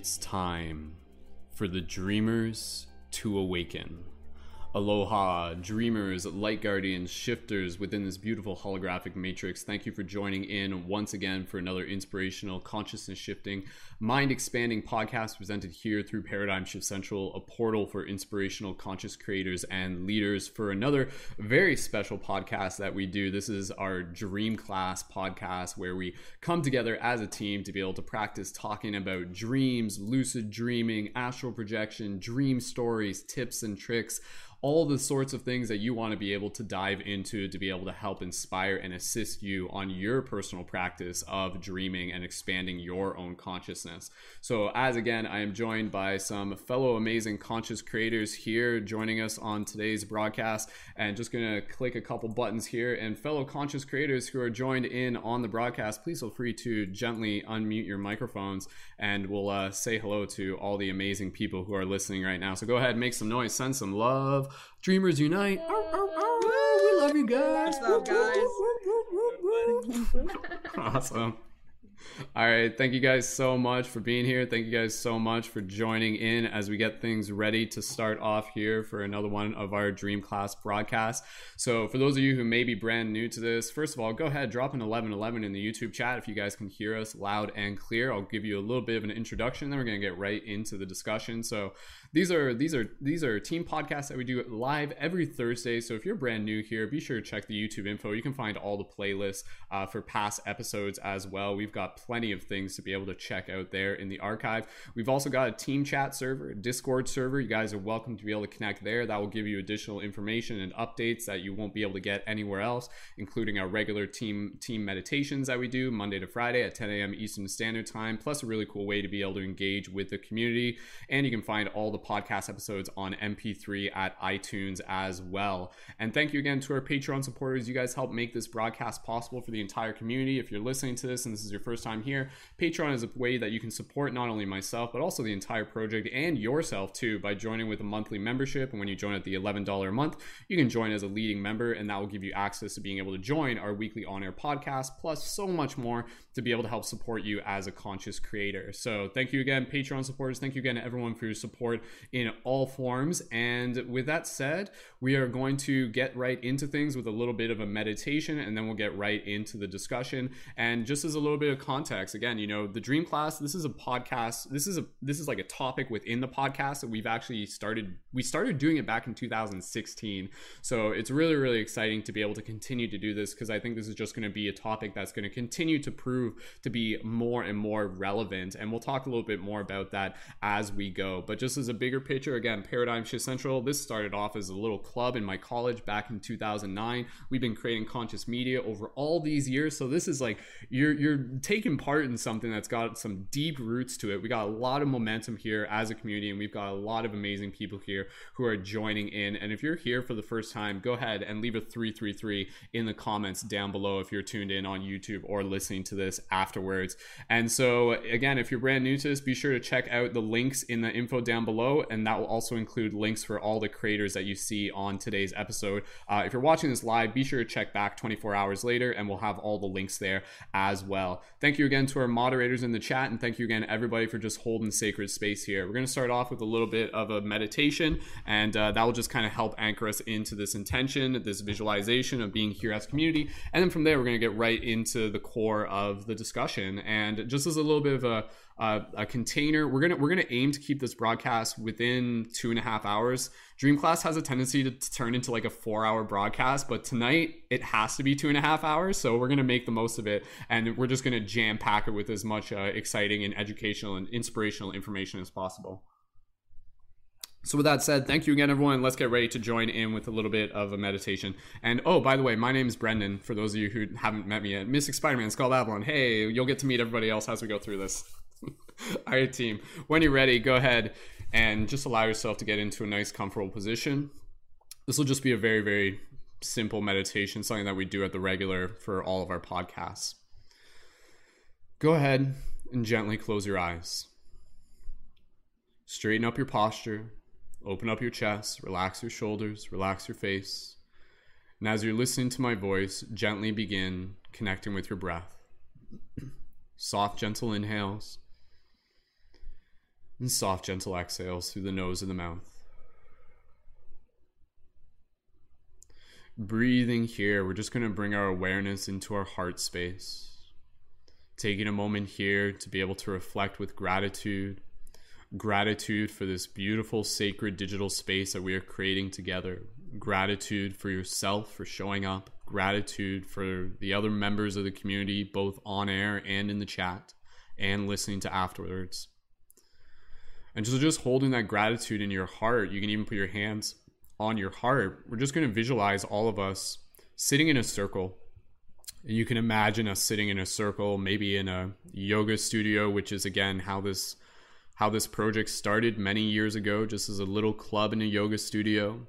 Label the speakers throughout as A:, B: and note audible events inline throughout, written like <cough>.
A: It's time for the dreamers to awaken. Aloha, dreamers, light guardians, shifters within this beautiful holographic matrix. Thank you for joining in once again for another inspirational, consciousness shifting, mind expanding podcast presented here through Paradigm Shift Central, a portal for inspirational, conscious creators and leaders for another very special podcast that we do. This is our Dream Class podcast where we come together as a team to be able to practice talking about dreams, lucid dreaming, astral projection, dream stories, tips, and tricks all the sorts of things that you want to be able to dive into to be able to help inspire and assist you on your personal practice of dreaming and expanding your own consciousness. So, as again, I am joined by some fellow amazing conscious creators here joining us on today's broadcast, and just gonna click a couple buttons here. And fellow conscious creators who are joined in on the broadcast, please feel free to gently unmute your microphones, and we'll uh, say hello to all the amazing people who are listening right now. So, go ahead, make some noise, send some love. Dreamers Unite. we love you guys.
B: What's up, guys? <laughs>
A: awesome. All right. Thank you guys so much for being here. Thank you guys so much for joining in as we get things ready to start off here for another one of our Dream Class broadcasts. So, for those of you who may be brand new to this, first of all, go ahead, drop an 1111 in the YouTube chat if you guys can hear us loud and clear. I'll give you a little bit of an introduction, then we're going to get right into the discussion. So, these are these are these are team podcasts that we do live every Thursday. So, if you're brand new here, be sure to check the YouTube info. You can find all the playlists uh, for past episodes as well. We've got plenty of things to be able to check out there in the archive. We've also got a team chat server, a Discord server. You guys are welcome to be able to connect there. That will give you additional information and updates that you won't be able to get anywhere else, including our regular team team meditations that we do Monday to Friday at 10 a.m. Eastern Standard Time, plus a really cool way to be able to engage with the community. And you can find all the podcast episodes on MP3 at iTunes as well. And thank you again to our Patreon supporters. You guys help make this broadcast possible for the entire community. If you're listening to this and this is your first time here, Patreon is a way that you can support not only myself, but also the entire project and yourself too by joining with a monthly membership. And when you join at the $11 a month, you can join as a leading member, and that will give you access to being able to join our weekly on air podcast, plus so much more to be able to help support you as a conscious creator. So thank you again, Patreon supporters. Thank you again everyone for your support in all forms. And with that said, we are going to get right into things with a little bit of a meditation, and then we'll get right into the discussion. And just as a little bit of context, again, you know, the Dream Class, this is a podcast. This is a this is like a topic within the podcast that we've actually started. We started doing it back in 2016. So it's really, really exciting to be able to continue to do this because I think this is just going to be a topic that's going to continue to prove to be more and more relevant. And we'll talk a little bit more about that as we go. But just as a bigger picture, again, Paradigm Shift Central, this started off as a little club in my college back in 2009. We've been creating conscious media over all these years. So this is like you're you're taking part in something that's got some deep roots to it. We got a lot of momentum here as a community, and we've got a lot of amazing people here who are joining in. And if you're here for the first time, go ahead and leave a 333 in the comments down below if you're tuned in on YouTube or listening to this afterwards. And so, again, if you're brand new to this, be sure to check out the links in the info down below, and that will also include links for all the creators that you see on today's episode. Uh, if you're watching this live, be sure to check back 24 hours later, and we'll have all the links there as well. Thank you again to our moderators in the chat, and thank you again, everybody, for just holding sacred space here. We're going to start off with a little bit of a meditation, and uh, that will just kind of help anchor us into this intention, this visualization of being here as community. And then from there, we're going to get right into the core of the discussion. And just as a little bit of a uh, a container. We're gonna we're gonna aim to keep this broadcast within two and a half hours. Dream Class has a tendency to, to turn into like a four hour broadcast, but tonight it has to be two and a half hours. So we're gonna make the most of it, and we're just gonna jam pack it with as much uh, exciting and educational and inspirational information as possible. So with that said, thank you again, everyone. Let's get ready to join in with a little bit of a meditation. And oh, by the way, my name is Brendan. For those of you who haven't met me yet, Mystic Spider-Man, Skull Babylon. Hey, you'll get to meet everybody else as we go through this. <laughs> All right, team. When you're ready, go ahead and just allow yourself to get into a nice, comfortable position. This will just be a very, very simple meditation, something that we do at the regular for all of our podcasts. go ahead and gently close your eyes. Straighten up your posture, open up your chest, relax your shoulders, relax your face. And as you're listening to my voice, gently begin connecting with your breath. <clears throat> Soft, gentle inhales and soft, gentle exhales through the nose and the mouth. Breathing here, we're just going to bring our awareness into our heart space. Taking a moment here to be able to reflect with gratitude. Gratitude for this beautiful, sacred digital space that we are creating together. Gratitude for yourself for showing up. Gratitude for the other members of the community, both on air and in the chat, and listening to afterwards. And so, just holding that gratitude in your heart, you can even put your hands on your heart, we're just going to visualize all of us sitting in a circle. And you can imagine us sitting in a circle, maybe in a yoga studio, which is again how this how this project started many years ago, just as a little club in a yoga studio.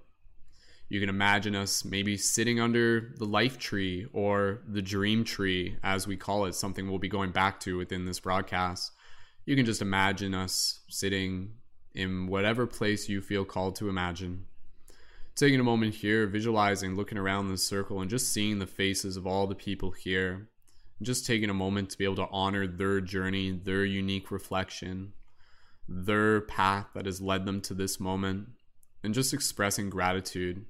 A: You can imagine us maybe sitting under the life tree or the dream tree, as we call it, something we'll be going back to within this broadcast. You can just imagine us sitting in whatever place you feel called to imagine taking a moment here, visualizing, looking around the circle, and just seeing the faces of all the people here. Just taking a moment to be able to honor their journey, their unique reflection, their path that has led them to this moment, and just expressing gratitude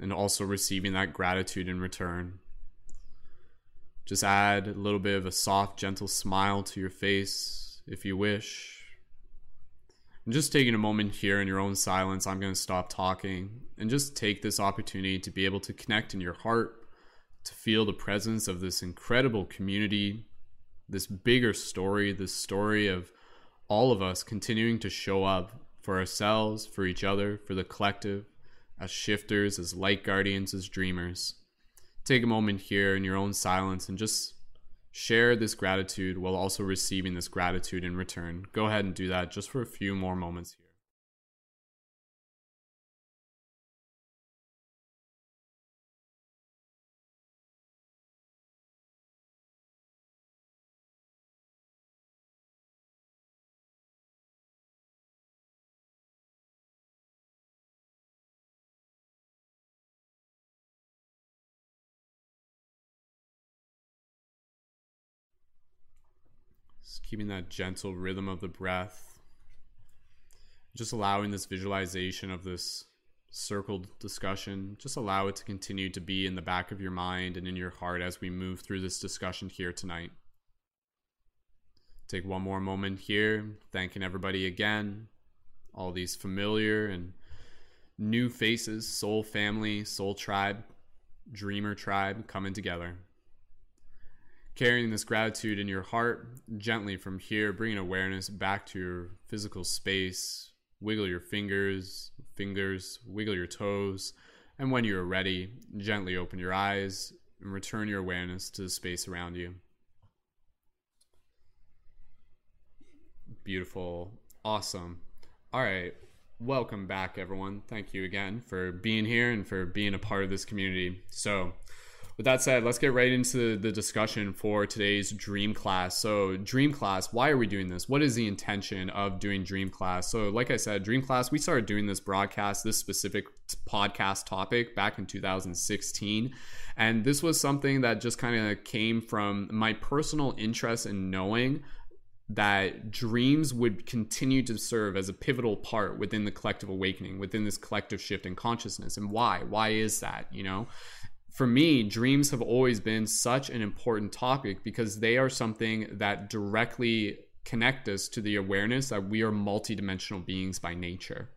A: and also receiving that gratitude in return. Just add a little bit of a soft, gentle smile to your face if you wish and just taking a moment here in your own silence, I'm going to stop talking and just take this opportunity to be able to connect in your heart, to feel the presence of this incredible community, this bigger story, this story of all of us continuing to show up for ourselves, for each other, for the collective, as shifters, as light guardians, as dreamers. Take a moment here in your own silence and just Share this gratitude while also receiving this gratitude in return. Go ahead and do that just for a few more moments keeping that gentle rhythm of the breath. Just allowing this visualization of this circled discussion, just allow it to continue to be in the back of your mind and in your heart as we move through this discussion here tonight. Take one more moment here, thanking everybody again, all these familiar and new faces, soul family, soul tribe, dreamer tribe coming together carrying this gratitude in your heart gently from here, bringing awareness back to your physical space. Wiggle your fingers, fingers, wiggle your toes, and when you're ready, gently open your eyes and return your awareness to the space around you. Beautiful. Awesome. All right. Welcome back, everyone. Thank you again for being here and for being a part of this community. So, with that said, let's get right into the discussion for today's Dream Class. So, Dream Class, why are we doing this? What is the intention of doing Dream Class? So, like I said, Dream Class, we started doing this broadcast, this specific podcast topic back in 2016. And this was something that just kind of came from my personal interest in knowing that dreams would continue to serve as a pivotal part within the collective awakening, within this collective shift in consciousness. And why? Why is that? You know, for me, dreams have always been such an important topic because they are something that directly connect us to the awareness that we are multidimensional beings by nature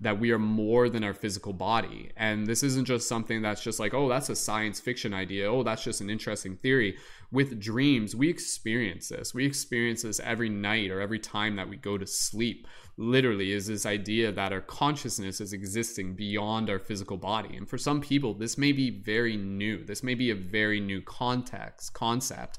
A: that we are more than our physical body. And this isn't just something that's just like, oh, that's a science fiction idea. Oh, that's just an interesting theory. With dreams, we experience this. We experience this every night or every time that we go to sleep. Literally, is this idea that our consciousness is existing beyond our physical body. And for some people, this may be very new. This may be a very new context, concept.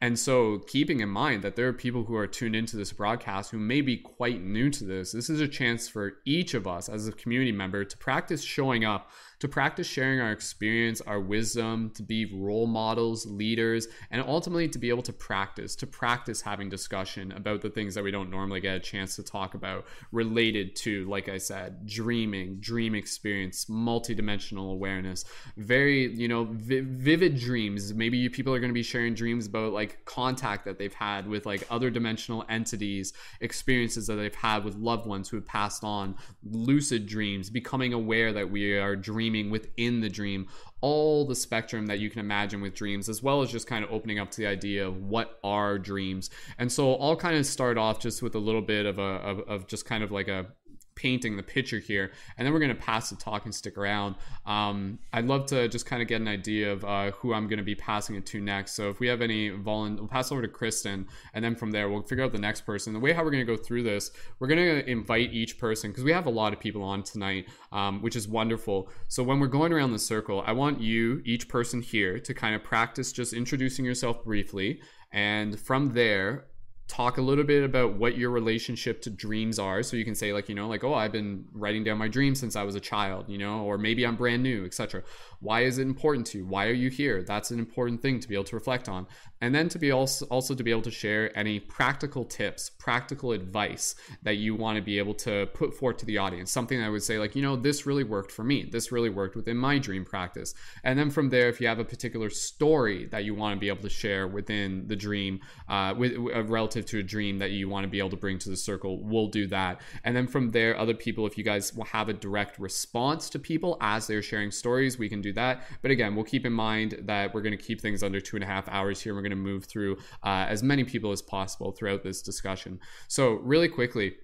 A: And so, keeping in mind that there are people who are tuned into this broadcast who may be quite new to this, this is a chance for each of us as a community member to practice showing up to practice sharing our experience, our wisdom, to be role models, leaders, and ultimately to be able to practice, to practice having discussion about the things that we don't normally get a chance to talk about related to, like I said, dreaming, dream experience, multidimensional awareness, very, you know, vi- vivid dreams. Maybe people are going to be sharing dreams about like contact that they've had with like other dimensional entities, experiences that they've had with loved ones who have passed on, lucid dreams, becoming aware that we are dreaming within the dream, all the spectrum that you can imagine with dreams, as well as just kind of opening up to the idea of what are dreams. And so I'll kind of start off just with a little bit of a of, of just kind of like a painting the picture here and then we're going to pass the talk and stick around. Um, i'd love to just kind of get an idea of uh, who i'm going to be passing it to next. So if we have any volun we'll pass over to kristen and then from there we'll figure out the next person. The way how we're going to go through this we're going to invite each person because we have a lot of people on tonight um, which is wonderful. So when we're going around the circle i want you each person here to kind of practice just introducing yourself briefly and from there talk a little bit about what your relationship to dreams are. So you can say like you know like oh i've been writing down my dreams since i was a child you know or maybe i'm brand new etc why is it important to you? Why are you here? That's an important thing to be able to reflect on and then to be also also to be able to share any practical tips practical advice that you want to be able to put forth to the audience something i would say like you know this really worked for me this really worked within my dream practice and then from there if you have a particular story that you want to be able to share within the dream uh, with uh, relative to a dream that you want to be able to bring to the circle, we'll do that. And then from there, other people, if you guys will have a direct response to people as they're sharing stories, we can do that. But again, we'll keep in mind that we're going to keep things under two and a half hours here. We're going to move through uh, as many people as possible throughout this discussion. So, really quickly,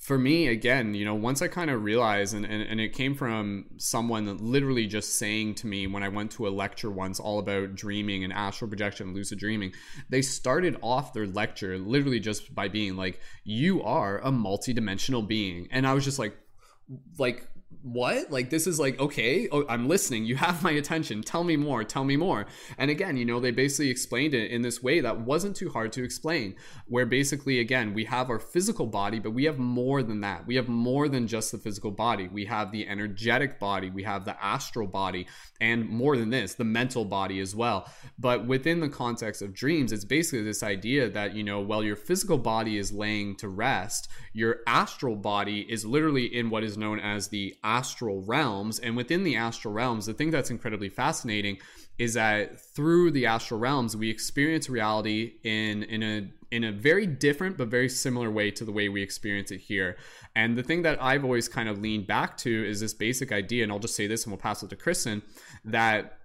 A: for me again you know once i kind of realized and, and, and it came from someone literally just saying to me when i went to a lecture once all about dreaming and astral projection and lucid dreaming they started off their lecture literally just by being like you are a multidimensional being and i was just like like what? Like this is like okay oh, i'm listening. You have my attention. Tell me more. Tell me more. And again you know they basically explained it in this way that wasn't too hard to explain where basically again we have our physical body but we have more than that. We have more than just the physical body. We have the energetic body. We have the astral body and more than this the mental body as well. But within the context of dreams it's basically this idea that you know while your physical body is laying to rest your astral body is literally in what is known as the astral realms. And within the astral realms, the thing that's incredibly fascinating is that through the astral realms, we experience reality in in a in a very different but very similar way to the way we experience it here. And the thing that I've always kind of leaned back to is this basic idea, and I'll just say this and we'll pass it to Kristen, that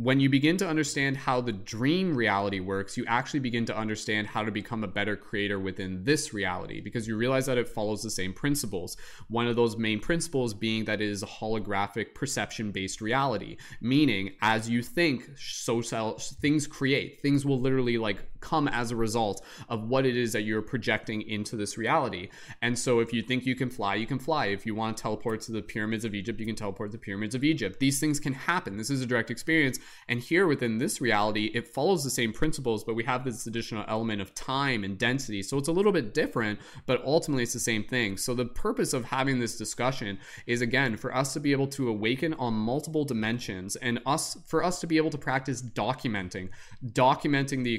A: when you begin to understand how the dream reality works, you actually begin to understand how to become a better creator within this reality because you realize that it follows the same principles. One of those main principles being that it is a holographic perception based reality, meaning as you think, so things create. Things will literally like come as a result of what it is that you're projecting into this reality. And so if you think you can fly, you can fly. If you want to teleport to the pyramids of Egypt, you can teleport to the pyramids of Egypt. These things can happen. This is a direct experience. And here within this reality, it follows the same principles, but we have this additional element of time and density. So it's a little bit different, but ultimately it's the same thing. So the purpose of having this discussion is again for us to be able to awaken on multiple dimensions and us for us to be able to practice documenting, documenting the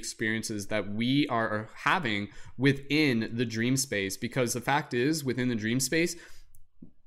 A: experiences that we are having within the dream space because the fact is within the dream space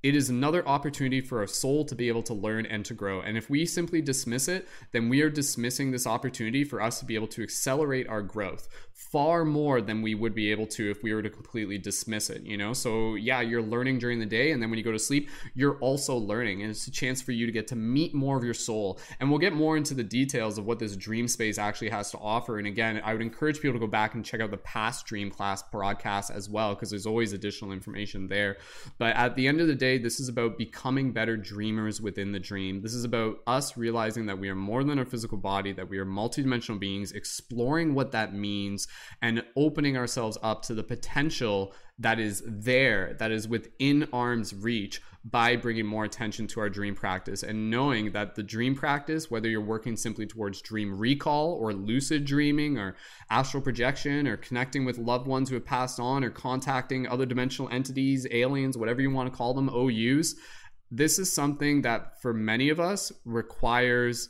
A: it is another opportunity for a soul to be able to learn and to grow. And if we simply dismiss it, then we are dismissing this opportunity for us to be able to accelerate our growth far more than we would be able to if we were to completely dismiss it, you know? So, yeah, you're learning during the day, and then when you go to sleep, you're also learning. And it's a chance for you to get to meet more of your soul. And we'll get more into the details of what this dream space actually has to offer. And again, I would encourage people to go back and check out the past dream class broadcasts as well, because there's always additional information there. But at the end of the day, this is about becoming better dreamers within the dream. This is about us realizing that we are more than our physical body, that we are multidimensional beings, exploring what that means, and opening ourselves up to the potential that is there, that is within arm's reach by bringing more attention to our dream practice and knowing that the dream practice, whether you're working simply towards dream recall or lucid dreaming or astral projection or connecting with loved ones who have passed on or contacting other dimensional entities, aliens, whatever you want to call them, OUs, this is something that for many of us requires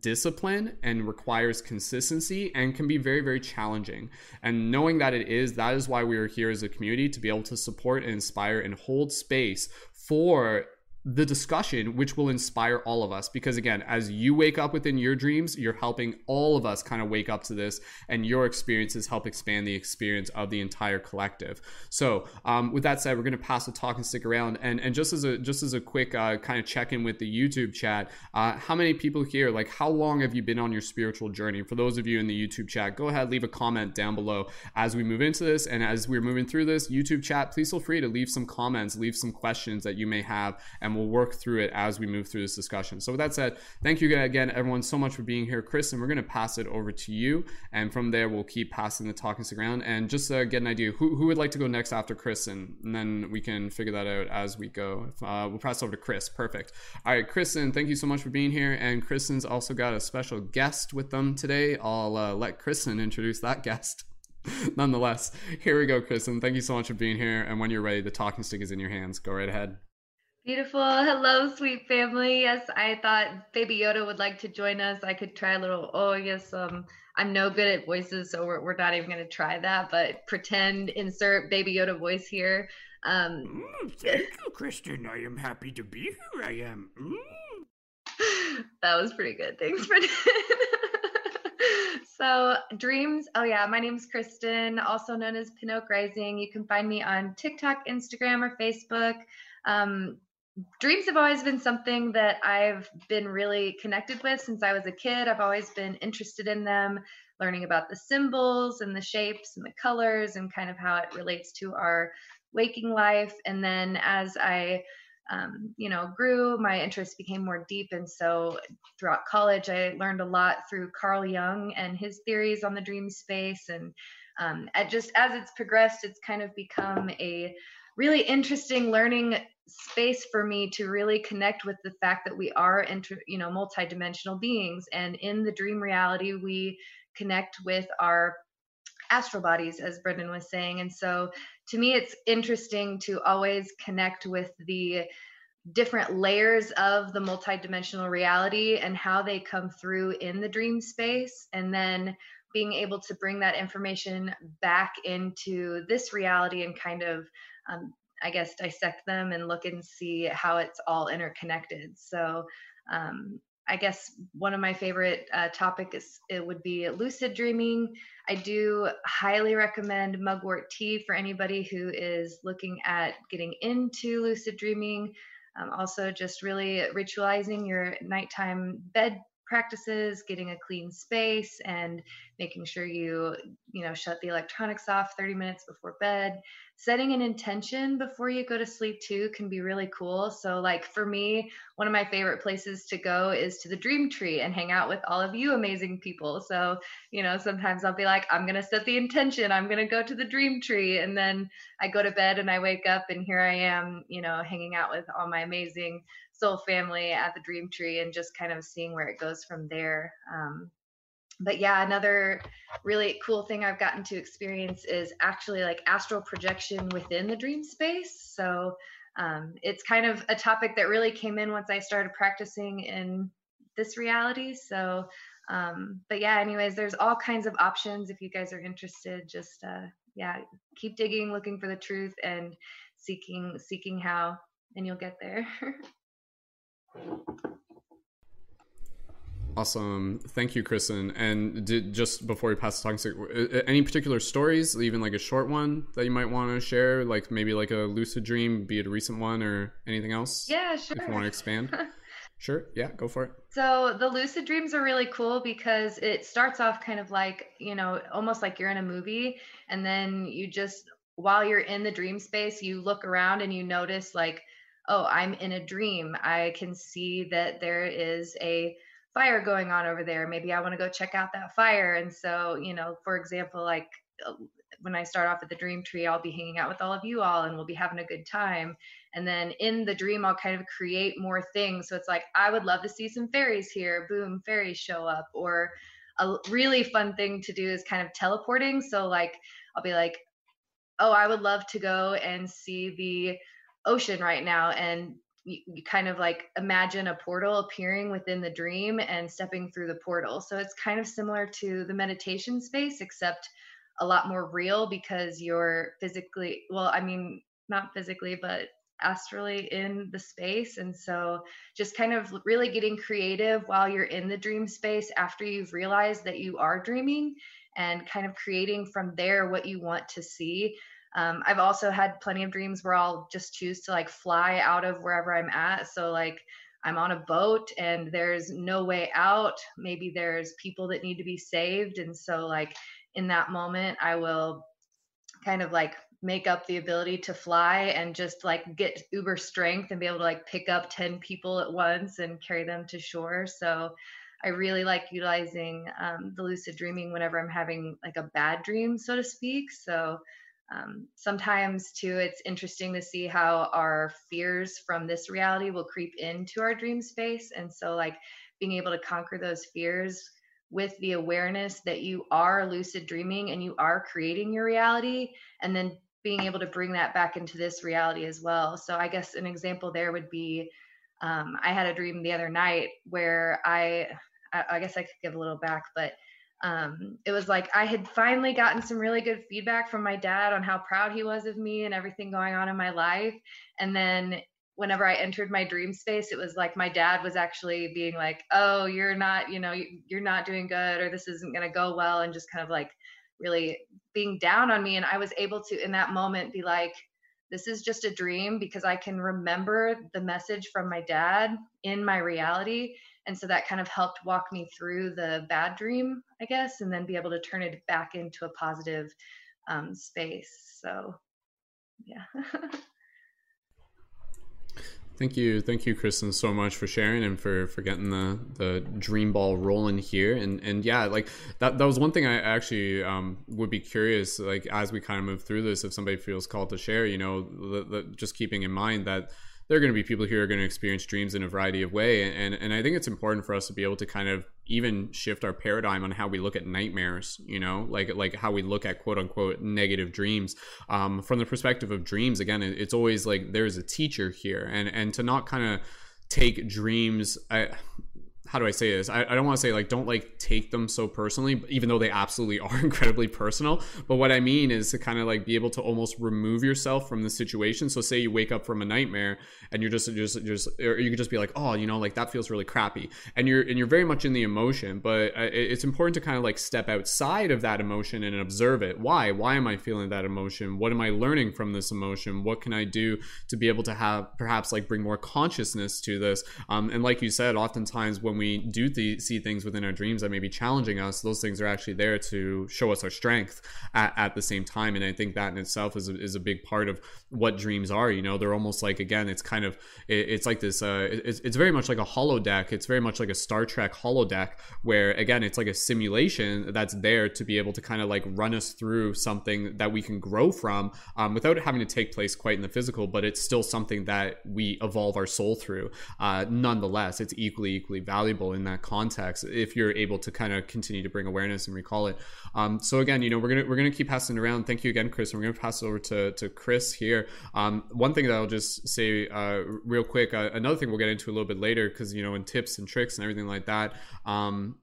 A: discipline and requires consistency and can be very very challenging. And knowing that it is that is why we are here as a community to be able to support and inspire and hold space for the discussion which will inspire all of us. Because again as you wake up within your dreams you're helping all of us kind of wake up to this and your experiences help expand the experience of the entire collective. So um, with that said we're going to pass the talk and stick around. And and just as a just as a quick uh, kind of check in with the youtube chat uh, how many people here like how long have you been on your spiritual journey? For those of you in the youtube chat go ahead leave a comment down below as we move into this. And as we're moving through this youtube chat please feel free to leave some comments leave some questions that you may have and we'll work through it as we move through this discussion. So with that said, thank you again, everyone, so much for being here, Chris. And we're going to pass it over to you, and from there we'll keep passing the talking stick around. And just get an idea, who, who would like to go next after Chris, and, and then we can figure that out as we go. Uh, we'll pass over to Chris. Perfect. All right, Kristen, thank you so much for being here. And Kristen's also got a special guest with them today. I'll uh, let Kristen introduce that guest. <laughs> Nonetheless, here we go, Kristen. Thank you so much for being here. And when you're ready, the talking stick is in your hands. Go right ahead.
C: Beautiful. Hello, sweet family. Yes, I thought Baby Yoda would like to join us. I could try a little, oh, yes, um, I'm no good at voices, so we're, we're not even going to try that, but pretend, insert Baby Yoda voice here. Um,
D: mm, thank you, Kristen. I am happy to be here. I am.
C: Mm. <laughs> that was pretty good. Thanks, <laughs> Brendan. so, dreams. Oh, yeah. My name is Kristen, also known as Pinoak Rising. You can find me on TikTok, Instagram, or Facebook. Um, dreams have always been something that I've been really connected with since I was a kid. I've always been interested in them, learning about the symbols and the shapes and the colors and kind of how it relates to our waking life. And then as I um, you know, grew, my interest became more deep. And so throughout college, I learned a lot through Carl Jung and his theories on the dream space. And um, just as it's progressed, it's kind of become a really interesting learning space for me to really connect with the fact that we are inter, you know multidimensional beings. And in the dream reality we connect with our astral bodies as brendan was saying. And so to me it's interesting to always connect with the different layers of the multidimensional reality and how they come through in the dream space. And then being able to bring that information back into this reality and kind of um, I guess dissect them and look and see how it's all interconnected. So um, I guess one of my favorite uh, topics it would be lucid dreaming. I do highly recommend mugwort tea for anybody who is looking at getting into lucid dreaming. Um, also, just really ritualizing your nighttime bed practices, getting a clean space, and making sure you you know shut the electronics off 30 minutes before bed setting an intention before you go to sleep too can be really cool. So, like for me, one of my favorite places to go is to the Dream Tree and hang out with all of you amazing people. So, you know, sometimes I'll be like, I'm going to set the intention, I'm going to go to the Dream Tree. And then I go to bed and I wake up and here I am, you know, hanging out with all my amazing soul family at the Dream Tree and just kind of seeing where it goes from there. Um, but yeah, another really cool thing I've gotten to experience is actually like astral projection within the dream space. So um, it's kind of a topic that really came in once I started practicing in this reality. So, um, but yeah, anyways, there's all kinds of options if you guys are interested. Just uh, yeah, keep digging, looking for the truth, and seeking seeking how, and you'll get there. <laughs>
A: Awesome. Thank you, Kristen. And did, just before we pass the talking uh, any particular stories, even like a short one that you might want to share, like maybe like a lucid dream, be it a recent one or anything else?
C: Yeah, sure.
A: If you want to expand. <laughs> sure. Yeah, go for it.
C: So the lucid dreams are really cool because it starts off kind of like, you know, almost like you're in a movie. And then you just, while you're in the dream space, you look around and you notice like, oh, I'm in a dream. I can see that there is a fire going on over there. Maybe I want to go check out that fire. And so, you know, for example, like uh, when I start off at the dream tree, I'll be hanging out with all of you all and we'll be having a good time. And then in the dream, I'll kind of create more things. So it's like, I would love to see some fairies here. Boom, fairies show up. Or a really fun thing to do is kind of teleporting. So, like, I'll be like, oh, I would love to go and see the ocean right now. And you, you kind of like imagine a portal appearing within the dream and stepping through the portal. So it's kind of similar to the meditation space, except a lot more real because you're physically, well, I mean, not physically, but astrally in the space. And so just kind of really getting creative while you're in the dream space after you've realized that you are dreaming and kind of creating from there what you want to see. Um, I've also had plenty of dreams where I'll just choose to like fly out of wherever I'm at. So, like, I'm on a boat and there's no way out. Maybe there's people that need to be saved. And so, like, in that moment, I will kind of like make up the ability to fly and just like get uber strength and be able to like pick up 10 people at once and carry them to shore. So, I really like utilizing um, the lucid dreaming whenever I'm having like a bad dream, so to speak. So, um, sometimes too it's interesting to see how our fears from this reality will creep into our dream space. And so like being able to conquer those fears with the awareness that you are lucid dreaming and you are creating your reality and then being able to bring that back into this reality as well. So i guess an example there would be um, i had a dream the other night where I, I guess i could give a little back but um, it was like I had finally gotten some really good feedback from my dad on how proud he was of me and everything going on in my life. And then whenever I entered my dream space, it was like my dad was actually being like, "Oh, you're not, you know, you're not doing good, or this isn't going to go well," and just kind of like really being down on me. And I was able to, in that moment, be like, "This is just a dream," because I can remember the message from my dad in my reality and so that kind of helped walk me through the bad dream i guess and then be able to turn it back into a positive um, space so yeah <laughs>
A: Thank you, thank you, Kristen, so much for sharing and for for getting the the dream ball rolling here. And and yeah, like that that was one thing I actually um, would be curious, like as we kind of move through this, if somebody feels called to share, you know, the, the, just keeping in mind that there are going to be people who are going to experience dreams in a variety of way and and i think it's important for us to be able to kind of even shift our paradigm on how we look at nightmares you know? Like like how we look at quote unquote negative dreams. Um, from the perspective of dreams again it's always like there's a teacher here and and to not kind of take dreams I, how do I say this? I, I don't want to say like don't like take them so personally, even though they absolutely <laughs> are incredibly personal. But what I mean is to kind of like be able to almost remove yourself from the situation. So say you wake up from a nightmare and you're just just just or you could just be like, oh, you know, like that feels really crappy, and you're and you're very much in the emotion. But uh, it's important to kind of like step outside of that emotion and observe it. Why? Why am I feeling that emotion? What am I learning from this emotion? What can I do to be able to have perhaps like bring more consciousness to this? Um, and like you said, oftentimes when we do th- see things within our dreams that may be challenging us, those things are actually there to show us our strength at, at the same time. And I think that in itself is a, is a big part of what dreams are. You know, they're almost like again, it's kind of it, it's like this. Uh, it's, it's very much like a holodeck. It's very much like a Star Trek holodeck, where again, it's like a simulation that's there to be able to kind of like run us through something that we can grow from um, without having to take place quite in the physical. But it's still something that we evolve our soul through. Uh, nonetheless, it's equally equally valuable in that context if you're able to kind of continue to bring awareness and recall it. Um, so again, you know, we're gonna we're gonna keep passing around. Thank you again, Chris. And We're gonna pass it over to to Chris here. Um, one thing that I'll just say uh, real quick. Uh, another thing we'll get into a little bit later because you know, in tips and tricks and everything like that. Um,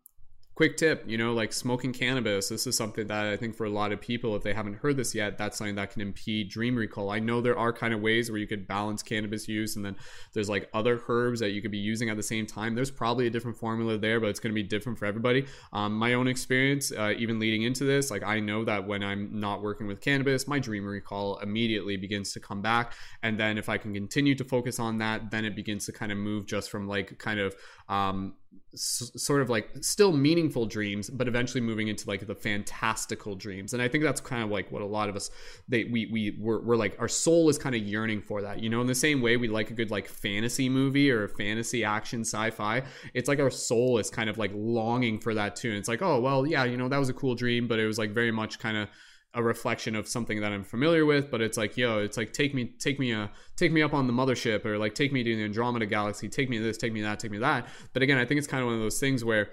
A: quick tip you know like smoking cannabis this is something that i think for a lot of people if they haven't heard this yet that's something that can impede dream recall. I know there are kind of ways where you could balance cannabis use and then there's like other herbs that you could be using at the same time. There's probably a different formula there but it's going to be different for everybody. Um, my own experience uh, even leading into this like i know that when i'm not working with cannabis my dream recall immediately begins to come back and then if i can continue to focus on that then it begins to kind of move just from like kind of um, s- sort of like still meaningful dreams, but eventually moving into like the fantastical dreams. And I think that's kind of like what a lot of us they we we we're, we're like our soul is kind of yearning for that. You know, in the same way we like a good like fantasy movie or a fantasy action sci-fi. It's like our soul is kind of like longing for that too. And it's like, oh well, yeah, you know, that was a cool dream, but it was like very much kind of a reflection of something that I'm familiar with, but it's like, yo, it's like take me, take me, uh, take me up on the mothership, or like take me to the Andromeda galaxy, take me this, take me that, take me that. But again, I think it's kind of one of those things where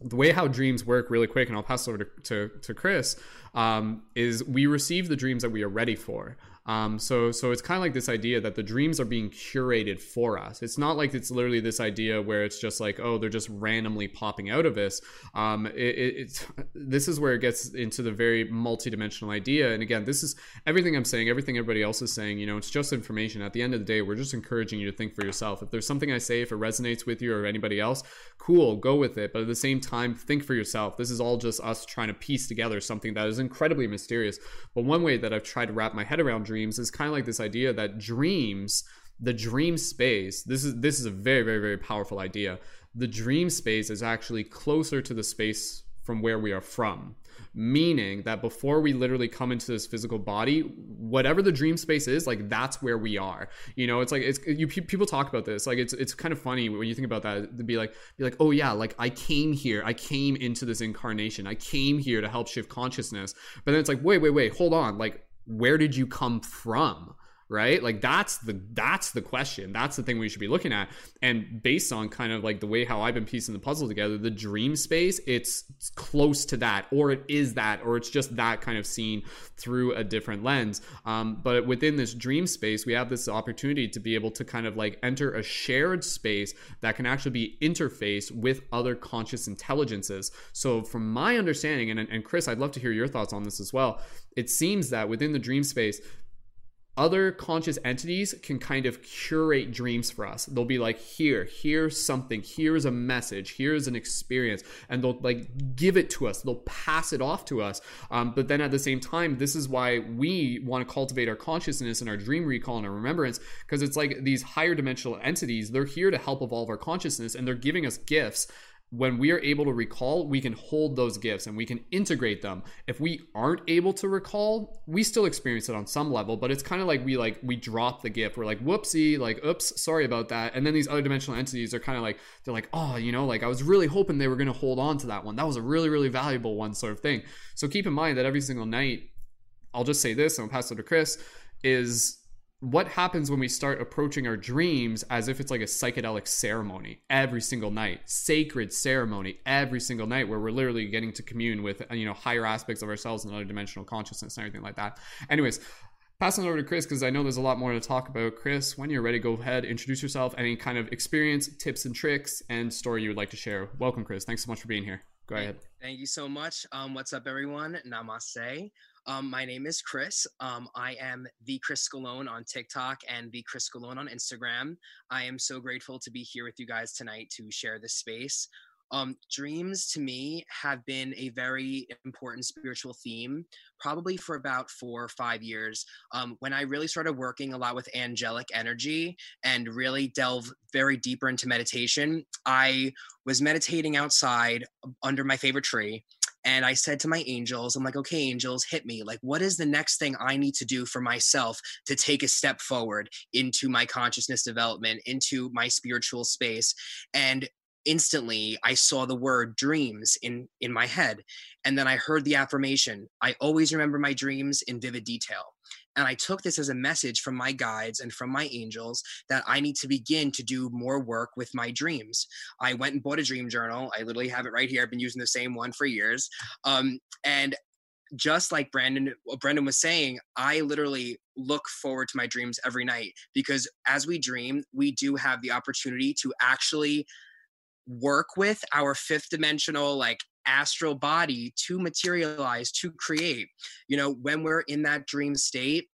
A: the way how dreams work really quick, and I'll pass over to to, to Chris, um, is we receive the dreams that we are ready for. Um, so so it's kind of like this idea that the dreams are being curated for us. It's not like it's literally this idea where it's just like oh they're just randomly popping out of this. Um, it, it, it's <laughs> this is where it gets into the very multidimensional idea. And again, this is everything I'm saying, everything everybody else is saying. You know, it's just information. At the end of the day, we're just encouraging you to think for yourself. If there's something I say, if it resonates with you or anybody else, cool, go with it. But at the same time, think for yourself. This is all just us trying to piece together something that is incredibly mysterious. But one way that I've tried to wrap my head around dreams is kind of like this idea that dreams the dream space this is this is a very very very powerful idea. The dream space is actually closer to the space from where we are from. Meaning that before we literally come into this physical body whatever the dream space is like that's where we are. You know it's like it's you people talk about this. Like it's it's kind of funny when you think about that to be like be like oh yeah like i came here i came into this incarnation i came here to help shift consciousness. But then it's like wait wait wait hold on like where did you come from right? Like that's the that's the question. That's the thing we should be looking at. And based on kind of like the way how i've been piecing the puzzle together the dream space it's, close to that or it is that or it's just that kind of seen through a different lens. Um, but within this dream space we have this opportunity to be able to kind of like enter a shared space that can actually be interfaced with other conscious intelligences. So from my understanding and, and chris i'd love to hear your thoughts on this as well it seems that within the dream space other conscious entities can kind of curate dreams for us. They'll be like, here, here's something, here's a message, here's an experience, and they'll like give it to us. They'll pass it off to us. Um, but then at the same time, this is why we want to cultivate our consciousness and our dream recall and our remembrance, because it's like these higher dimensional entities, they're here to help evolve our consciousness and they're giving us gifts when we are able to recall, we can hold those gifts and we can integrate them. If we aren't able to recall, we still experience it on some level, but it's kind of like we like we drop the gift. We're like, whoopsie, like, oops, sorry about that. And then these other dimensional entities are kind of like, they're like, oh, you know, like I was really hoping they were gonna hold on to that one. That was a really, really valuable one, sort of thing. So keep in mind that every single night, I'll just say this, and I'll pass it to Chris, is what happens when we start approaching our dreams as if it's like a psychedelic ceremony every single night sacred ceremony every single night where we're literally getting to commune with you know higher aspects of ourselves and other dimensional consciousness and everything like that. Anyways passing over to chris because i know there's a lot more to talk about. Chris when you're ready go ahead introduce yourself any kind of experience tips and tricks and story you would like to share. Welcome chris. Thanks so much for being here. Go ahead.
E: thank you so much. Um, what's up everyone? Namaste um, my name is Chris. Um, I am the Chris Scalone on TikTok and the Chris Scalone on Instagram. I am so grateful to be here with you guys tonight to share this space. Um, dreams to me have been a very important spiritual theme, probably for about four or five years. Um, when I really started working a lot with angelic energy and really delve very deeper into meditation, I was meditating outside under my favorite tree and I said to my angels, I'm like, okay, angels, hit me. Like, what is the next thing I need to do for myself to take a step forward into my consciousness development, into my spiritual space? And instantly i saw the word dreams in in my head and then i heard the affirmation i always remember my dreams in vivid detail and I took this as a message from my guides and from my angels that I need to begin to do more work with my dreams. I went and bought a dream journal. I literally have it right here. I've been using the same one for years. Um, and just like Brandon Brendan was saying, I literally look forward to my dreams every night because as we dream, we do have the opportunity to actually work with our fifth dimensional like astral body to materialize, to create. You know, when we're in that dream state,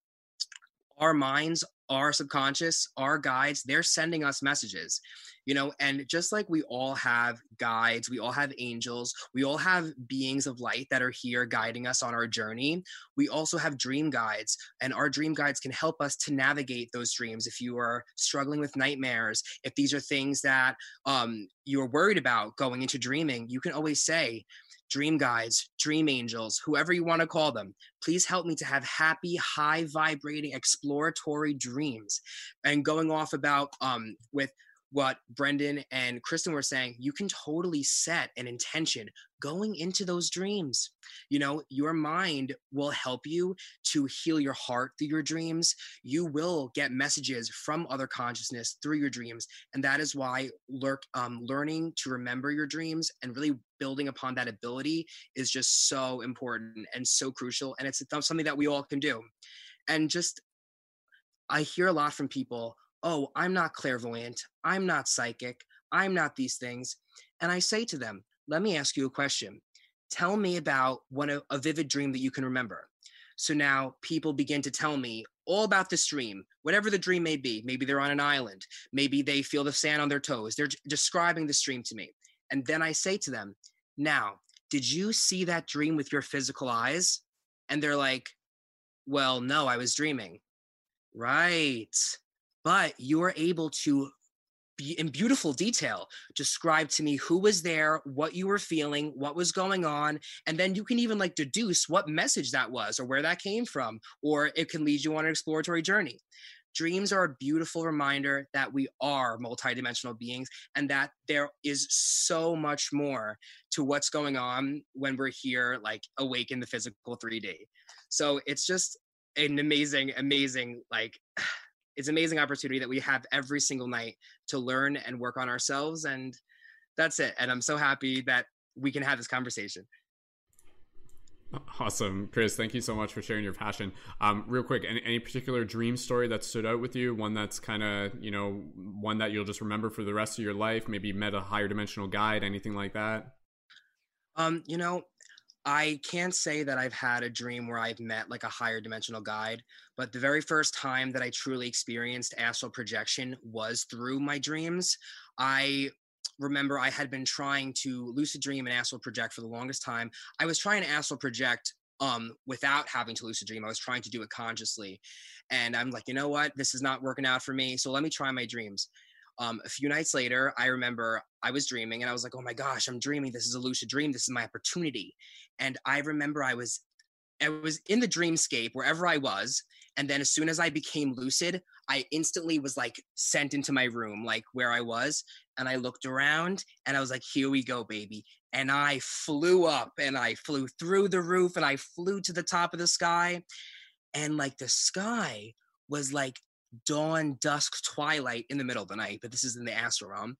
E: our minds, our subconscious, our guides, they're sending us messages you know and just like we all have guides we all have angels we all have beings of light that are here guiding us on our journey we also have dream guides and our dream guides can help us to navigate those dreams. If you are struggling with nightmares if these are things that um, you're worried about going into dreaming you can always say dream guides, dream angels, whoever you want to call them, please help me to have happy, high vibrating, exploratory dreams. And going off about um, with what Brendan and Kristen were saying, you can totally set an intention going into those dreams. You know, your mind will help you to heal your heart through your dreams. You will get messages from other consciousness through your dreams. And that is why lurk, um, learning to remember your dreams and really building upon that ability is just so important and so crucial. And it's something that we all can do. And just I hear a lot from people, oh, I'm not clairvoyant, I'm not psychic, I'm not these things. And I say to them, let me ask you a question. Tell me about one a, a vivid dream that you can remember. So now people begin to tell me all about this dream, whatever the dream may be. Maybe they're on an island. Maybe they feel the sand on their toes. They're describing the dream to me. And then I say to them, now, did you see that dream with your physical eyes? And they're like, well, no, I was dreaming. Right. But you were able to in beautiful detail describe to me who was there what you were feeling what was going on and then you can even like deduce what message that was or where that came from or it can lead you on an exploratory journey. Dreams are a beautiful reminder that we are multidimensional beings and that there is so much more to what's going on when we're here like awake in the physical 3d so it's just an amazing amazing like it's an amazing opportunity that we have every single night to learn and work on ourselves and that's it and i'm so happy that we can have this conversation.
A: Awesome. Chris thank you so much for sharing your passion. Um, real quick any, any particular dream story that stood out with you? One that's kind of you know one that you'll just remember for the rest of your life maybe met a higher dimensional guide anything like that?
E: Um you know I can't say that I've had a dream where I've met like a higher dimensional guide, but the very first time that I truly experienced astral projection was through my dreams. I remember I had been trying to lucid dream and astral project for the longest time. I was trying to astral project um, without having to lucid dream. I was trying to do it consciously. And I'm like, you know what? This is not working out for me. So let me try my dreams. Um, a few nights later, I remember I was dreaming and I was like, oh my gosh, I'm dreaming. This is a lucid dream. This is my opportunity. And I remember I was I was in the dreamscape wherever I was. And then as soon as I became lucid, I instantly was like sent into my room, like where I was. And I looked around and I was like, here we go, baby. And I flew up and I flew through the roof and I flew to the top of the sky. And like the sky was like dawn, dusk, twilight in the middle of the night, but this is in the astral realm.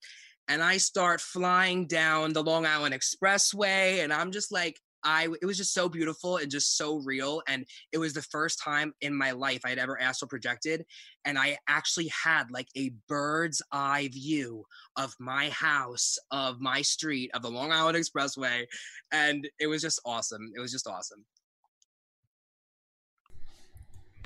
E: And I start flying down the Long Island Expressway, and I'm just like, I it was just so beautiful and just so real. And it was the first time in my life I had ever astral projected. And I actually had like a bird's eye view of my house, of my street, of the Long Island Expressway. And it was just awesome. It was just awesome.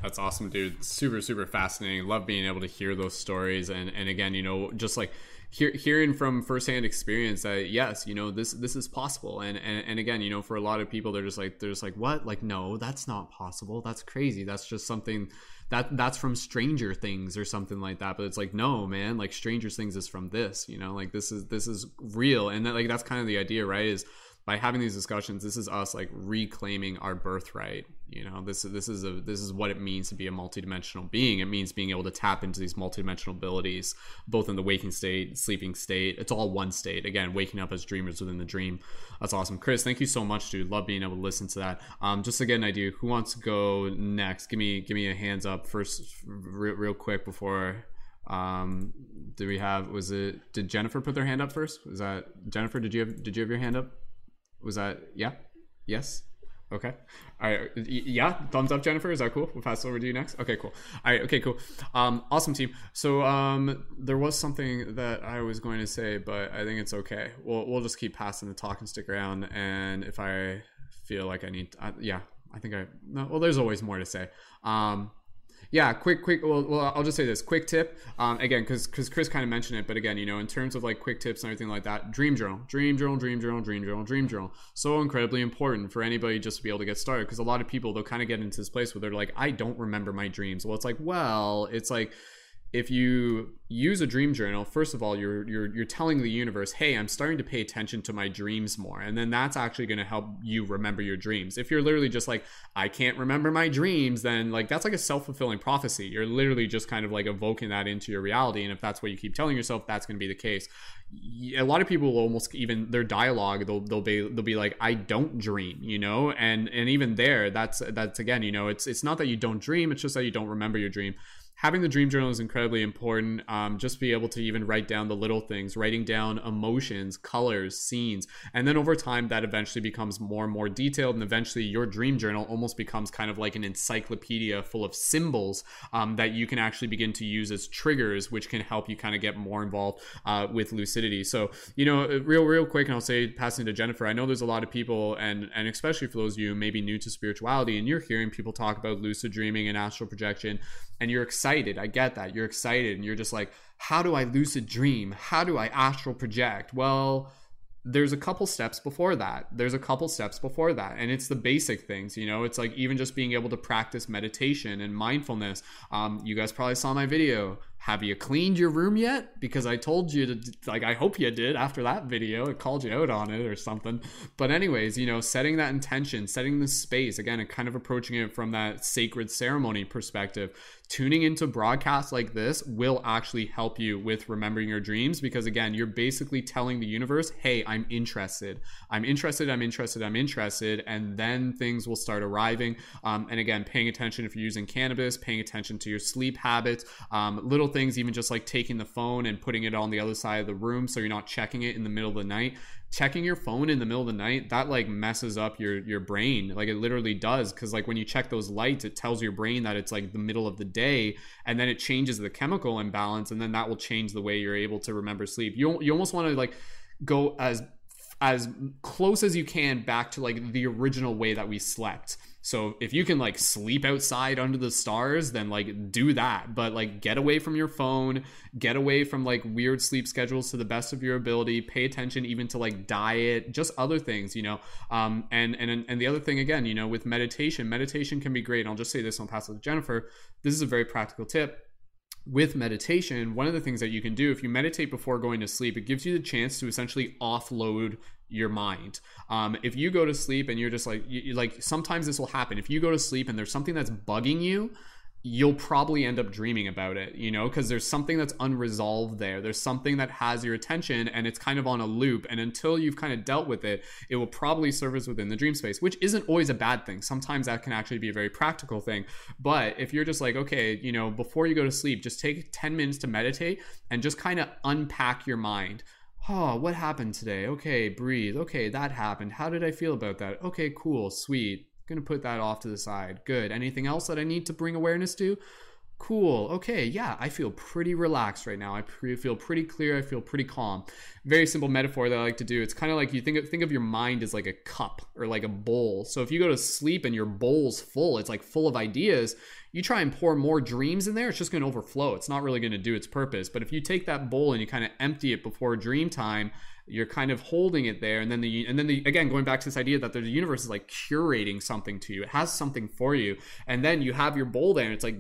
A: That's awesome, dude. Super, super fascinating. Love being able to hear those stories, and and again, you know, just like hear, hearing from firsthand experience that yes, you know, this this is possible, and, and and again, you know, for a lot of people, they're just like they're just like, what? Like, no, that's not possible. That's crazy. That's just something that that's from Stranger Things or something like that. But it's like, no, man, like Stranger Things is from this. You know, like this is this is real, and that, like that's kind of the idea, right? Is by having these discussions, this is us like reclaiming our birthright. You know, this is this is a this is what it means to be a multidimensional being. It means being able to tap into these multidimensional abilities, both in the waking state, sleeping state. It's all one state. Again, waking up as dreamers within the dream. That's awesome, Chris. Thank you so much, dude. Love being able to listen to that. Um, just to get an idea, who wants to go next? Give me give me a hands up first, real, real quick before um do we have was it did jennifer put their hand up first was that jennifer did you have did you have your hand up was that yeah? Yes. Okay. All right. Yeah. Thumbs up, Jennifer. Is that cool? We'll pass over to you next. Okay. Cool. All right. Okay. Cool. Um. Awesome team. So um, there was something that I was going to say, but I think it's okay. We'll we'll just keep passing the talk and stick around. And if I feel like I need, I, yeah, I think I. No, well, there's always more to say. Um. Yeah, quick, quick. Well, well I'll just say this quick tip. Um, again, because because Chris kind of mentioned it, but again, you know, in terms of like quick tips and everything like that, dream journal, dream journal, dream journal, dream journal, dream journal. So incredibly important for anybody just to be able to get started. Because a lot of people they'll kind of get into this place where they're like, I don't remember my dreams. Well, it's like, well, it's like if you use a dream journal first of all you're you're you're telling the universe hey i'm starting to pay attention to my dreams more. And then that's actually going to help you remember your dreams. If you're literally just like i can't remember my dreams then like that's like a self-fulfilling prophecy. You're literally just kind of like evoking that into your reality. And if that's what you keep telling yourself that's going to be the case. A lot of people will almost even their dialogue they'll they'll be they'll be like I don't dream you know? And and even there that's that's again you know it's it's not that you don't dream it's just that you don't remember your dream having the dream journal is incredibly important. Um, just be able to even write down the little things, writing down emotions, colors, scenes, and then over time that eventually becomes more and more detailed, and eventually your dream journal almost becomes kind of like an encyclopedia full of symbols um, that you can actually begin to use as triggers, which can help you kind of get more involved uh, with lucidity. So you know, uh, real real quick, and I'll say passing to Jennifer. I know there's a lot of people, and and especially for those of you maybe new to spirituality, and you're hearing people talk about lucid dreaming and astral projection and you're excited. I get that. You're excited and you're just like, how do I lucid dream? How do I astral project? Well, there's a couple steps before that. There's a couple steps before that. And it's the basic things, you know, it's like even just being able to practice meditation and mindfulness. Um, you guys probably saw my video have you cleaned your room yet? Because I told you to, like, I hope you did after that video. It called you out on it or something. But, anyways, you know, setting that intention, setting the space, again, and kind of approaching it from that sacred ceremony perspective. Tuning into broadcasts like this will actually help you with remembering your dreams because, again, you're basically telling the universe, hey, I'm interested. I'm interested, I'm interested, I'm interested. And then things will start arriving. Um, and again, paying attention if you're using cannabis, paying attention to your sleep habits, um, little little things, even just like taking the phone and putting it on the other side of the room so you're not checking it in the middle of the night. Checking your phone in the middle of the night, that like messes up your your brain. Like it literally does cuz like when you check those lights, it tells your brain that it's like the middle of the day and then it changes the chemical imbalance and then that will change the way you're able to remember sleep. You you almost want to like go as as close as you can back to like the original way that we slept so if you can like sleep outside under the stars, then like do that. But like get away from your phone, get away from like weird sleep schedules to the best of your ability. Pay attention even to like diet, just other things, you know. Um, and and and the other thing again, you know, with meditation, meditation can be great. And I'll just say this, I'll pass it to Jennifer. This is a very practical tip with meditation, one of the things that you can do if you meditate before going to sleep, it gives you the chance to essentially offload your mind. Um, if you go to sleep and you're just like, you, like sometimes this will happen. If you go to sleep and there's something that's bugging you, you'll probably end up dreaming about it, you know, because there's something that's unresolved there. There's something that has your attention and it's kind of on a loop. And until you've kind of dealt with it, it will probably surface within the dream space, which isn't always a bad thing. Sometimes that can actually be a very practical thing. But if you're just like, okay, you know, before you go to sleep, just take 10 minutes to meditate and just kind of unpack your mind oh, what happened today? Okay, breathe. Okay, that happened. How did I feel about that? Okay, cool, sweet. Gonna put that off to the side. Good. Anything else that I need to bring awareness to? Cool. Okay. Yeah, I feel pretty relaxed right now. I pre- feel pretty clear. I feel pretty calm. Very simple metaphor that I like to do. It's kind of like you think of, think of your mind as like a cup or like a bowl. So if you go to sleep and your bowl's full, it's like full of ideas. You try and pour more dreams in there, it's just going to overflow. It's not really going to do its purpose. But if you take that bowl and you kind of empty it before dream time, you're kind of holding it there and then the and then the again going back to this idea that the universe is like curating something to you it has something for you and then you have your bowl there and it's like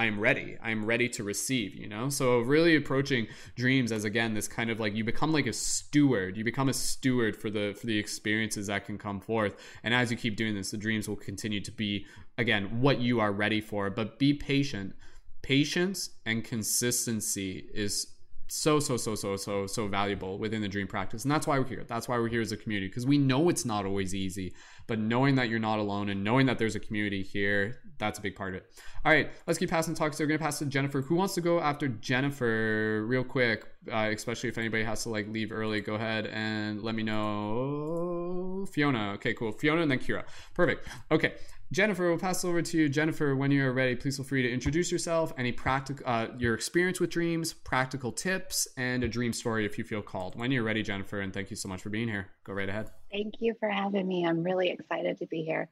A: I am ready. I am ready to receive, you know? So, really approaching dreams as again this kind of like you become like a steward. You become a steward for the for the experiences that can come forth. And as you keep doing this, the dreams will continue to be again what you are ready for, but be patient. Patience and consistency is so so so so so so valuable within the dream practice and that's why we're here that's why we're here as a community because we know it's not always easy but knowing that you're not alone and knowing that there's a community here that's a big part of it all right let's keep passing talks so we're gonna pass to jennifer who wants to go after jennifer real quick uh, especially if anybody has to like leave early go ahead and let me know fiona okay cool fiona and then kira perfect okay Jennifer, we'll pass over to you. Jennifer, when you're ready, please feel free to introduce yourself, any practical, uh, your experience with dreams, practical tips, and a dream story if you feel called. When you're ready, Jennifer, and thank you so much for being here. Go right ahead.
F: Thank you for having me. I'm really excited to be here.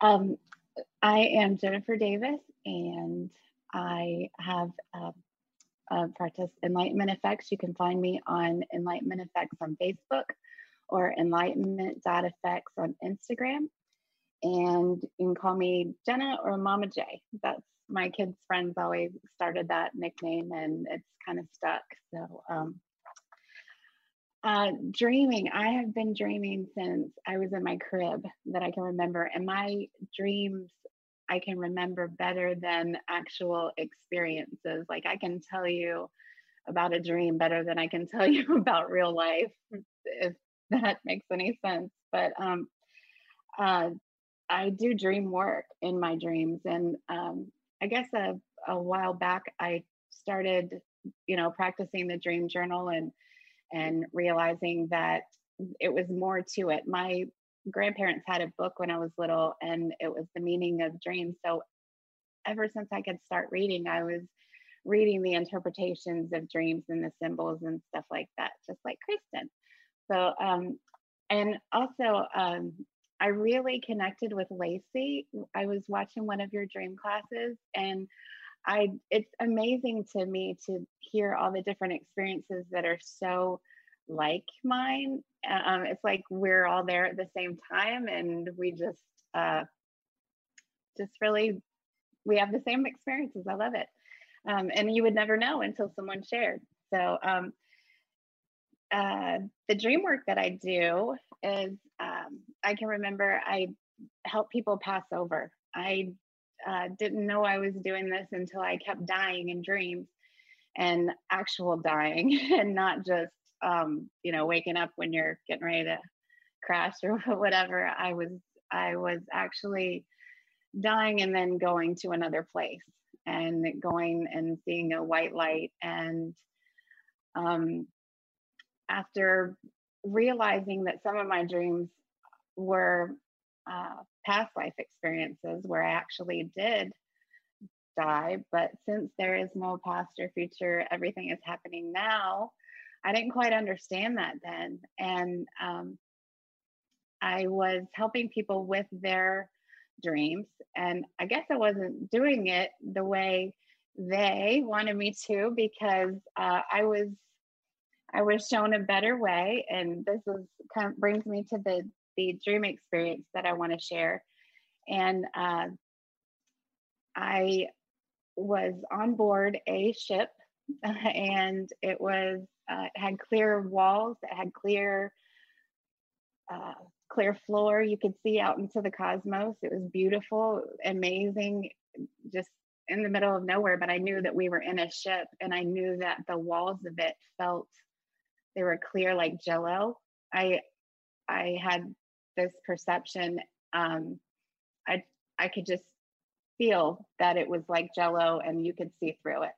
F: Um, I am Jennifer Davis, and I have uh, uh, practiced Enlightenment Effects. You can find me on Enlightenment Effects on Facebook or Enlightenment.effects on Instagram and you can call me Jenna or Mama J. That's my kids' friends always started that nickname, and it's kind of stuck. So, um, uh, dreaming. I have been dreaming since I was in my crib that I can remember, and my dreams I can remember better than actual experiences. Like I can tell you about a dream better than I can tell <laughs> you about real life, if that makes any sense. But um, uh, I do dream work in my dreams, and um, I guess a a while back, I started, you know, practicing the dream journal and and realizing that it was more to it. My grandparents had a book when I was little, and it was the meaning of dreams. So ever since I could start reading, I was reading the interpretations of dreams and the symbols and stuff like that, just like Kristen. So, um, and also, um, I really connected with Lacey. I was watching one of your dream classes, and I it's amazing to me to hear all the different experiences that are so like mine. Um, it's like we're all there at the same time, and we just uh, just really we have the same experiences. I love it, um, and you would never know until someone shared. So um, uh, the dream work that I do is um, I can remember I help people pass over. I uh, didn't know I was doing this until I kept dying in dreams and actual dying <laughs> and not just um, you know waking up when you're getting ready to crash or <laughs> whatever. I was I was actually dying and then going to another place and going and seeing a white light and um, after realizing that some of my dreams were uh, past life experiences where I actually did die, but since there is no past or future, everything is happening now. I didn't quite understand that then. And um, I was helping people with their dreams. And I guess I wasn't doing it the way they wanted me to because uh, I was I was shown a better way, and this is kind of brings me to the the dream experience that I want to share. And uh, I was on board a ship, <laughs> and it was uh, it had clear walls, it had clear uh, clear floor. You could see out into the cosmos. It was beautiful, amazing, just in the middle of nowhere. But I knew that we were in a ship, and I knew that the walls of it felt they were clear like jello. I I had this perception. Um, I I could just feel that it was like jello and you could see through it.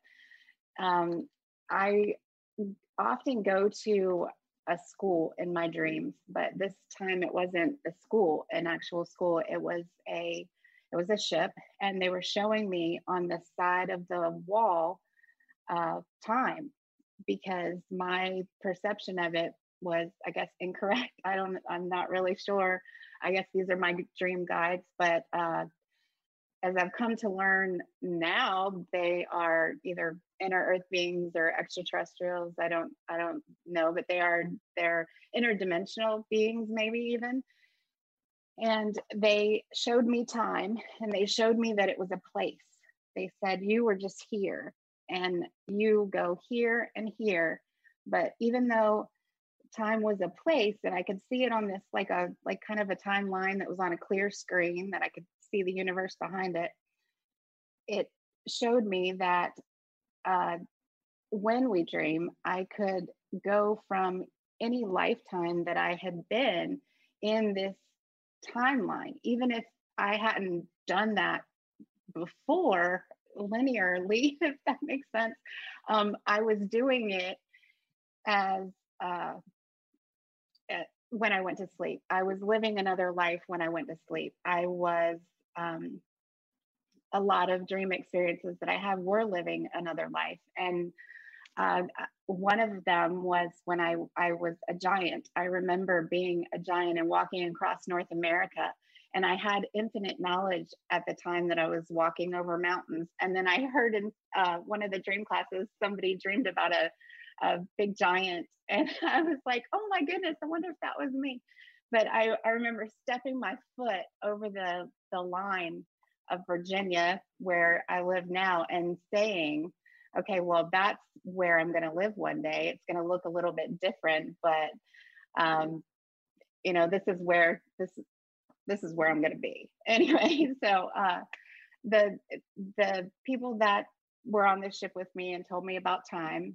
F: Um, I often go to a school in my dreams, but this time it wasn't a school, an actual school. It was a it was a ship, and they were showing me on the side of the wall uh, time because my perception of it was i guess <laughs> incorrect. I don't i'm not really sure. I guess these are my dream guides but uh, as i've come to learn now they are either inner earth beings or extraterrestrials. I don't i don't know but they are they're interdimensional beings maybe even. And they showed me time and they showed me that it was a place. They said you were just here and you go here and here. But even though time was a place and i could see it on this like a like kind of a timeline that was on a clear screen that i could see the universe behind it it showed me that uh, when we dream i could go from any lifetime that i had been in this timeline even if i hadn't done that before linearly, <laughs> if that makes sense. Um, I was doing it as uh, when I went to sleep. I was living another life when I went to sleep. I was um, a lot of dream experiences that I have were living another life, and uh, one of them was when I I was a giant. I remember being a giant and walking across North America and I had infinite knowledge at the time that I was walking over mountains. And then I heard in uh, one of the dream classes, somebody dreamed about a, a big giant. <laughs> And I was like, oh my goodness, I wonder if that was me. But I, I remember stepping my foot over the, the line of Virginia, where I live now, and saying, okay, well, that's where I'm going to live one day. It's going to look a little bit different, but um, you know, this is where this this is where I'm going to be <laughs> anyway. So uh, the the people that were on this ship with me and told me about time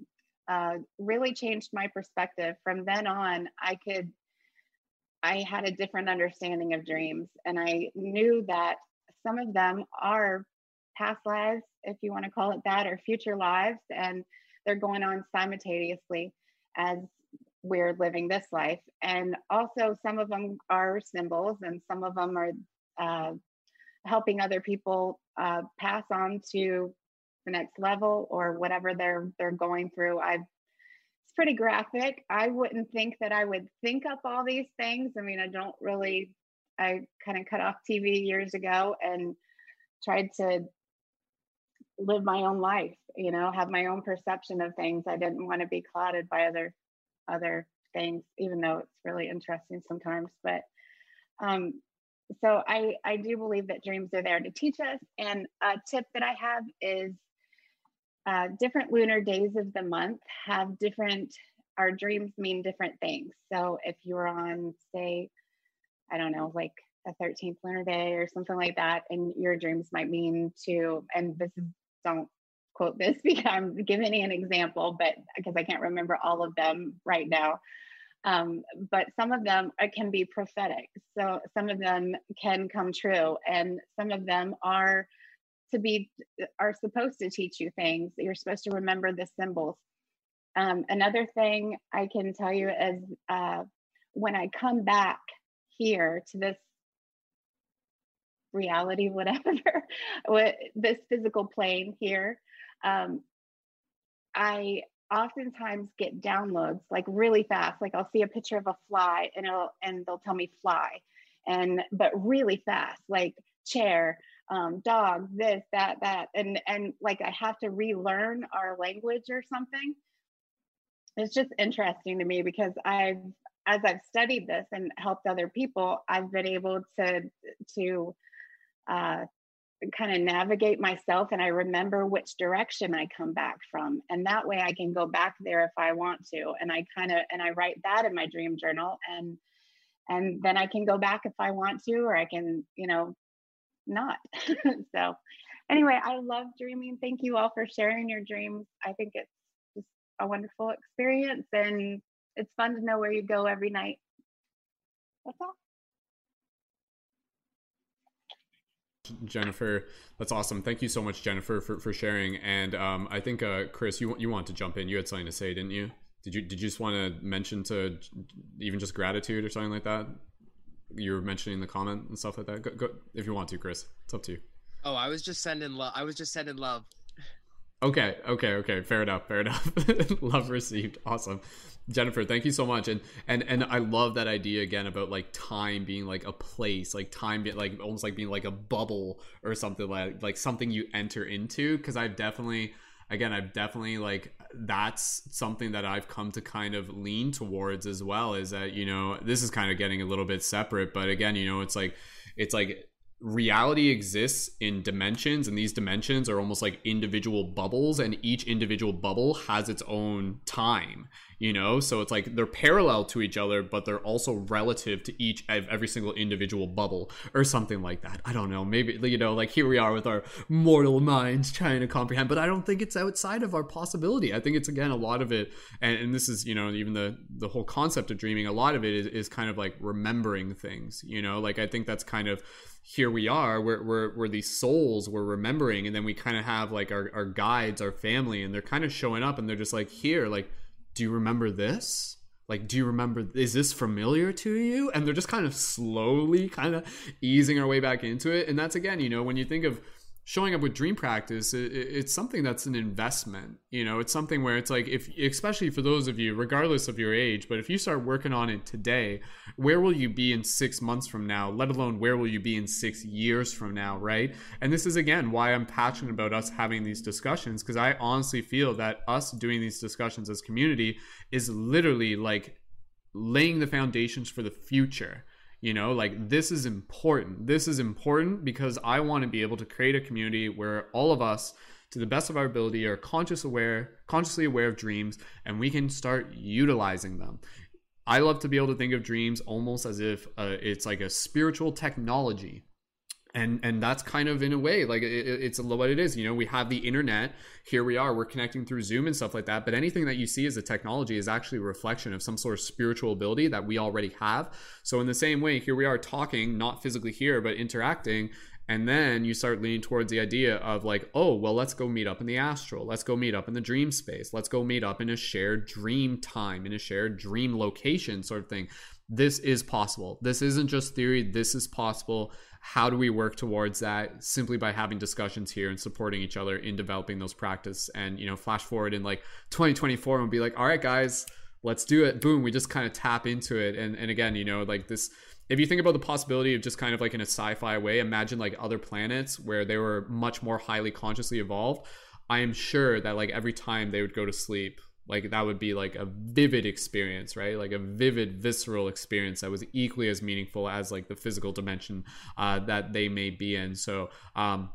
F: uh, really changed my perspective. From then on, I could I had a different understanding of dreams, and I knew that some of them are past lives, if you want to call it that, or future lives, and they're going on simultaneously as we're living this life. And also, some of them are symbols, and some of them are uh, helping other people uh, pass on to the next level or whatever they're they're going through. I've it's pretty graphic. I wouldn't think that I would think up all these things. I mean, I don't really. I kind of cut off TV years ago and tried to live my own life. You know, have my own perception of things. I didn't want to be clouded by other other things, even though it's really interesting sometimes. But um, so I I do believe that dreams are there to teach us. And a tip that I have is uh, different lunar days of the month have different. Our dreams mean different things. So if you're on, say, I don't know, like a 13th lunar day or something like that, and your dreams might mean to, and this is don't quote this <laughs> because I'm giving an example, but because I can't remember all of them right now. Um, but some of them uh, can be prophetic. So some of them can come true, and some of them are to be are supposed to teach you things. You're supposed to remember the symbols. Um, another thing I can tell you is uh, when I come back here to this reality, <laughs> whatever, this physical plane here, um, I oftentimes get downloads like really fast. Like I'll see a picture of a fly and it'll and they'll tell me fly, and but really fast, like chair, um, dog, this, that, that, and and like I have to relearn our language or something. It's just interesting to me because I've as I've studied this and helped other people, I've been able to to uh, kind of navigate myself and I remember which direction I come back from. And that way I can go back there if I want to. And I kind of and I write that in my dream journal and and then I can go back if I want to, or I can, you know, not. <laughs> so <laughs> anyway, I love dreaming. Thank you all for sharing your dreams. I think it's just a wonderful experience and it's fun to know where you go every night. That's all.
A: Jennifer, that's awesome. Thank you so much, Jennifer, for, for sharing. And um, I think uh, Chris, you you want to jump in? You had something to say, didn't you? Did you did you just want to mention to even just gratitude or something like that? You were mentioning the comment and stuff like that. Go, go if you want to, Chris. It's up to you.
E: Oh, I was just sending love. I was just sending love.
A: Okay, okay, okay. Fair enough. Fair enough. <laughs> love received. Awesome. Jennifer, thank you so much. And and and I love that idea again about like time being like a place, like time being like almost like being like a bubble or something like like something you enter into. Cause I've definitely again I've definitely like that's something that I've come to kind of lean towards as well is that, you know, this is kind of getting a little bit separate, but again, you know, it's like it's like reality exists in dimensions and these dimensions are almost like individual bubbles and each individual bubble has its own time you know? So it's like they're parallel to each other but they're also relative to each every single individual bubble or something like that. I don't know. Maybe you know like here we are with our mortal minds trying to comprehend but i don't think it's outside of our possibility. I think it's again a lot of it and, and this is you know even the the whole concept of dreaming a lot of it is, is kind of like remembering things you know? Like i think that's kind of here we are we're, we're, we're these souls we're remembering and then we kind of have like our, our guides our family and they're kind of showing up and they're just like here like do you remember this? Like, do you remember? Is this familiar to you? And they're just kind of slowly kind of easing our way back into it. And that's again, you know, when you think of showing up with dream practice it, it's something that's an investment you know? It's something where it's like if especially for those of you regardless of your age but if you start working on it today where will you be in six months from now? Let alone where will you be in six years from now right? And this is again why i'm passionate about us having these discussions because i honestly feel that us doing these discussions as community is literally like laying the foundations for the future you know, like this is important. This is important because I want to be able to create a community where all of us to the best of our ability are conscious aware, consciously aware of dreams and we can start utilizing them. I love to be able to think of dreams almost as if uh, it's like a spiritual technology and and that's kind of in a way like it, it's what it is. You know we have the internet. Here we are. We're connecting through zoom and stuff like that. But anything that you see as a technology is actually a reflection of some sort of spiritual ability that we already have. So in the same way here we are talking not physically here but interacting. And then you start leaning towards the idea of like oh well let's go meet up in the astral. Let's go meet up in the dream space. Let's go meet up in a shared dream time in a shared dream location sort of thing. This is possible. This isn't just theory. This is possible how do we work towards that simply by having discussions here and supporting each other in developing those practice? And you know flash forward in like 2024 and be like all right guys let's do it. Boom we just kind of tap into it. And and again you know like this if you think about the possibility of just kind of like in a sci-fi way imagine like other planets where they were much more highly consciously evolved. I am sure that like every time they would go to sleep like that would be like a vivid experience right? Like a vivid visceral experience that was equally as meaningful as like the physical dimension uh, that they may be in. So um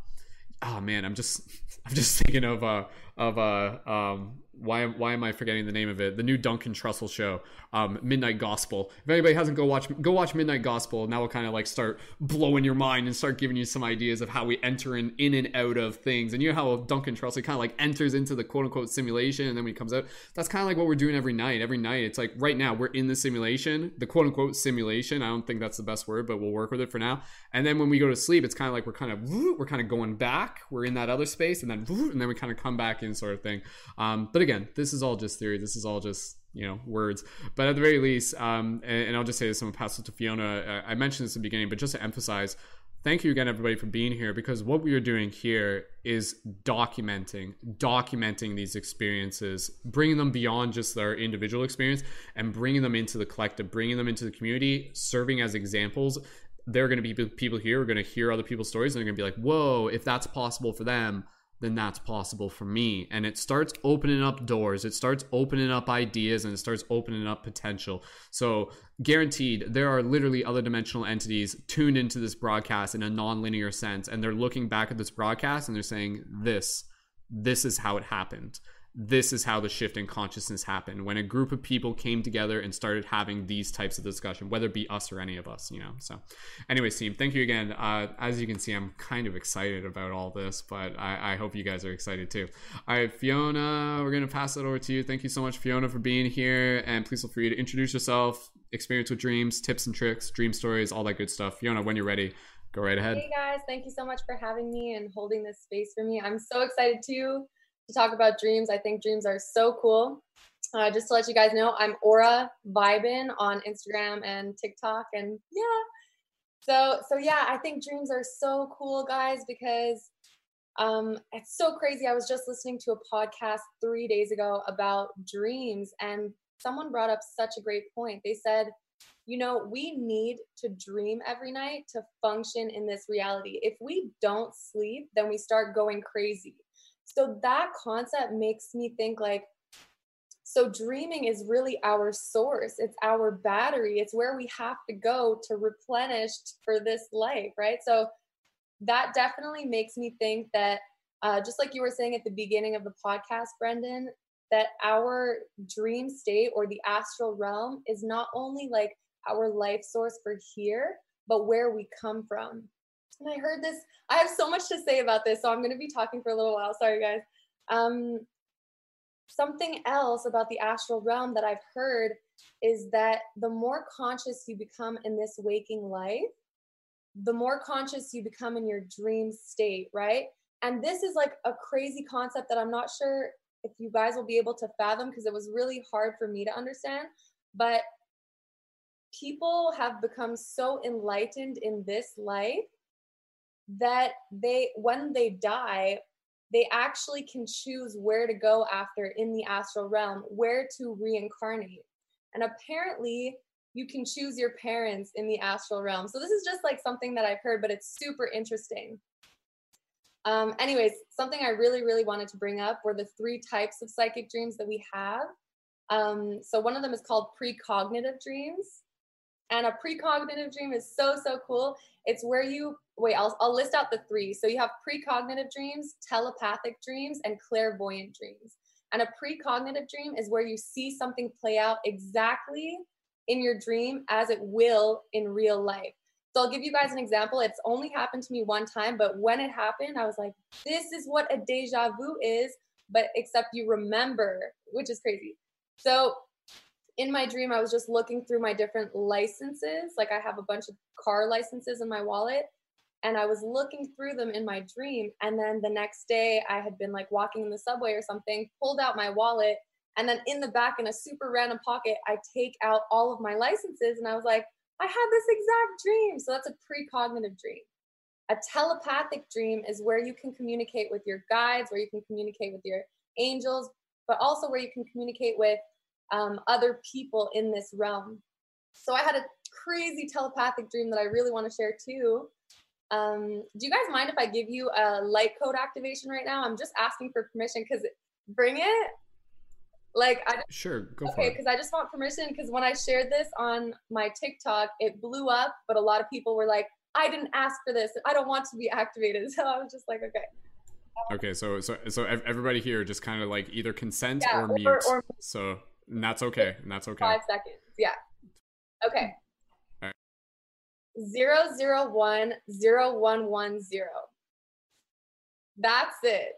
A: oh man i'm just <laughs> i'm just thinking of uh of uh um why why am I forgetting the name of it? The new Duncan Trussell show, um, Midnight Gospel. If anybody hasn't go watch go watch Midnight Gospel, and that will kind of like start blowing your mind and start giving you some ideas of how we enter in in and out of things. And you know how Duncan Trussell kind of like enters into the quote unquote simulation, and then when he comes out, that's kind of like what we're doing every night. Every night, it's like right now we're in the simulation, the quote unquote simulation. I don't think that's the best word, but we'll work with it for now. And then when we go to sleep, it's kind of like we're kind of we're kind of going back. We're in that other space, and then and then we kind of come back in, sort of thing. Um, but again, this is all just theory. This is all just you know words. But at the very least, um, and, and, I'll just say this: I'm gonna pass it to Fiona. Uh, I mentioned this in the beginning, but just to emphasize, thank you again, everybody, for being here. Because what we are doing here is documenting, documenting these experiences, bringing them beyond just their individual experience, and bringing them into the collective, bringing them into the community, serving as examples. There are going to be people here who are going to hear other people's stories and they're going to be like, "Whoa! If that's possible for them." Then that's possible for me. And it starts opening up doors, it starts opening up ideas, and it starts opening up potential. So, guaranteed, there are literally other dimensional entities tuned into this broadcast in a non-linear sense, and they're looking back at this broadcast and they're saying, This, this is how it happened this is how the shift in consciousness happened. When a group of people came together and started having these types of discussion whether it be us or any of us you know so. Anyways team thank you again. Uh, as you can see i'm kind of excited about all this but I, I hope you guys are excited too. All right fiona we're to pass it over to you. Thank you so much fiona for being here and please feel free to introduce yourself experience with dreams tips and tricks dream stories all that good stuff. Fiona when you're ready go right ahead.
C: Hey guys thank you so much for having me and holding this space for me. I'm so excited too to talk about dreams. I think dreams are so cool. Uh, just to let you guys know, I'm Aura Vibin on Instagram and TikTok, and yeah. So so yeah, I think dreams are so cool, guys, because um, it's so crazy. I was just listening to a podcast three days ago about dreams, and someone brought up such a great point. They said, you know, we need to dream every night to function in this reality. If we don't sleep, then we start going crazy. So that concept makes me think like, so dreaming is really our source. It's our battery. It's where we have to go to replenish for this life, right? So that definitely makes me think that, uh, just like you were saying at the beginning of the podcast, Brendon, that our dream state or the astral realm is not only like our life source for here, but where we come from. And I heard this, I have so much to say about this, so I'm going to be talking for a little while. Sorry, guys. Um, something else about the astral realm that I've heard is that the more conscious you become in this waking life, the more conscious you become in your dream state, right? And this is like a crazy concept that I'm not sure if you guys will be able to fathom because it was really hard for me to understand. But people have become so enlightened in this life that they when they die they actually can choose where to go after in the astral realm where to reincarnate. And apparently you can choose your parents in the astral realm. So this is just like something that i've heard but it's super interesting. Um, anyways something i really really wanted to bring up were the three types of psychic dreams that we have. Um, so one of them is called precognitive dreams. And a precognitive dream is so so cool. It's where you wait, I'll, I'll list out the three. So you have precognitive dreams, telepathic dreams, and clairvoyant dreams. And a precognitive dream is where you see something play out exactly in your dream as it will in real life. So I'll give you guys an example. It's only happened to me one time, but when it happened, I was like, this is what a deja vu is, but except you remember, which is crazy. So in my dream, I was just looking through my different licenses. Like I have a bunch of car licenses in my wallet and I was looking through them in my dream. And then the next day, I had been like walking in the subway or something, pulled out my wallet, and then in the back, in a super random pocket, I take out all of my licenses. And I was like, I had this exact dream. So that's a precognitive dream. A telepathic dream is where you can communicate with your guides, where you can communicate with your angels, but also where you can communicate with um, other people in this realm. So I had a crazy telepathic dream that I really want to share too. Um, do you guys mind if I give you a light code activation right now? I'm just asking for permission because bring it. Like I
A: sure go
C: okay,
A: for it.
C: because I just want permission because when I shared this on my TikTok, it blew up, but a lot of people were like, "I didn't ask for this. I don't want to be activated." <laughs> So I was just like, "Okay."
A: Okay, so so so everybody here just kind of like either consent
C: Yeah,
A: or
C: or-
A: mute.
C: or-
A: so and that's okay. And that's okay.
C: Five seconds. Yeah. Okay.
A: All right.
C: Zero zero one zero one one zero. That's it.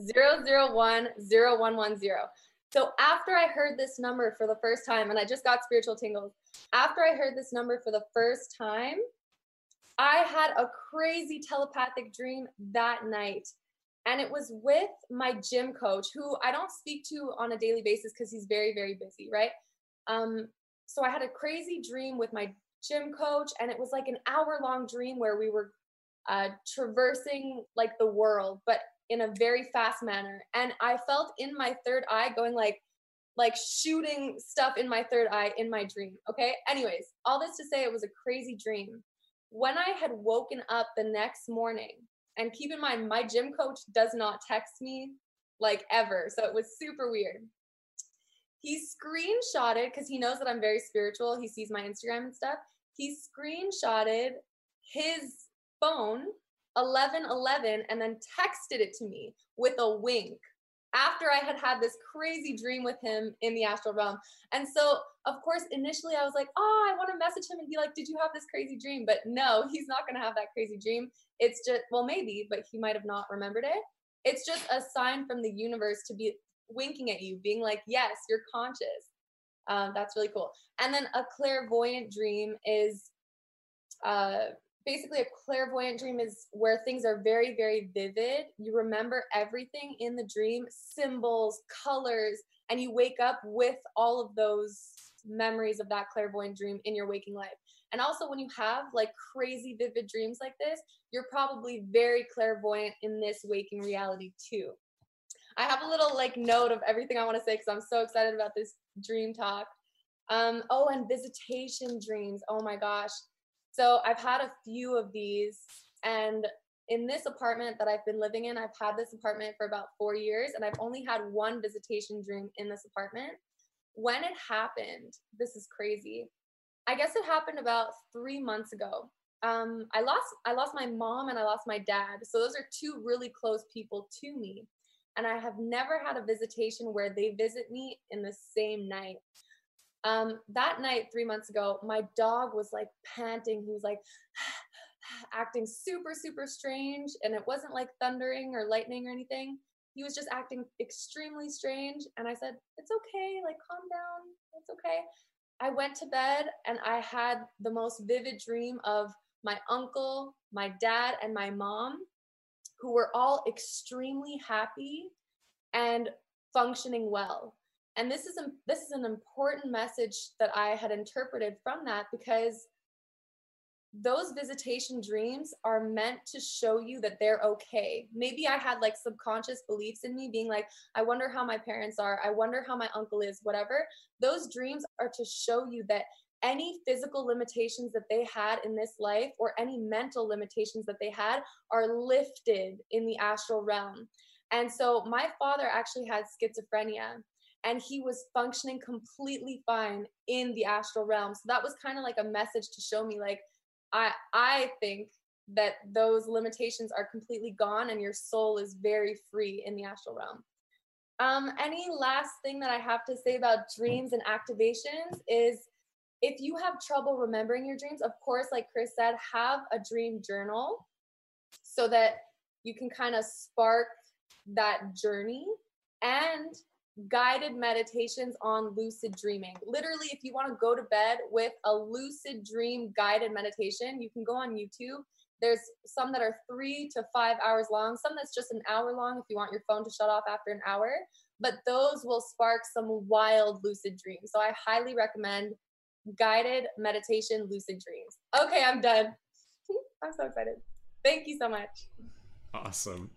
C: Zero zero one zero one one zero. So after I heard this number for the first time, and I just got spiritual tingles, after I heard this number for the first time, I had a crazy telepathic dream that night. And it was with my gym coach, who I don't speak to on a daily basis because he's very, very busy, right? Um, so I had a crazy dream with my gym coach, and it was like an hour long dream where we were uh, traversing like the world, but in a very fast manner. And I felt in my third eye going like, like shooting stuff in my third eye in my dream. Okay. Anyways, all this to say, it was a crazy dream. When I had woken up the next morning, and keep in mind, my gym coach does not text me like ever. So it was super weird. He screenshotted because he knows that I'm very spiritual. He sees my Instagram and stuff. He screenshotted his phone 1111 and then texted it to me with a wink after I had had this crazy dream with him in the astral realm. And so, of course, initially I was like, oh, I want to message him and be like, did you have this crazy dream? But no, <laughs> he's not going to have that crazy dream. It's just, well, maybe, but he might have not remembered it. It's just a sign from the universe to be winking at you, being like, yes, you're conscious. Um, that's really cool. And then a clairvoyant dream is uh, basically a clairvoyant dream is where things are very, very vivid. You remember everything in the dream, symbols, colors, and you wake up with all of those memories of that clairvoyant dream in your waking life. And also, when you have like crazy vivid dreams like this, you're probably very clairvoyant in this waking reality too. I have a little like note of everything I want to say because I'm so excited about this dream talk. Um, oh, and visitation dreams. Oh my gosh. So I've had a few of these, and in this apartment that I've been living in, I've had this apartment for about four years, and I've only had one visitation dream in this apartment. When it happened, this is crazy. I guess it happened about three months ago. Um, I lost I lost my mom and I lost my dad. So those are two really close people to me. And I have never had a visitation where they visit me in the same night. Um, that night, three months ago, my dog was like panting. He was like <sighs> acting super, super strange. And it wasn't like thundering or lightning or anything. He was just acting extremely strange. And I said, It's okay. Like, calm down. It's okay. I went to bed and I had the most vivid dream of my uncle, my dad, and my mom, who were all extremely happy and functioning well. And this is a, this is an important message that I had interpreted from that because those visitation dreams are meant to show you that they're okay. Maybe I had like subconscious beliefs in me being like, I wonder how my parents are. I wonder how my uncle is, whatever. Those dreams are to show you that any physical limitations that they had in this life or any mental limitations that they had are lifted in the astral realm. And so my father actually had schizophrenia and he was functioning completely fine in the astral realm. So that was kind of like a message to show me like I I think that those limitations are completely gone and your soul is very free in the astral realm. Um, any last thing that I have to say about dreams and activations is if you have trouble remembering your dreams, of course, like Chris said, have a dream journal so that you can kind of spark that journey. And guided meditations on lucid dreaming. Literally, if you want to go to bed with a lucid dream guided meditation, you can go on YouTube. There's some that are three to five hours long, some that's just an hour long if you want your phone to shut off after an hour. But those will spark some wild lucid dreams. So I highly recommend guided meditation lucid dreams. Okay, I'm done. <laughs> I'm so excited. Thank you so much.
A: Awesome.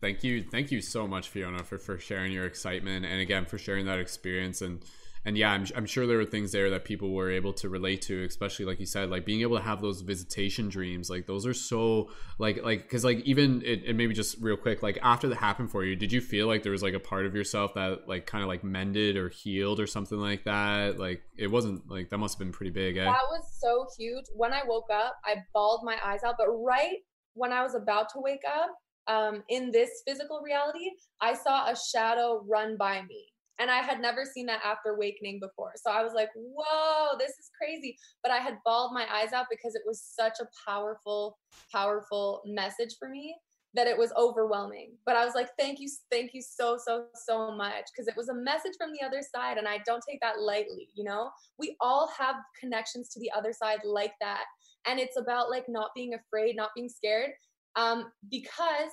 A: Thank you. Thank you so much, Fiona, for, for sharing your excitement and again for sharing that experience and and yeah, I'm, I'm sure there were things there that people were able to relate to, especially like you said, like being able to have those visitation dreams. Like those are so like like because like even it, maybe just real quick, like after that happened for you, did you feel like there was like a part of yourself that like kind of like mended or healed or something like that? Like it wasn't like that must have been pretty big. Eh?
C: That was so huge. When I woke up, I bawled my eyes out, but right when I was about to wake up, um, in this physical reality, I saw a shadow run by me. And I had never seen that after awakening before. So I was like, whoa, this is crazy. But I had bawled my eyes out because it was such a powerful, powerful message for me that it was overwhelming. But I was like, thank you, thank you so, so, so much. Because it was a message from the other side. And I don't take that lightly, you know? We all have connections to the other side like that. And it's about like not being afraid, not being scared. Um, because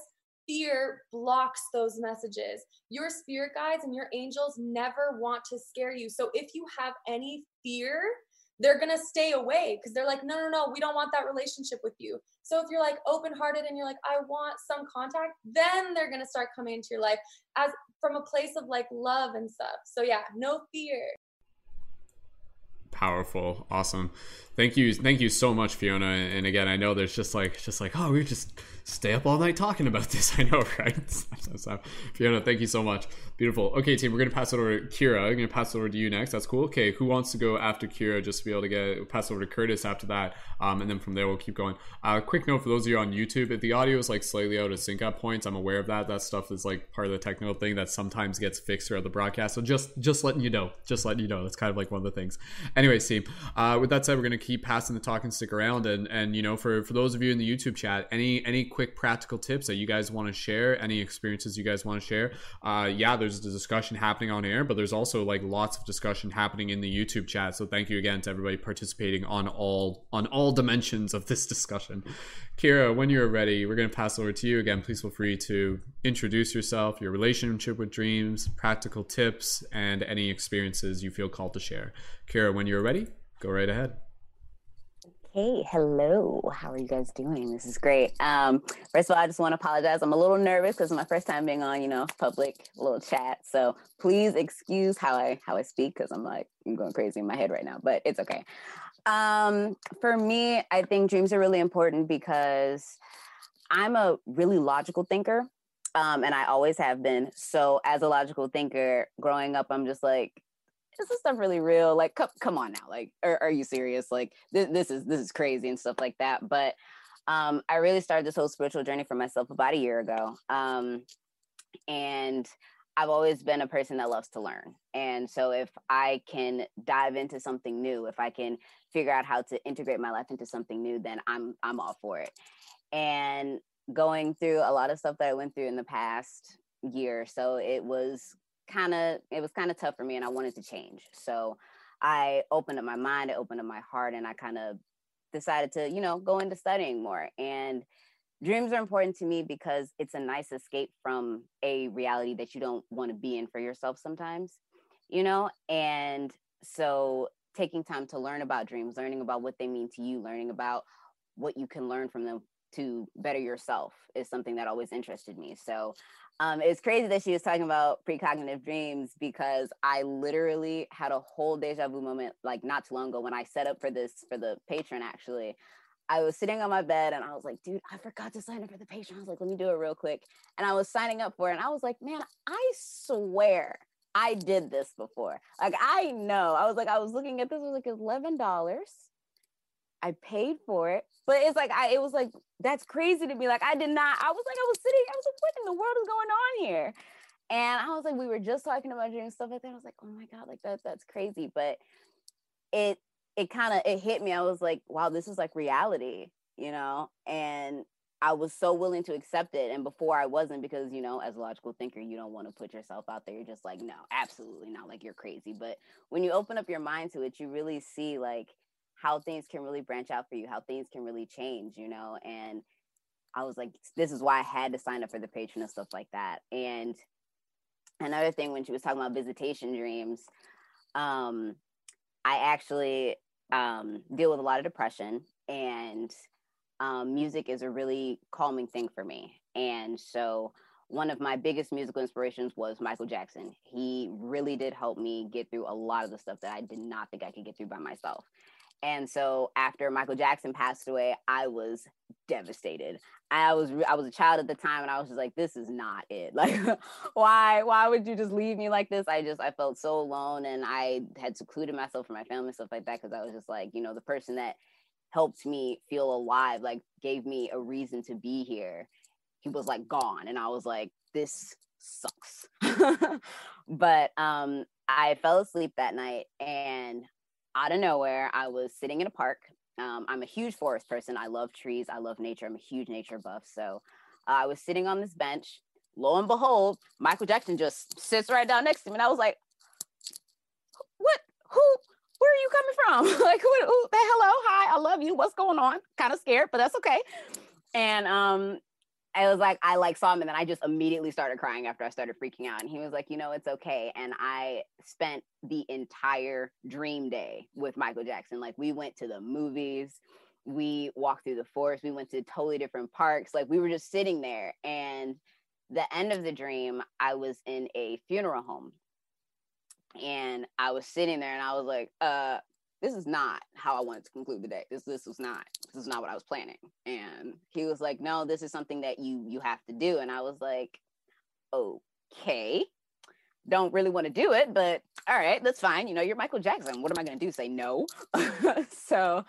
C: fear blocks those messages. Your spirit guides and your angels never want to scare you. So if you have any fear, they're going to stay away because they're like, no, no, no, we don't want that relationship with you. So if you're like open hearted and you're like, I want some contact, then they're going to start coming into your life as from a place of like love and stuff. So yeah, no fear.
A: Powerful. Awesome. Thank you. Thank you so much, Fiona. And again, I know there's just like, just like, oh, we just stay up all night talking about this. <laughs> I know, right? <laughs> so, Fiona, thank you so much. Beautiful. Okay, team, we're gonna pass it over to Kira. I'm gonna pass it over to you next. That's cool. Okay, who wants to go after Kira? Just to be able to get pass over to Curtis after that, um, and then from there we'll keep going. Uh, quick note for those of you on YouTube: if the audio is like slightly out of sync at points, I'm aware of that. That stuff is like part of the technical thing that sometimes gets fixed throughout the broadcast. So just just letting you know, just letting you know. That's kind of like one of the things. Anyway, team. Uh, with that said, we're gonna keep passing the talk and stick around. And and you know, for for those of you in the YouTube chat, any any quick practical tips that you guys want to share, any experiences you guys want to share, uh, yeah, there's a discussion happening on air, but there's also like lots of discussion happening in the YouTube chat. So thank you again to everybody participating on all on all dimensions of this <laughs> discussion. Kira, when you're ready, we're going to pass over to you again. Please feel free to introduce yourself, your relationship with dreams, practical tips, and any experiences you feel called to share. Kira, when you're ready, go right ahead.
G: Hey, hello. How are you guys doing? This is great. Um, first of all, I just want to apologize. I'm a little nervous because it's my first time being on, you know, public little chat. So please excuse how I how I speak because I'm like I'm going crazy in my head right now, but it's okay. Um, for me, I think dreams are really important because I'm a really logical thinker. Um, and I always have been. So as a logical thinker, growing up, I'm just like, is this stuff really real? Like, come, come on now. Like, are, are you serious? Like, this, this is this is crazy and stuff like that. But um, I really started this whole spiritual journey for myself about a year ago. Um, and I've always been a person that loves to learn. And so if I can dive into something new, if I can figure out how to integrate my life into something new, then I'm I'm all for it. And going through a lot of stuff that I went through in the past year, so it was kind of it was kind of tough for me and I wanted to change. So I opened up my mind, I opened up my heart and I kind of decided to, you know, go into studying more. And dreams are important to me because it's a nice escape from a reality that you don't want to be in for yourself sometimes, you know? And so taking time to learn about dreams, learning about what they mean to you, learning about what you can learn from them to better yourself is something that always interested me. So um, it's crazy that she was talking about precognitive dreams because I literally had a whole deja vu moment like not too long ago when I set up for this for the Patreon actually. I was sitting on my bed and I was like, dude, I forgot to sign up for the Patreon. I was like, let me do it real quick. And I was signing up for it and I was like, man, I swear I did this before. Like I know. I was like, I was looking at this, was like eleven dollars. I paid for it, but it's like I it was like that's crazy to me. Like I did not. I was like I was sitting. I was like, what in the world is going on here? And I was like, we were just talking about dreams stuff like that. I was like, oh my god, like that that's crazy. But it it kind of it hit me. I was like, wow, this is like reality, you know. And I was so willing to accept it. And before I wasn't because, you know, as a logical thinker, you don't want to put yourself out there. You're just like, no, absolutely not. Like you're crazy. But when you open up your mind to it, you really see like how things can really branch out for you, how things can really change, you know? And I was like, this is why I had to sign up for the Patreon and stuff like that. And another thing, when she was talking about visitation dreams, um, I actually um, deal with a lot of depression and um, music is a really calming thing for me. And so one of my biggest musical inspirations was Michael Jackson. He really did help me get through a lot of the stuff that I did not think I could get through by myself. And so after Michael Jackson passed away, I was devastated. I was I was a child at the time and I was just like this is not it. <laughs> Like why why would you just leave me like this? I just I felt so alone and I had secluded myself from my family and stuff like that cuz I was just like, you know, the person that helped me feel alive, like gave me a reason to be here. He was like gone and I was like this sucks. <laughs> but um I fell asleep that night and out of nowhere, I was sitting in a park. Um, I'm a huge forest person. I love trees. I love nature. I'm a huge nature buff. So uh, I was sitting on this bench. Lo and behold, Michael Jackson just sits right down next to me. And I was like, what? Who? Where are you coming from? <laughs> like, who, who? Hello, hi, I love you. What's going on? Kind of scared, but that's okay. And um, I was like, I like saw him and then I just immediately started crying after I started freaking out. And he was like, you know, it's okay. And I spent the entire dream day with Michael Jackson. Like we went to the movies, we walked through the forest, we went to totally different parks. Like we were just sitting there. And the end of the dream, I was in a funeral home. And I was sitting there and I was like, uh, this is not how I wanted to conclude the day. This this was not this is not what I was planning. And he was like, no, this is something that you you have to do. And I was like, okay. Don't really want to do it, but all right, that's fine. You know, you're Michael Jackson. What am I gonna do? Say no? <laughs> so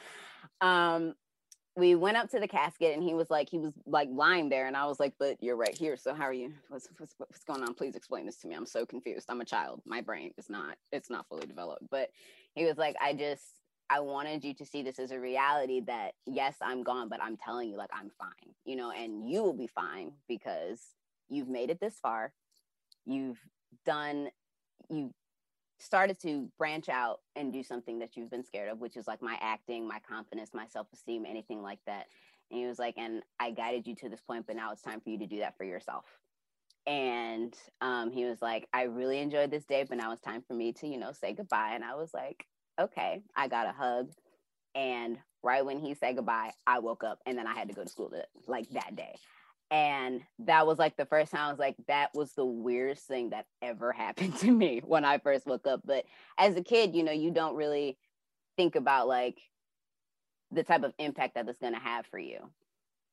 G: um we went up to the casket and he was like he was like lying there and i was like but you're right here so how are you? What's, what's, what's going on? Please explain this to me i'm so confused i'm a child my brain is not it's not fully developed. But he was like i just i wanted you to see this as a reality that yes i'm gone but i'm telling you like i'm fine you know and you will be fine because you've made it this far you've done you started to branch out and do something that you've been scared of, which is like my acting, my confidence, my self esteem, anything like that. And he was like, and I guided you to this point, but now it's time for you to do that for yourself. And um, he was like, I really enjoyed this day, but now it's time for me to, you know, say goodbye. And I was like, okay, I got a hug. And right when he said goodbye, I woke up and then I had to go to school to, like that day. And that was like the first time I was like, that was the weirdest thing that ever <laughs> happened to me when I first woke up. But as a kid, you know, you don't really think about like the type of impact that it's going to have for you.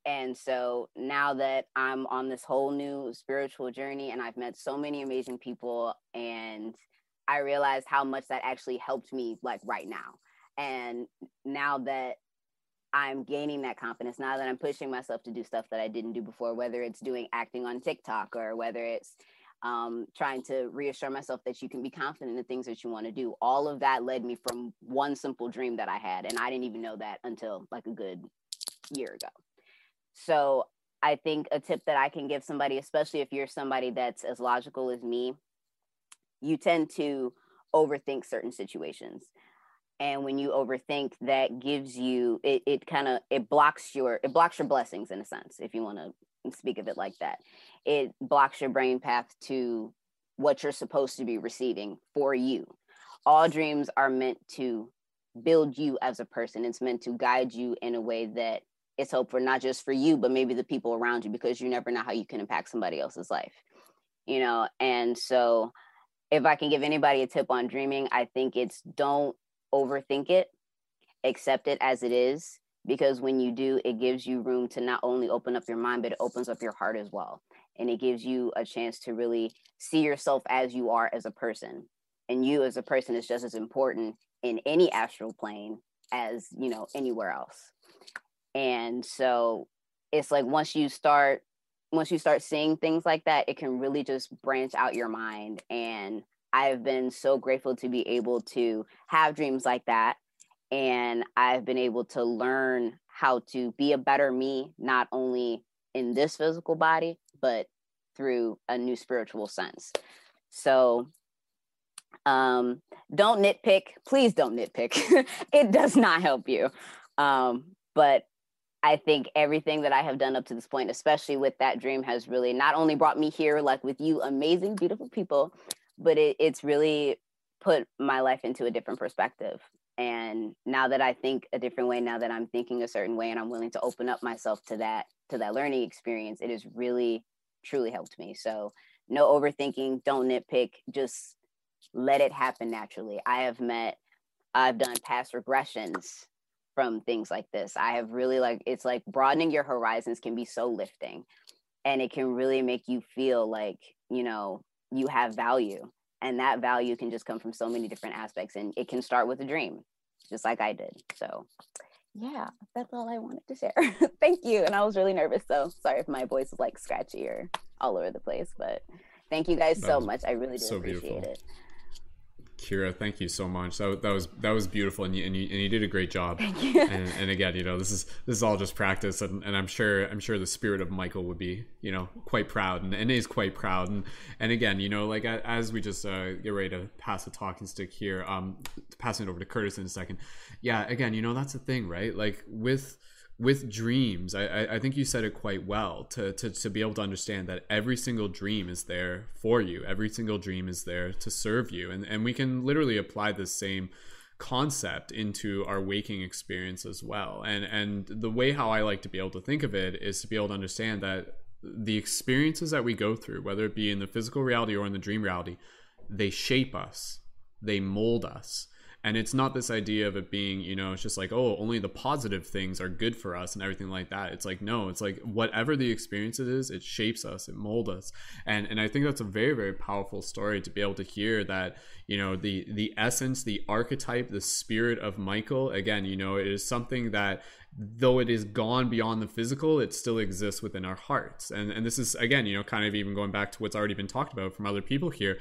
G: And so now that I'm on this whole new spiritual journey and I've met so many amazing people and I realized how much that actually helped me like right now. And now that I'm gaining that confidence now that I'm pushing myself to do stuff that I didn't do before, whether it's doing acting on TikTok or whether it's um, trying to reassure myself that you can be confident in the things that you want to do. All of that led me from one simple dream that I had. And I didn't even know that until like a good year ago. So I think a tip that I can give somebody, especially if you're somebody that's as logical as me, you tend to overthink certain situations and when you overthink that gives you it, it kind of it blocks your it blocks your blessings in a sense if you want to speak of it like that. It blocks your brain path to what you're supposed to be receiving for you. All dreams are meant to build you as a person. It's meant to guide you in a way that it's hope for not just for you but maybe the people around you because you never know how you can impact somebody else's life you know? And so if i can give anybody a tip on dreaming i think it's don't overthink it, accept it as it is, because when you do, it gives you room to not only open up your mind, but it opens up your heart as well. And it gives you a chance to really see yourself as you are as a person. And you as a person is just as important in any astral plane as, you know, anywhere else. And so it's like once you start once you start seeing things like that, it can really just branch out your mind and I've been so grateful to be able to have dreams like that and I've been able to learn how to be a better me, not only in this physical body, but through a new spiritual sense. So um, don't nitpick. Please don't nitpick. <laughs> it does not help you. Um, but I think everything that I have done up to this point, especially with that dream, has really not only brought me here, like with you, amazing, beautiful people, but it, it's really put my life into a different perspective. And now that I think a different way, now that I'm thinking a certain way, and I'm willing to open up myself to that to that learning experience, it has really, truly helped me. So no overthinking, don't nitpick, just let it happen naturally. I have met, I've done past regressions from things like this. I have really like it's like broadening your horizons can be so lifting and it can really make you feel like, you know, you have value and that value can just come from so many different aspects and it can start with a dream just like I did. So, yeah, that's all I wanted to share. <laughs> thank you. And I was really nervous, so sorry if my voice is like scratchy or all over the place, but thank you guys so much. I really do so appreciate beautiful. it.
A: Kira, thank you so much. That, that was that was beautiful, and you, and you and you did a great job. Thank And, and, again, you know, this is this is all just practice, and, and I'm sure I'm sure the spirit of Michael would be, you know, quite proud, and, and is quite proud. And and again, you know, like as we just uh, get ready to pass the talking stick here, um, passing it over to Curtis in a second. Yeah, again, you know, that's the thing, right? Like with with dreams, I, I think you said it quite well to, to, to be able to understand that every single dream is there for you. Every single dream is there to serve you. And, and we can literally apply the same concept into our waking experience as well. And, and the way how I like to be able to think of it is to be able to understand that the experiences that we go through, whether it be in the physical reality or in the dream reality, they shape us, they mold us and it's not this idea of it being you know it's just like oh only the positive things are good for us and everything like that. It's like no it's like whatever the experience it is it shapes us it molds us. And and i think that's a very very powerful story to be able to hear that you know the the essence the archetype the spirit of michael again you know it is something that though it is gone beyond the physical it still exists within our hearts. And and this is again you know kind of even going back to what's already been talked about from other people here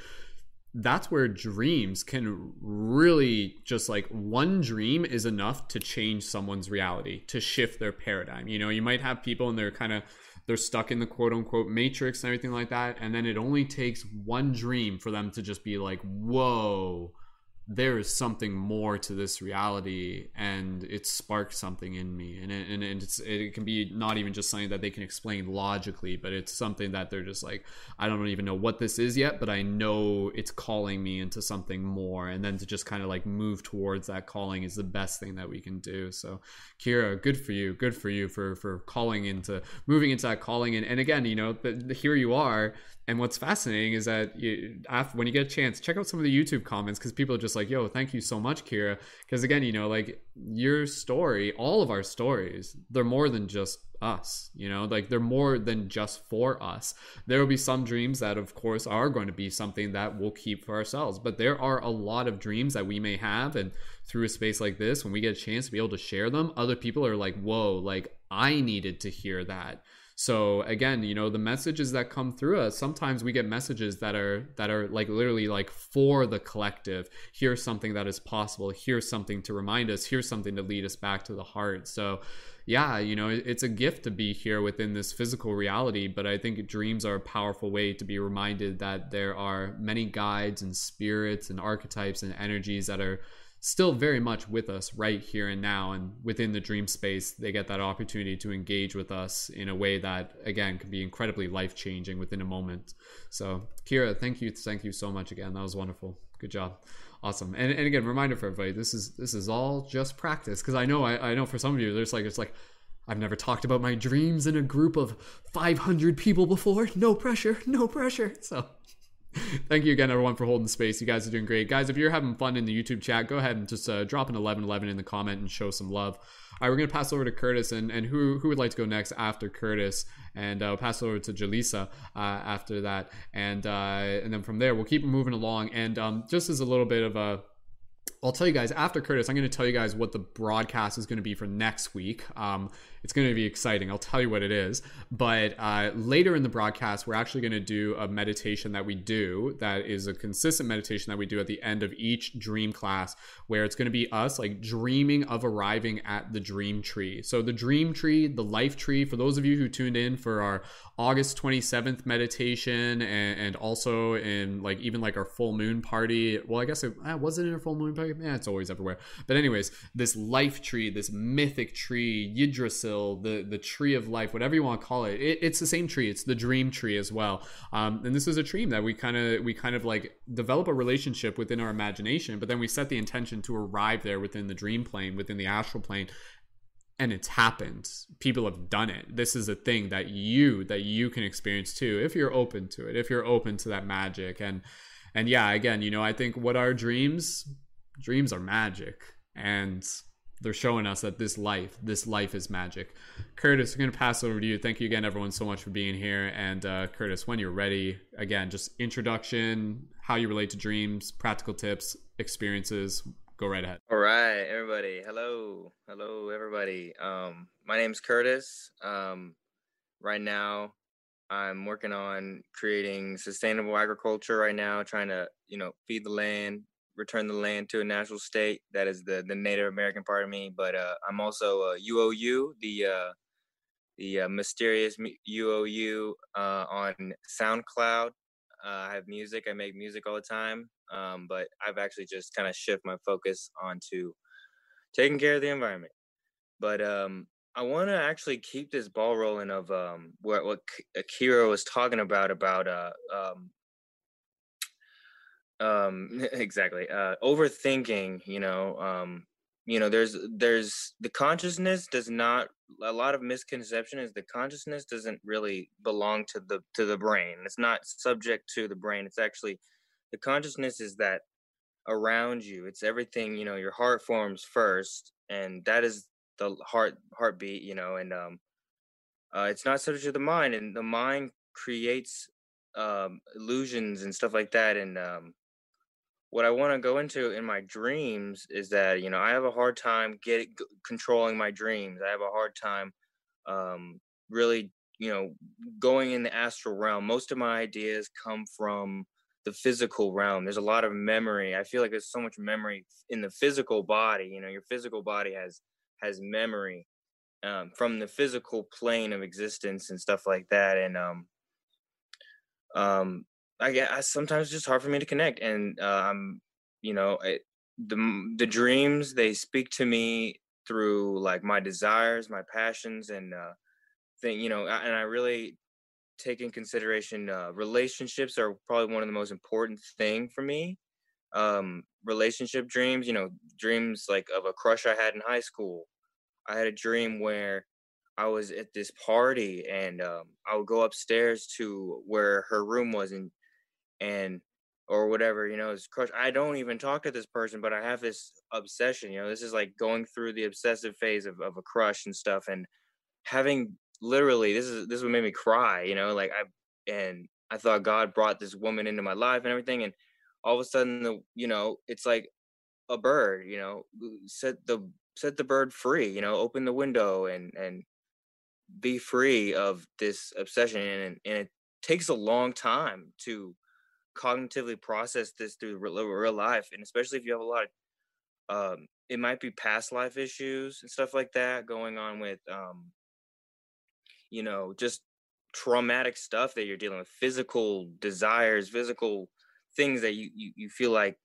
A: that's where dreams can really just like one dream is enough to change someone's reality to shift their paradigm. You know you might have people and they're kind of they're stuck in the quote unquote matrix and everything like that and then it only takes one dream for them to just be like whoa there is something more to this reality and it sparked something in me. And it, and it's it can be not even just something that they can explain logically but it's something that they're just like I don't even know what this is yet but I know it's calling me into something more. And then to just kind of like move towards that calling is the best thing that we can do. So Kira good for you good for you for for calling into moving into that calling. And, and again you know but here you are and what's fascinating is that you, after, when you get a chance, check out some of the YouTube comments because people are just like, "Yo, thank you so much, Kira." Because again, you know, like your story, all of our stories, they're more than just us. You know, like they're more than just for us. There will be some dreams that, of course, are going to be something that we'll keep for ourselves. But there are a lot of dreams that we may have, and through a space like this, when we get a chance to be able to share them, other people are like, "Whoa, like I needed to hear that." So again, you know, the messages that come through us, sometimes we get messages that are that are like literally like for the collective. Here's something that is possible. Here's something to remind us. Here's something to lead us back to the heart. So yeah, you know, it's a gift to be here within this physical reality, but I think dreams are a powerful way to be reminded that there are many guides and spirits and archetypes and energies that are still very much with us right here and now and within the dream space they get that opportunity to engage with us in a way that again can be incredibly life changing within a moment. So kira thank you thank you so much again. That was wonderful. Good job. Awesome. And, and again reminder for everybody this is this is all just practice because i know I, I know for some of you there's like it's like I've never talked about my dreams in a group of 500 people before. No pressure, no pressure. So <laughs> Thank you again, everyone, for holding space. You guys are doing great. Guys, if you're having fun in the YouTube chat, go ahead and just uh, drop an 1111 in the comment and show some love. All right, we're going to pass over to Curtis. And, and who, who would like to go next after Curtis? And uh, pass over to Jaleesa uh, after that. And, uh, and then from there, we'll keep moving along. And um, just as a little bit of a I'll tell you guys after Curtis, I'm going to tell you guys what the broadcast is going to be for next week. Um, it's going to be exciting. I'll tell you what it is. But uh, later in the broadcast, we're actually going to do a meditation that we do that is a consistent meditation that we do at the end of each dream class, where it's going to be us like dreaming of arriving at the dream tree. So, the dream tree, the life tree, for those of you who tuned in for our August 27th meditation and, and also in like even like our full moon party. Well, I guess it uh, was it in a full moon party? Yeah, it's always everywhere. But anyways, this life tree, this mythic tree, Yggdrasil, the the tree of life, whatever you want to call it, it it's the same tree. It's the dream tree as well. Um, and this is a dream that we kind of we kind of like develop a relationship within our imagination, but then we set the intention to arrive there within the dream plane, within the astral plane, and it's happened people have done it this is a thing that you that you can experience too if you're open to it if you're open to that magic and and yeah again you know i think what are dreams dreams are magic and they're showing us that this life this life is magic curtis i'm going to pass over to you thank you again everyone so much for being here and uh, curtis when you're ready again just introduction how you relate to dreams practical tips experiences go right ahead.
H: All right, everybody. Hello, hello, everybody. Um, my name's Curtis. Um, right now, I'm working on creating sustainable agriculture. Right now, trying to you know feed the land, return the land to a natural state. That is the the Native American part of me. But uh, I'm also a UOU, the uh, the uh, mysterious UOU uh, on SoundCloud. Uh, I have music. I make music all the time. Um, but I've actually just kind of shift my focus onto taking care of the environment. But um, I want to actually keep this ball rolling of um, what what Akira was talking about about uh, um, um, <laughs> exactly uh, overthinking. You know, um, you know, there's there's the consciousness does not. A lot of misconception is the consciousness doesn't really belong to the to the brain. It's not subject to the brain. It's actually the consciousness is that around you it's everything you know your heart forms first and that is the heart heartbeat you know and um uh, it's not subject to the mind and the mind creates um illusions and stuff like that and um what i want to go into in my dreams is that you know i have a hard time getting controlling my dreams i have a hard time um really you know going in the astral realm most of my ideas come from the physical realm. There's a lot of memory. I feel like there's so much memory in the physical body. You know, your physical body has has memory um, from the physical plane of existence and stuff like that. And um, um, I I, sometimes it's just hard for me to connect. And I'm, you know, it, the the dreams they speak to me through like my desires, my passions, and uh, thing. You know, and I really take in consideration uh, relationships are probably one of the most important thing for me um, relationship dreams you know dreams like of a crush i had in high school i had a dream where i was at this party and um, i would go upstairs to where her room was and and or whatever you know it's crush i don't even talk to this person but i have this obsession you know this is like going through the obsessive phase of, of a crush and stuff and having literally this is this is what made me cry you know like i and i thought god brought this woman into my life and everything and all of a sudden the you know it's like a bird you know set the set the bird free you know open the window and and be free of this obsession and and it takes a long time to cognitively process this through real, real life and especially if you have a lot of um it might be past life issues and stuff like that going on with um you know, just traumatic stuff that you're dealing with, physical desires, physical things that you you, you feel like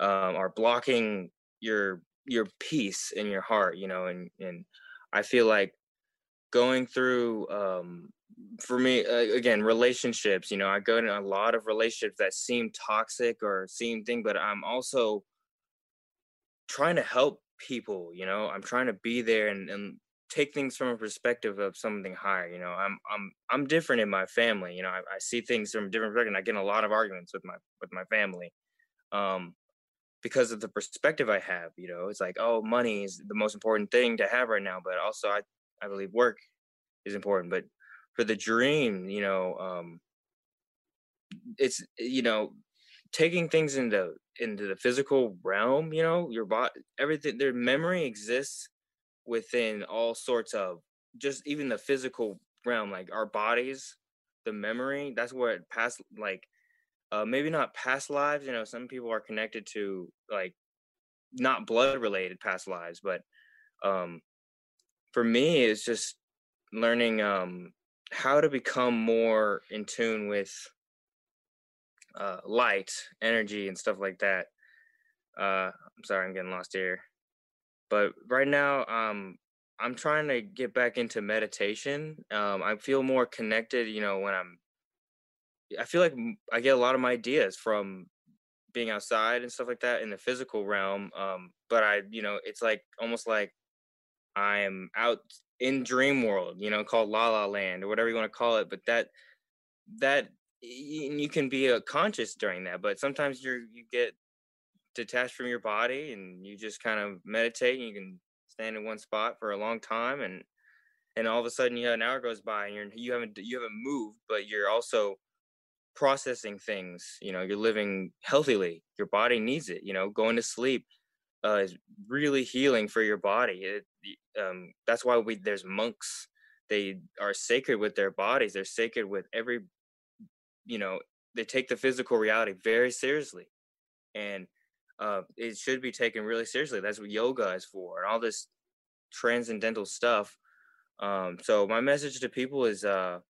H: um, are blocking your your peace in your heart, you know, and and I feel like going through um, for me uh, again relationships you know i go in a lot of relationships that seem toxic or seem thing but i'm also trying to help people you know i'm trying to be there and, and take things from a perspective of something higher. You know, I'm I'm I'm different in my family. You know, I, I see things from a different perspective. And I get in a lot of arguments with my with my family, um, because of the perspective I have. You know, it's like, oh, money is the most important thing to have right now, but also I I believe work is important. But for the dream, you know, um, it's you know, taking things into into the physical realm you know your body everything their memory exists within all sorts of just even the physical realm like our bodies the memory that's what past like uh maybe not past lives you know some people are connected to like not blood related past lives but um for me it's just learning um how to become more in tune with uh light energy and stuff like that. Uh i'm sorry i'm getting lost here. But right now um i'm trying to get back into meditation. Um i feel more connected you know when i'm i feel like I get a lot of my ideas from being outside and stuff like that in the physical realm um but i you know it's like almost like i'm out in dream world you know called la la land or whatever you want to call it but that that you can be a conscious during that but sometimes you're you get detached from your body and you just kind of meditate and you can stand in one spot for a long time and and all of a sudden you have an hour goes by and you're you haven't you haven't moved but you're also processing things you know you're living healthily your body needs it you know going to sleep uh, is really healing for your body it, um, that's why we there's monks they are sacred with their bodies they're sacred with every you know they take the physical reality very seriously and uh, it should be taken really seriously that's what yoga is for and all this transcendental stuff um, so my message to people is uh,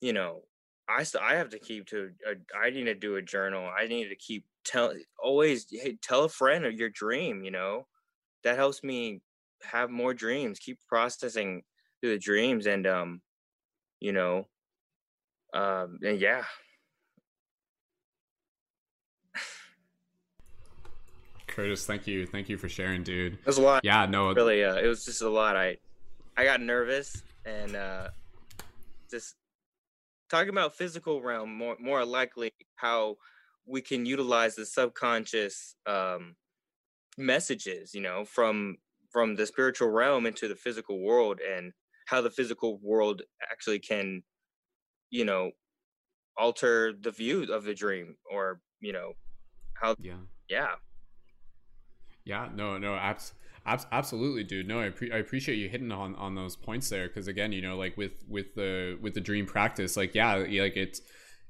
H: you know I st- I have to keep to I need to do a journal. I need to keep tell always hey, tell a friend of your dream. You know, that helps me have more dreams. Keep processing through the dreams, and um, you know, um, and yeah.
A: Curtis, thank you, thank you for sharing, dude.
H: It was a lot.
A: Yeah, no,
H: really, uh, it was just a lot. I I got nervous and uh, just talking about physical realm more more likely how we can utilize the subconscious um, messages you know from from the spiritual realm into the physical world and how the physical world actually can you know alter the view of the dream or you know how
A: yeah.
H: Yeah.
A: Yeah no no absolutely absolutely dude. No I, pre- I appreciate you hitting on on those points there because again you know like with with the with the dream practice like yeah like it's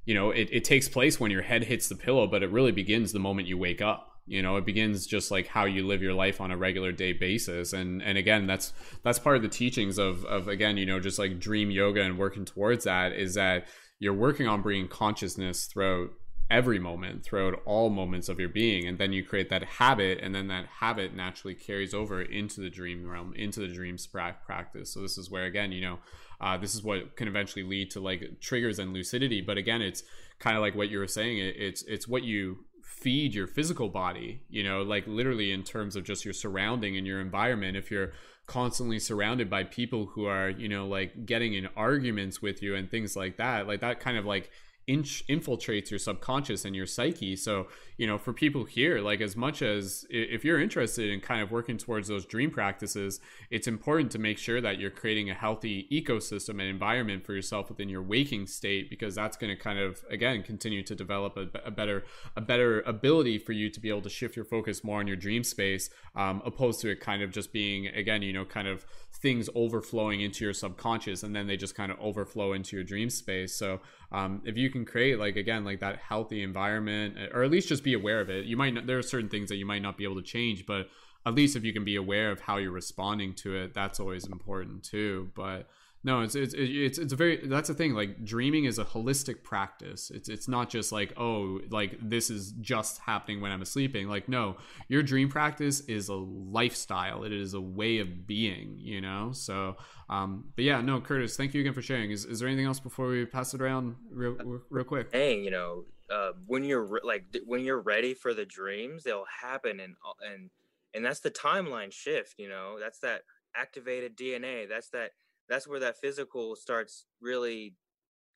A: you know it, it takes place when your head hits the pillow but it really begins the moment you wake up. You know it begins just like how you live your life on a regular day basis. And and again that's that's part of the teachings of of again you know just like dream yoga and working towards that is that you're working on bringing consciousness throughout every moment throughout all moments of your being. And then you create that habit and then that habit naturally carries over into the dream realm into the dreams practice. So this is where again you know uh, this is what can eventually lead to like triggers and lucidity. But again it's kind of like what you were saying it, it's it's what you feed your physical body you know like literally in terms of just your surrounding and your environment. If you're constantly surrounded by people who are you know like getting in arguments with you and things like that like that kind of like infiltrates your subconscious and your psyche. So you know for people here like as much as if you're interested in kind of working towards those dream practices it's important to make sure that you're creating a healthy ecosystem and environment for yourself within your waking state because that's going to kind of again continue to develop a, a, better a better ability for you to be able to shift your focus more on your dream space um, opposed to it kind of just being again you know kind of things overflowing into your subconscious and then they just kind of overflow into your dream space. So um, if you can create like again like that healthy environment or at least just be aware of it. You might not, there are certain things that you might not be able to change but at least if you can be aware of how you're responding to it that's always important too. But no it's it's it's it's a very that's the thing like dreaming is a holistic practice. It's it's not just like oh like this is just happening when i'm sleeping. Like no your dream practice is a lifestyle. It is a way of being you know? So um but yeah no curtis thank you again for sharing. Is, is there anything else before we pass it around real real quick?
H: hey you know uh when you're re- like when you're ready for the dreams they'll happen and and and that's the timeline shift you know? That's that activated dna that's that that's where that physical starts really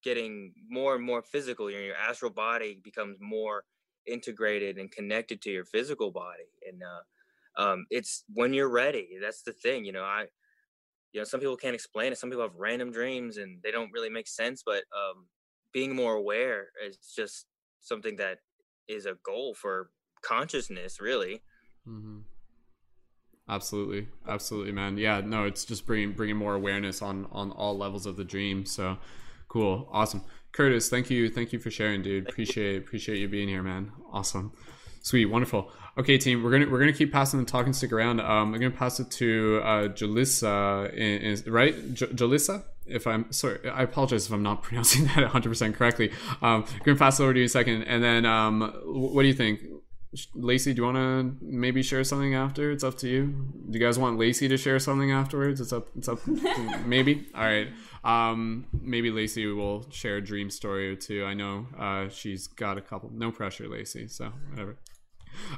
H: getting more and more physical. You know, your astral body becomes more integrated and connected to your physical body. And uh, um, it's when you're ready. That's the thing. You know, I, you know, some people can't explain it. Some people have random dreams and they don't really make sense. But um, being more aware is just something that is a goal for consciousness really
A: mm-hmm. Absolutely. Absolutely man. Yeah no it's just bringing bringing more awareness on on all levels of the dream so cool. Awesome. Curtis thank you thank you for sharing dude. Appreciate appreciate you being here man. Awesome. Sweet wonderful. Okay team we're gonna we're gonna keep passing the talking stick around. Um i'm gonna pass it to uh jalissa is right? J- jalissa? If I'm sorry, I apologize if I'm not <laughs> pronouncing that 100% correctly. Um, to pass it over to you in a second. And then, um, what do you think? Lacey, do you want to maybe share something after? It's up to you. Do you guys want Lacey to share something afterwards? It's up. It's up. <laughs> maybe. All right. Um, maybe Lacey will share a dream story or two. I know uh, she's got a couple. No pressure, Lacey. So whatever.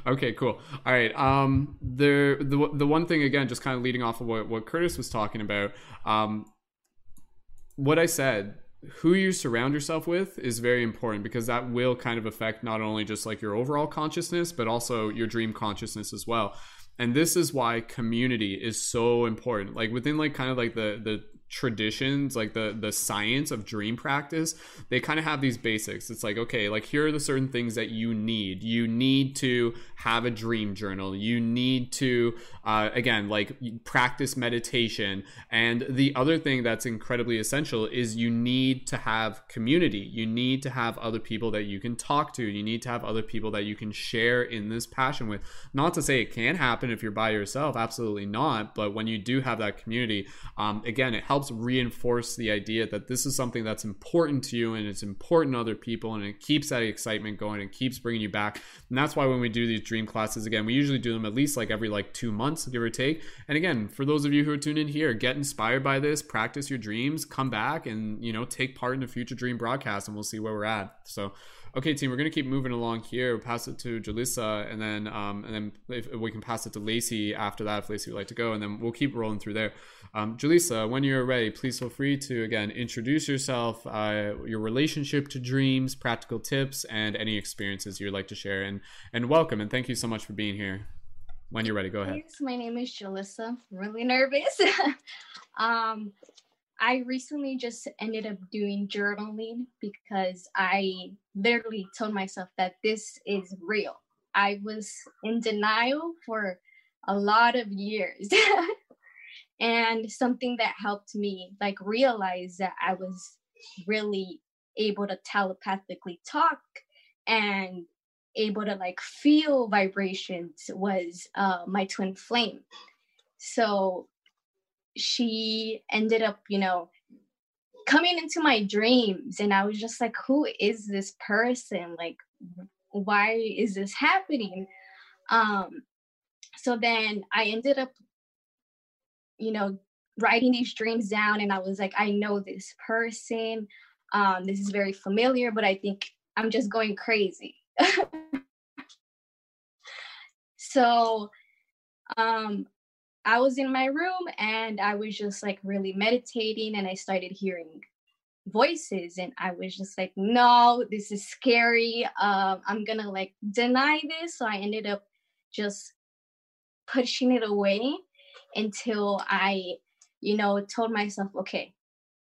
A: Okay, cool. All right. Um, the the the one thing again, just kind of leading off of what what Curtis was talking about. Um, what I said, who you surround yourself with is very important because that will kind of affect not only just like your overall consciousness, but also your dream consciousness as well. And this is why community is so important. Like within like kind of like the the traditions like the the science of dream practice they kind of have these basics it's like okay like here are the certain things that you need you need to have a dream journal you need to uh, again like practice meditation. And the other thing that's incredibly essential is you need to have community. You need to have other people that you can talk to. You need to have other people that you can share in this passion with. Not to say it can't happen if you're by yourself absolutely not. But when you do have that community um, again it helps helps reinforce the idea that this is something that's important to you and it's important to other people and it keeps that excitement going and keeps bringing you back. And that's why when we do these dream classes again we usually do them at least like every like two months give or take and again for those of you who are tuned in here get inspired by this practice your dreams come back and you know take part in a future dream broadcast and we'll see where we're at so Okay, team, we're gonna keep moving along here. We'll pass it to Jalissa, and then um, and then if we can pass it to Lacey after that, if Lacey would like to go, and then we'll keep rolling through there. Um, Jalissa, when you're ready, please feel free to again introduce yourself, uh, your relationship to dreams, practical tips, and any experiences you'd like to share. And and welcome, and thank you so much for being here. When you're ready, go ahead.
I: My name is Jalissa. Really nervous. <laughs> um, I recently just ended up doing journaling because I literally told myself that this is real. I was in denial for a lot of years. <laughs> and something that helped me like realize that I was really able to telepathically talk and able to like feel vibrations was uh, my twin flame. So she ended up, you know, coming into my dreams and I was just like, who is this person? Like, why is this happening? Um, so then I ended up, you know, writing these dreams down and I was like, I know this person. Um, this is very familiar, but I think I'm just going crazy. <laughs> so um I was in my room and I was just like really meditating and I started hearing voices and I was just like, no, this is scary. Uh, I'm gonna like deny this. So I ended up just pushing it away until I, you know, told myself, okay,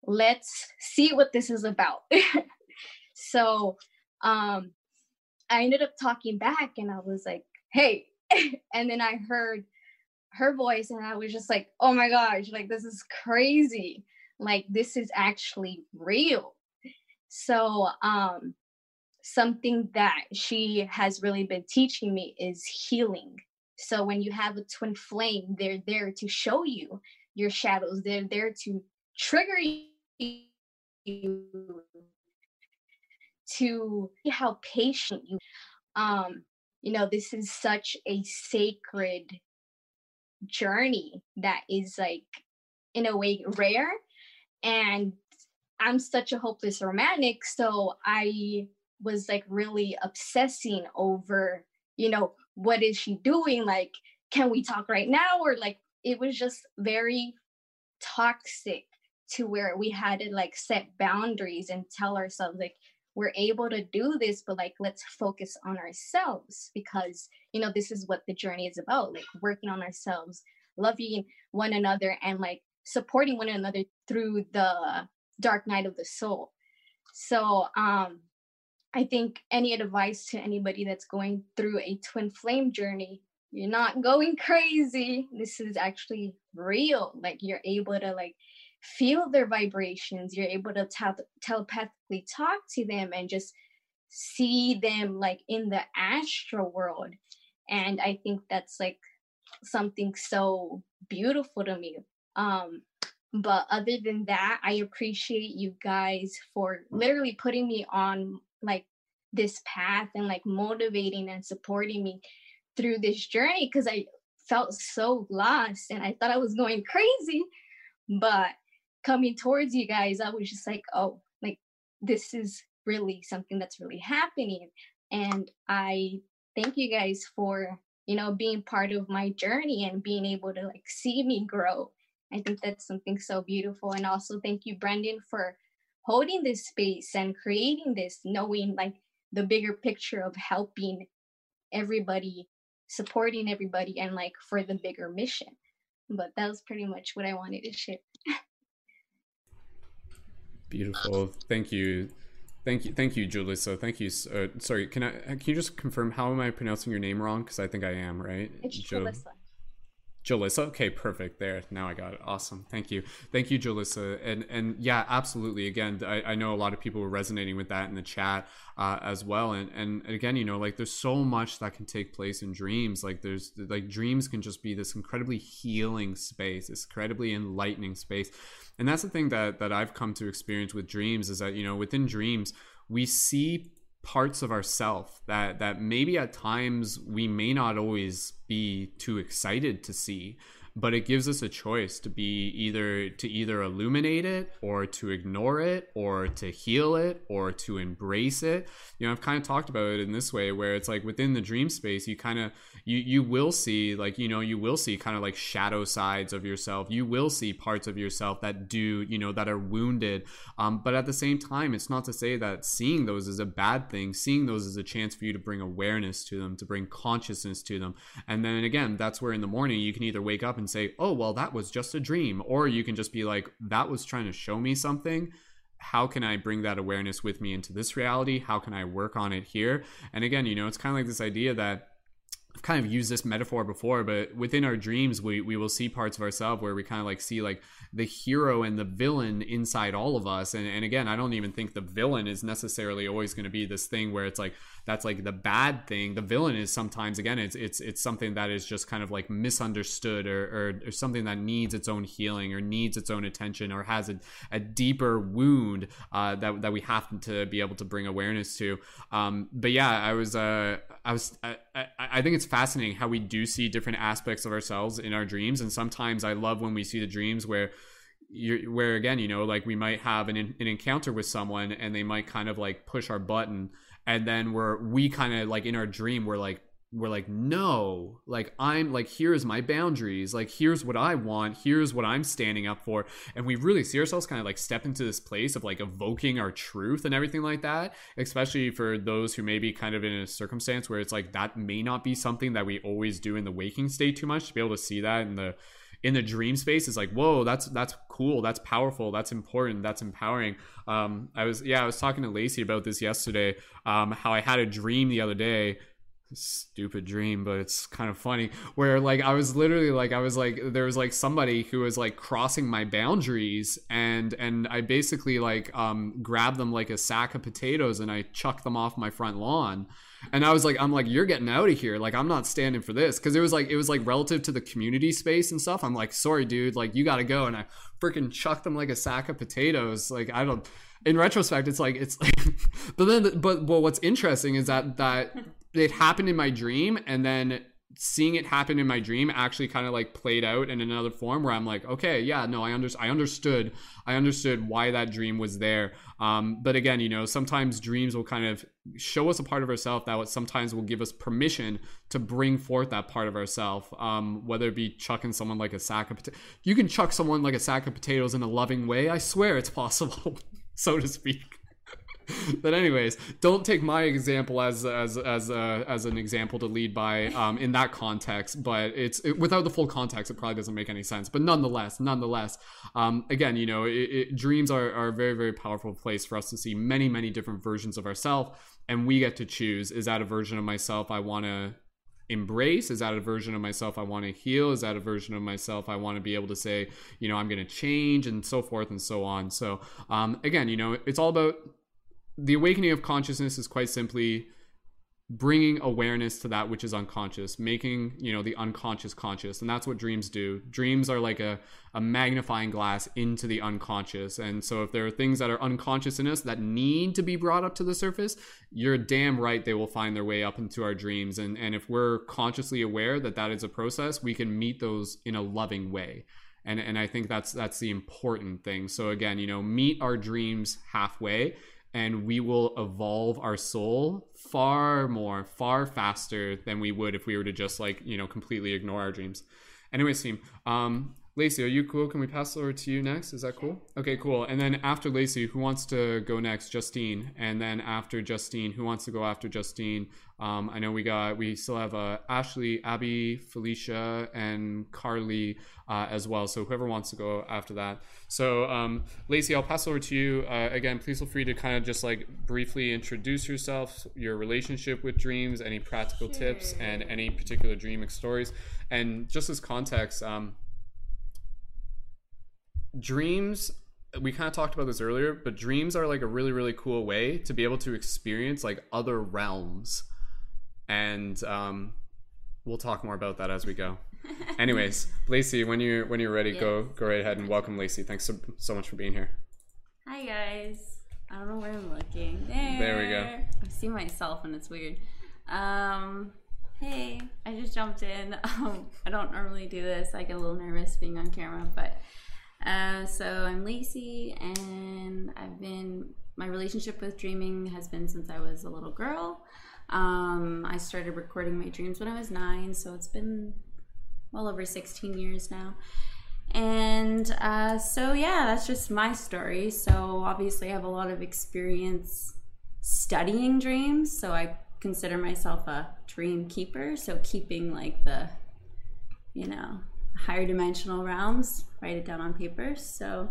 I: let's see what this is about. <laughs> so um I ended up talking back and I was like, hey. <laughs> and then I heard her voice and I was just like, oh my gosh, like this is crazy. Like this is actually real. So um something that she has really been teaching me is healing. So when you have a twin flame, they're there to show you your shadows. They're there to trigger you to see how patient you um you know this is such a sacred journey that is like in a way rare and i'm such a hopeless romantic so i was like really obsessing over you know what is she doing? Like can we talk right now? Or like it was just very toxic to where we had to like set boundaries and tell ourselves like we're able to do this but like let's focus on ourselves because you know this is what the journey is about like working on ourselves loving one another and like supporting one another through the dark night of the soul so um I think any advice to anybody that's going through a twin flame journey, you're not going <laughs> crazy. This is actually real. Like you're able to like feel their vibrations. You're able to tel- telepathically talk to them and just see them like in the astral world. And I think that's like something so beautiful to me. Um, but other than that, I appreciate you guys for literally putting me on like this path and like motivating and supporting me through this journey because I felt so lost and I thought I was going <laughs> crazy. But coming towards you guys, I was just like, oh, like this is really something that's really happening. And I thank you guys for, you know, being part of my journey and being able to like see me grow. I think that's something so beautiful. And also thank you, Brendon, for holding this space and creating this, knowing like the bigger picture of helping everybody, supporting everybody, and like for the bigger mission. But that was pretty much what I wanted to share. <laughs>
A: Beautiful. Thank you. Thank you, thank you, Julissa. Thank you. Uh, sorry, can I? Can you just confirm how am I pronouncing your name wrong? Because I think I am, right?
I: It's Julissa.
A: Jalissa. Okay, perfect. There, now I got it. Awesome. Thank you. Thank you, Jalissa. And and yeah, absolutely. Again, I, I know a lot of people were resonating with that in the chat uh, as well. And and again, you know, like there's so much that can take place in dreams. Like there's like dreams can just be this incredibly healing space, this incredibly enlightening space. And that's the thing that that I've come to experience with dreams is that you know within dreams we see parts of ourself that that maybe at times we may not always be too excited to see but it gives us a choice to be either to either illuminate it or to ignore it or to heal it or to embrace it. You know i've kind of talked about it in this way where it's like within the dream space you kind of you you will see like you know you will see kind of like shadow sides of yourself. You will see parts of yourself that do you know that are wounded. Um, but at the same time it's not to say that seeing those is a bad thing. Seeing those is a chance for you to bring awareness to them to bring consciousness to them. And then again that's where in the morning you can either wake up and say, oh, well, that was just a dream. Or you can just be like, that was trying to show me something. How can I bring that awareness with me into this reality? How can I work on it here? And again, you know, it's kind of like this idea that I've kind of used this metaphor before, but within our dreams, we, we will see parts of ourselves where we kind of like see like the hero and the villain inside all of us. And, and again, I don't even think the villain is necessarily always going to be this thing where it's like, that's like the bad thing. The villain is sometimes again it's it's it's something that is just kind of like misunderstood or or, or something that needs its own healing or needs its own attention or has a, a deeper wound uh, that that we have to be able to bring awareness to. Um, but yeah, I was uh, I was I, I, I think it's fascinating how we do see different aspects of ourselves in our dreams, and sometimes I love when we see the dreams where you're, where again you know like we might have an, an encounter with someone and they might kind of like push our button and then we're we kind of like in our dream we're like we're like no like i'm like here's my boundaries. Like here's what i want. Here's what i'm standing up for. And we really see ourselves kind of like step into this place of like evoking our truth and everything like that especially for those who may be kind of in a circumstance where it's like that may not be something that we always do in the waking state too much to be able to see that in the in the dream space is like whoa that's that's cool. That's powerful. That's important. That's empowering. Um i was yeah i was talking to lacey about this yesterday um how i had a dream the other day. Stupid dream but it's kind of funny. Where like i was literally like i was like there was like somebody who was like crossing my boundaries and and i basically like um grabbed them like a sack of potatoes and i chucked them off my front lawn and I was like, I'm like, you're getting out of here. Like, I'm not standing for this. Cause it was like, it was like relative to the community space and stuff. I'm like, sorry, dude, like, you got to go. And I freaking chucked them like a sack of potatoes. Like, I don't, in retrospect, it's like, it's like, <laughs> but then, but, well, what's interesting is that, that it happened in my dream. And then seeing it happen in my dream actually kind of like played out in another form where I'm like, okay, yeah, no, I under- I understood, I understood why that dream was there. Um, but again, you know, sometimes dreams will kind of show us a part of ourselves that sometimes will give us permission to bring forth that part of ourselves. Um, whether it be chucking someone like a sack of potatoes, you can chuck someone like a sack of potatoes in a loving way. I swear it's possible, <laughs> so to speak. <laughs> but anyways, don't take my example as as as uh, as an example to lead by um, in that context. But it's it, without the full context, it probably doesn't make any sense. But nonetheless, nonetheless, um, again, you know, it, it, dreams are, are a very very powerful place for us to see many many different versions of ourselves, and we get to choose: is that a version of myself I want to embrace? Is that a version of myself I want to heal? Is that a version of myself I want to be able to say, you know, I'm going to change and so forth and so on? So, um, again, you know, it's all about the awakening of consciousness is quite simply bringing awareness to that which is unconscious making you know the unconscious conscious and that's what dreams do. Dreams are like a, a magnifying glass into the unconscious and so if there are things that are unconscious in us that need to be brought up to the surface you're damn right they will find their way up into our dreams and and if we're consciously aware that that is a process we can meet those in a loving way. And and i think that's that's the important thing. So again you know meet our dreams halfway and we will evolve our soul far more, far faster than we would if we were to just like, you know, completely ignore our dreams. Anyways, team, um, Lacey, are you cool? Can we pass over to you next? Is that cool? Okay, cool. And then after Lacey, who wants to go next? Justine. And then after Justine, who wants to go after Justine? Um, I know we got, we still have uh, Ashley, Abby, Felicia, and Carly uh, as well. So whoever wants to go after that. So um, Lacey, I'll pass over to you. Uh, again, please feel free to kind of just like briefly introduce yourself, your relationship with dreams, any practical sure. tips, and any particular dream stories. And just as context, um, dreams we kind of talked about this earlier but dreams are like a really really cool way to be able to experience like other realms. And um, we'll talk more about that as we go. <laughs> Anyways lacey when you're when you're ready yes. go go right ahead and welcome lacey. Thanks so, so much for being here.
J: Hi guys. I don't know where i'm looking. There.
A: There we go.
J: I see myself and it's weird. Um hey i just jumped in. <laughs> Um, i don't normally do this. I get a little nervous being on camera but uh, so I'm Lacey, and I've been my relationship with dreaming has been since I was a little girl. Um, I started recording my dreams when I was nine, so it's been well over 16 years now. And uh, so, yeah, that's just my story. So, obviously, I have a lot of experience studying dreams. So, I consider myself a dream keeper. So, keeping like the, you know, higher dimensional realms, write it down on paper. So,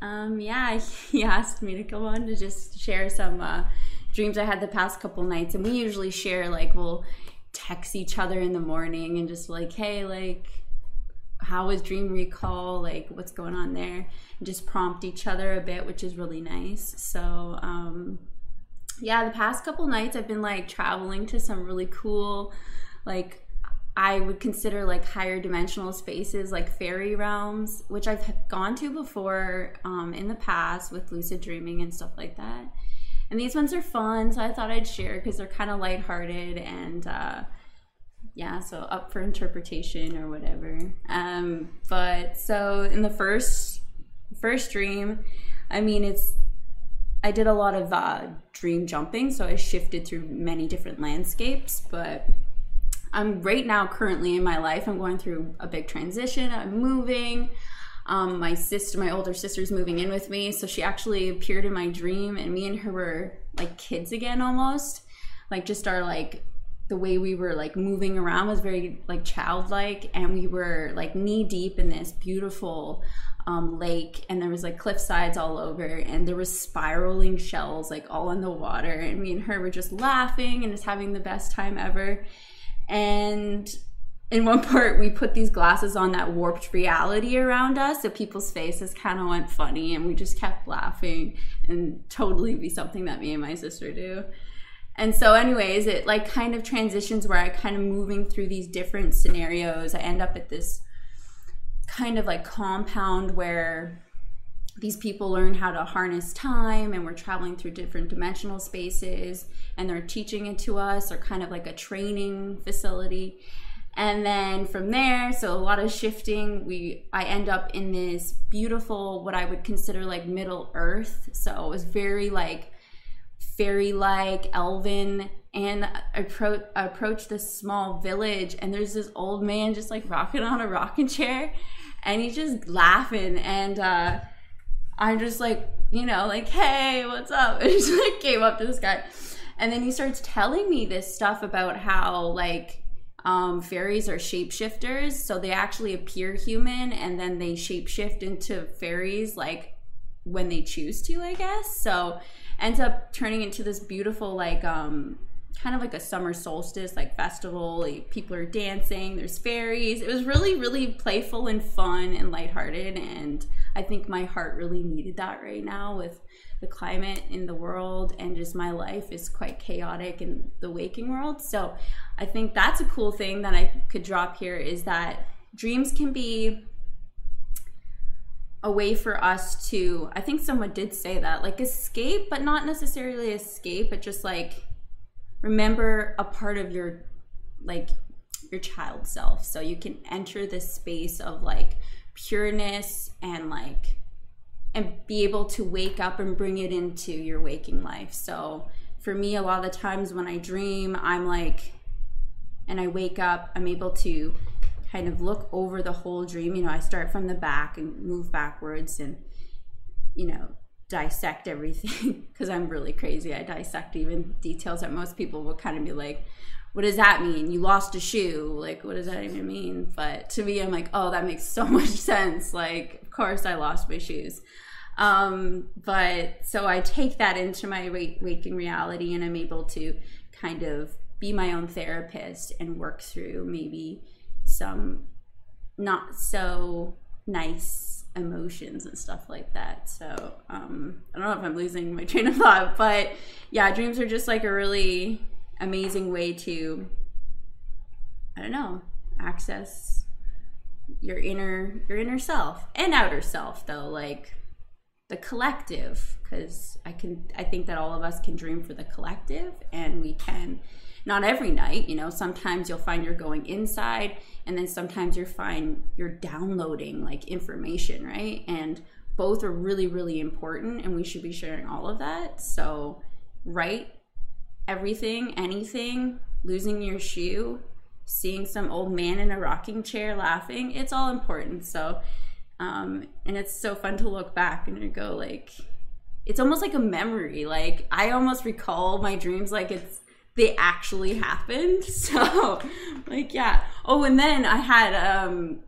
J: um, yeah, <laughs> he asked me to come on to just share some uh, dreams I had the past couple nights. And we usually share, like, we'll text each other in the morning and just like, hey, like, how was dream recall? Like, what's going on there? And just prompt each other a bit, which is really nice. So, um, yeah, the past couple nights I've been like traveling to some really cool, like, I would consider like higher dimensional spaces like fairy realms, which I've gone to before um, in the past with lucid dreaming and stuff like that. And these ones are fun, so I thought I'd share because they're kind of lighthearted and uh, yeah, so up for interpretation or whatever. Um, but so in the first first dream, I mean it's I did a lot of uh, dream jumping, so I shifted through many different landscapes, but I'm right now currently in my life. I'm going through a big transition. I'm moving. Um, my sister, my older sister's moving in with me, so she actually appeared in my dream, and me and her were like kids again, almost. Like just our like the way we were like moving around was very like childlike, and we were like knee deep in this beautiful um, lake, and there was like cliff sides all over, and there was spiraling shells like all in the water, and me and her were just laughing and just having the best time ever and in one <laughs> part we put these glasses on that warped reality around us so people's faces kind of went funny and we just kept laughing and totally be something that me and my sister do. And so anyways it like kind of transitions where i kind of moving through these different scenarios. I end up at this kind of like compound where these people learn how to harness time and we're traveling through different dimensional spaces and they're teaching it to us or kind of like a training facility. And then from there so a lot of shifting we i end up in this beautiful what i would consider like middle earth. So it was very like fairy like elven and approach, approach this small village and there's this old man just like rocking on a rocking chair and he's just laughing and uh I just like, you know, like, hey, what's up? <laughs> And just like came up to this guy. And then he starts telling me this stuff about how like um, fairies are shapeshifters. So they actually appear human and then they shapeshift into fairies like when they choose to, I guess. So ends up turning into this beautiful like um kind of like a summer solstice like festival like, people are dancing there's fairies. It was really really playful and fun and lighthearted and i think my heart really needed that right now with the climate in the world and just my life is quite chaotic in the waking world. So i think that's a cool thing that i could drop here is that dreams can be a way for us to i think someone did say that like escape but not necessarily escape but just like remember a part of your like your child self. So you can enter this space of like pureness and like and be able to wake up and bring it into your waking life. So for me a lot of the times when i dream i'm like and i wake up i'm able to kind of look over the whole dream. You know i start from the back and move backwards and you know dissect everything <laughs> because I'm really crazy. I dissect even details that most people will kind of be like, what does that mean? You lost a shoe. Like, what does that even mean? But to me, I'm like, oh, that makes so <laughs> much sense. Like, of course, I lost my shoes. Um, but so I take that into my waking reality and I'm able to kind of be my own therapist and work through maybe some not so nice emotions and stuff like that. So um, I don't know if I'm losing my <laughs> train of thought, but yeah, dreams are just like a really amazing way to, I don't know, access your inner your inner self and outer self though like the collective because i can i think that all of us can dream for the collective and we can not every night you know sometimes you'll find you're going inside and then sometimes you're fine you're downloading like information right? And both are really really important and we should be sharing all of that. So write everything anything losing your shoe seeing some old man in a rocking chair laughing it's all important. So um and it's so fun to look back and go like it's almost like a memory like i almost recall my dreams like it's they actually happened. <laughs> So, like, yeah. Oh, and then I had um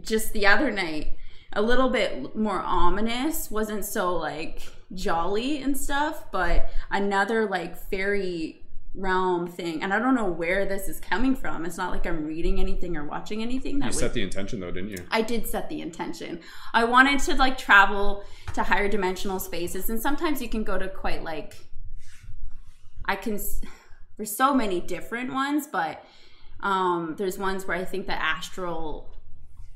J: just the other night a little bit more ominous, wasn't so like jolly and stuff, but another like fairy realm thing. And I don't know where this is coming from. It's not like I'm reading anything or watching anything.
A: That you set the intention though, didn't you?
J: I did set the intention. I wanted to like travel to higher dimensional spaces, and sometimes you can go to quite like I can there's so many different ones, but um, there's ones where I think the astral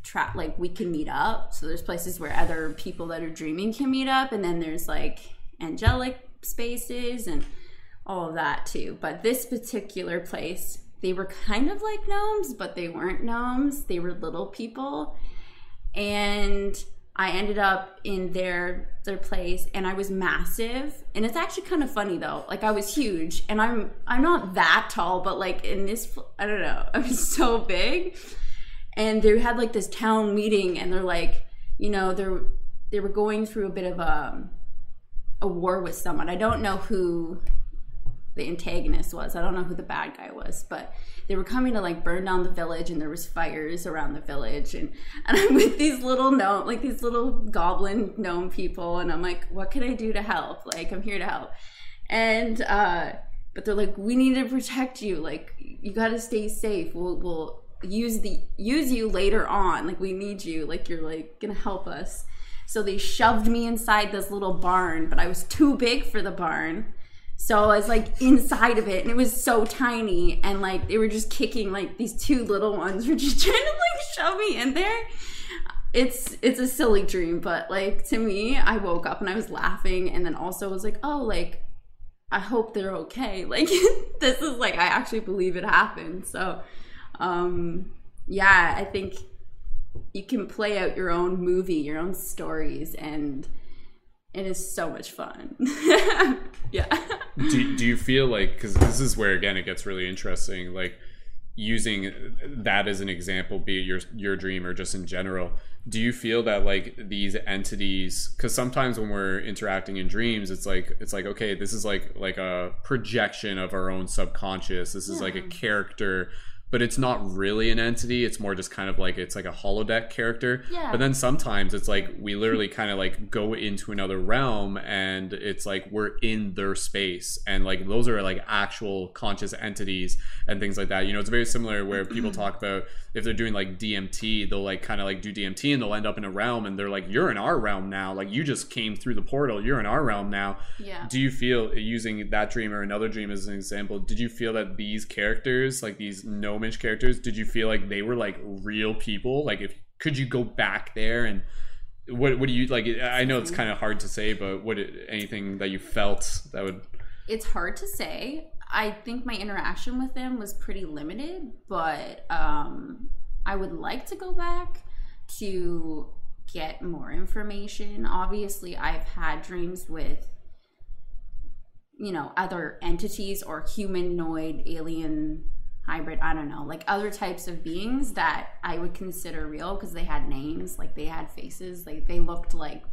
J: trap like we can meet up. So there's places where other people that are dreaming can meet up, and then there's like angelic spaces and all of that too. But this particular place, they were kind of like gnomes, but they weren't gnomes. They were little people. And I ended up in their their place and I was massive. And it's actually kind of funny though. Like I was huge and I'm I'm not that tall, but like in this I don't know. <laughs> I was so big. And they had like this town meeting and they're like, you know, they're they were going through a bit of a a war with someone. I don't know who the antagonist was. I don't know who the bad guy was, but they were coming to like burn down the village and there was fires around the village and and I'm with these little gnome like these little goblin gnome people and I'm like, what can I do to help? Like I'm here to help. And uh but they're like, we need to protect you. Like you gotta stay safe. We'll we'll use the use you later on. Like we need you. Like you're like gonna help us. So they shoved me inside this little barn, but I was too big for the barn. So I was like inside of it and it was so tiny and like they were just kicking like these two little ones were <laughs> just trying to like shove me in there. It's it's a silly dream, but like to me, I woke up and I was laughing and then also was like, "Oh, like I hope they're okay." <laughs> Like this is like I actually believe it happened. So um yeah, I think you can play out your own movie, your own stories and it is so much fun. <laughs> yeah.
A: Do, do you feel like, because this is where, again, it gets really interesting, like, using that as an example, be it your your dream or just in general, do you feel that like these entities? Because sometimes when we're interacting in dreams, it's like it's like okay, this is like like a projection of our own subconscious. This is like a character. But it's not really an entity. It's more just kind of like it's like a holodeck character.
J: Yeah.
A: But then sometimes it's like we literally kind of like go into another realm and it's like we're in their space and like those are like actual conscious entities and things like that. You know, it's very similar where <clears throat> people talk about if they're doing like DMT, they'll like kind of like do DMT and they'll end up in a realm and they're like, you're in our realm now. Like you just came through the portal. You're in our realm now.
J: Yeah.
A: Do you feel using that dream or another dream as an example? Did you feel that these characters, like these characters, did you feel like they were like real people? Like if could you go back there and what what do you like? I know it's kind of hard to say, but what anything that you felt that would
J: it's hard to say. I think my interaction with them was pretty limited, but um, I would like to go back to get more information. Obviously, I've had dreams with, you know, other entities or humanoid, alien, hybrid, I don't know, like other types of beings that I would consider real because they had names, like they had faces, like they looked like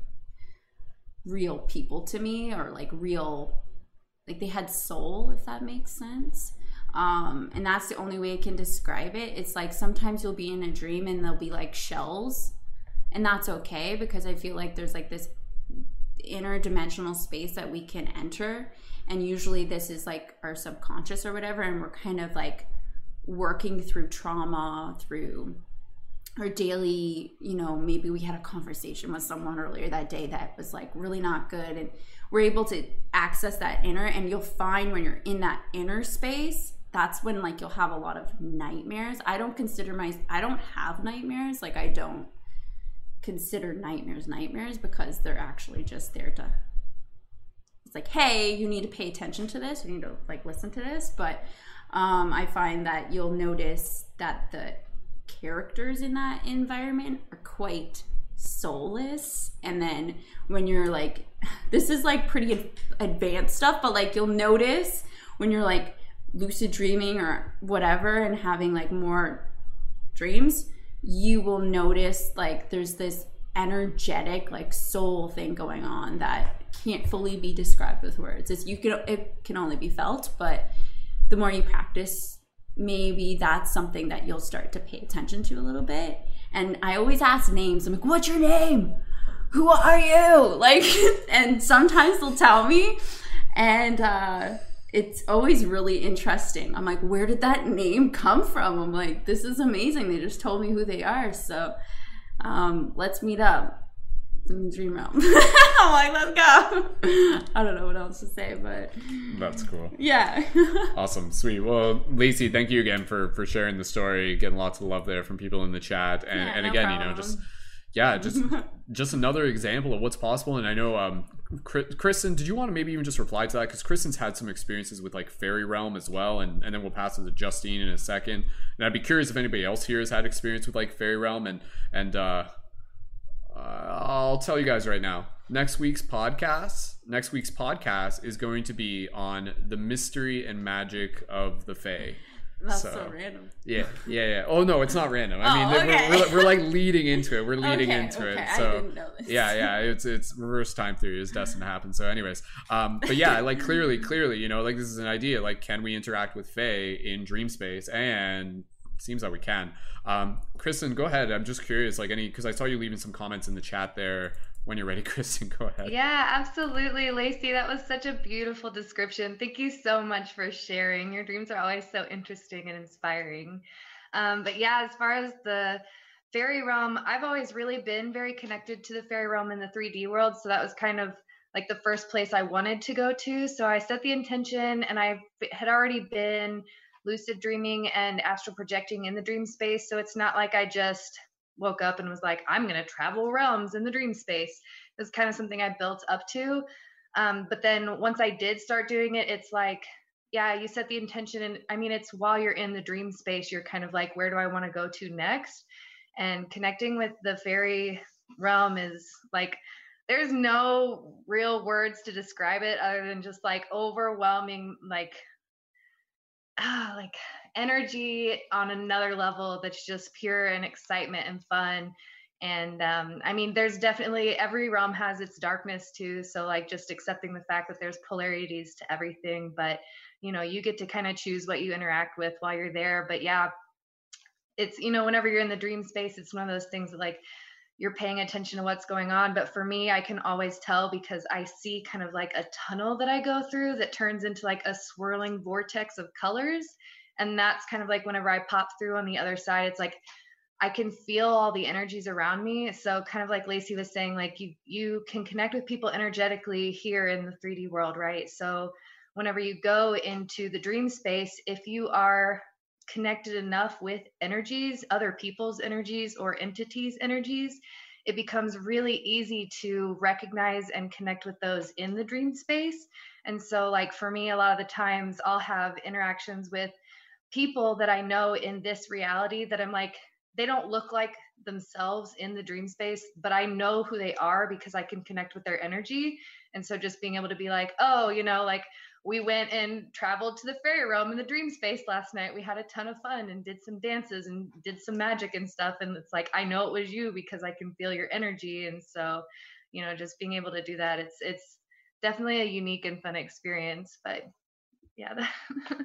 J: real people to me or like real like they had soul if that makes sense. Um and that's the only way i can describe it. It's like sometimes you'll be in a dream and there'll be like shells and that's okay because i feel like there's like this interdimensional space that we can enter and usually this is like our subconscious or whatever and we're kind of like working through trauma through our daily you know maybe we had a conversation with someone earlier that day that was like really not good and we're able to access that inner and you'll find when you're in that inner space that's when like you'll have a lot of nightmares. I don't consider my i don't have nightmares. Like i don't consider nightmares nightmares because they're actually just there to it's like hey you need to pay attention to this. You need to like listen to this. But um, i find that you'll notice that the characters in that environment are quite soulless. And then when you're like <laughs> this is like pretty advanced stuff but like you'll notice when you're like lucid dreaming or whatever and having like more dreams you will notice like there's this energetic like soul thing going on that can't fully be described with words. It's you can it can only be felt but the more you practice maybe that's something that you'll start to pay attention to a little bit. And i always ask names. I'm like what's your name? Who are you? <laughs> Like and sometimes they'll tell me. And uh it's always really interesting. I'm like where did that name come from? I'm like this is amazing. They just told me who they are. So um let's meet up in dream realm <laughs> i'm like let's go i don't know what else to say but
A: That's cool.
J: yeah <laughs>
A: Awesome, sweet. Well, Lacey, thank you again for for sharing the story, getting lots of love there from people in the chat, and
J: Yeah,
A: and
J: no
A: again, you know, just yeah, <laughs> just just another example of what's possible. And I know, um, Kristen, did you want to maybe even just reply to that because Kristen's had some experiences with like fairy realm as well, and and then we'll pass it to Justine in a second. And I'd be curious if anybody else here has had experience with like fairy realm, and and uh, uh, I'll tell you guys right now. Next week's podcast, next week's podcast is going to be on the mystery and magic of the Fae.
J: that's so, random
A: Yeah, yeah, yeah. Oh no, it's not random. I
J: Oh,
A: mean, we're- we're, we're, like leading into it. We're <laughs> leading
J: Okay,
A: into
J: okay,
A: it.
J: I
A: So
J: didn't know this.
A: yeah, yeah. It's it's reverse time theory is destined to happen. So, anyways, um, but yeah, like clearly, clearly, you know, like this is an idea. Like, can we interact with Fae in dream space? And seems that we can. Um, Kristen, go ahead. I'm just curious, like any because I saw you leaving some comments in the chat there. When you're ready, <laughs> Kristen, go ahead.
B: Yeah, absolutely, Lacey. That was such a beautiful description. Thank you so much for sharing. Your dreams are always so interesting and inspiring. Um, but yeah, as far as the fairy realm, I've always really been very connected to the fairy realm in the 3D world. So that was kind of like the first place I wanted to go to. So I set the intention and I had already been lucid dreaming and astral projecting in the dream space. So it's not like I just woke up and was like, I'm going to travel realms in the dream space. It's kind of something I built up to. Um, but then once I did start doing it, it's like, yeah, you set the intention. And I mean, it's while you're in the dream space, you're kind of like, where do I want to go to next? And connecting with the fairy realm is like, there's no real words to describe it other than just like overwhelming, like
C: ah, like energy on another level that's just pure and excitement and fun. And um, i mean there's definitely every realm has its darkness too. So like just accepting the fact that there's polarities to everything but you know you get to kind of choose what you interact with while you're there. But yeah it's you know whenever you're in the dream space it's one of those things that like you're paying attention to what's going on. But for me i can always tell because i see kind of like a tunnel that i go through that turns into like a swirling vortex of colors. And that's kind of like whenever i pop through on the other side it's like i can feel all the energies around me. So kind of like lacey was saying like you you can connect with people energetically here in the 3d world right? So whenever you go into the dream space if you are connected enough with energies other people's energies or entities energies it becomes really easy to recognize and connect with those in the dream space and so like for me a lot of the times i'll have interactions with people that I know in this reality that I'm like, they don't look like themselves in the dream space, but I know who they are because I can connect with their energy. And so just being able to be like, oh, you know, like we went and traveled to the fairy realm in the dream space last night. We had a ton of fun and did some dances and did some magic and stuff. And it's like, I know it was you because I can feel your energy. And so, you know, just being able to do that, it's, it's definitely a unique and fun experience. But yeah. <laughs>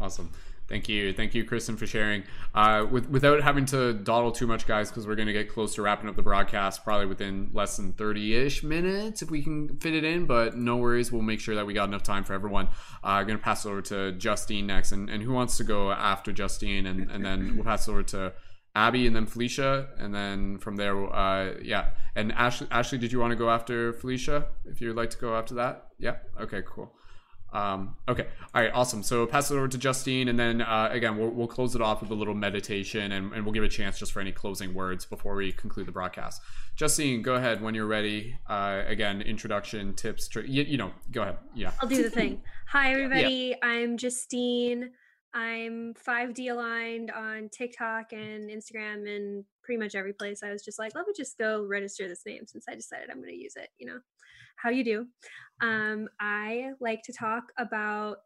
A: Awesome. Thank you. Thank you, Kristen, for sharing. Uh, with, without having to dawdle too much, guys, because we're going to get close to wrapping up the broadcast probably within less than 30 ish minutes if we can fit it in. But no worries. We'll make sure that we got enough time for everyone. I'm uh, going to pass it over to Justine next. And, and who wants to go after Justine? And, and then we'll pass it over to Abby and then Felicia. And then from there, uh, yeah. And Ashley, Ashley, did you want to go after Felicia if you'd like to go after that? Yeah. Okay, cool. Um, okay. All right. Awesome. So pass it over to Justine, and then uh, again, we'll, we'll close it off with a little meditation, and, and we'll give a chance just for any closing words before we conclude the broadcast. Justine, go ahead when you're ready. Uh, again, introduction, tips, tri- you, you, know, go ahead. Yeah.
K: I'll do the thing. Hi, everybody. Yeah. I'm Justine. I'm 5D aligned on TikTok and Instagram and pretty much every place. I was just like, let me just go register this name since I decided I'm going to use it, you know how you do. Um, I like to talk about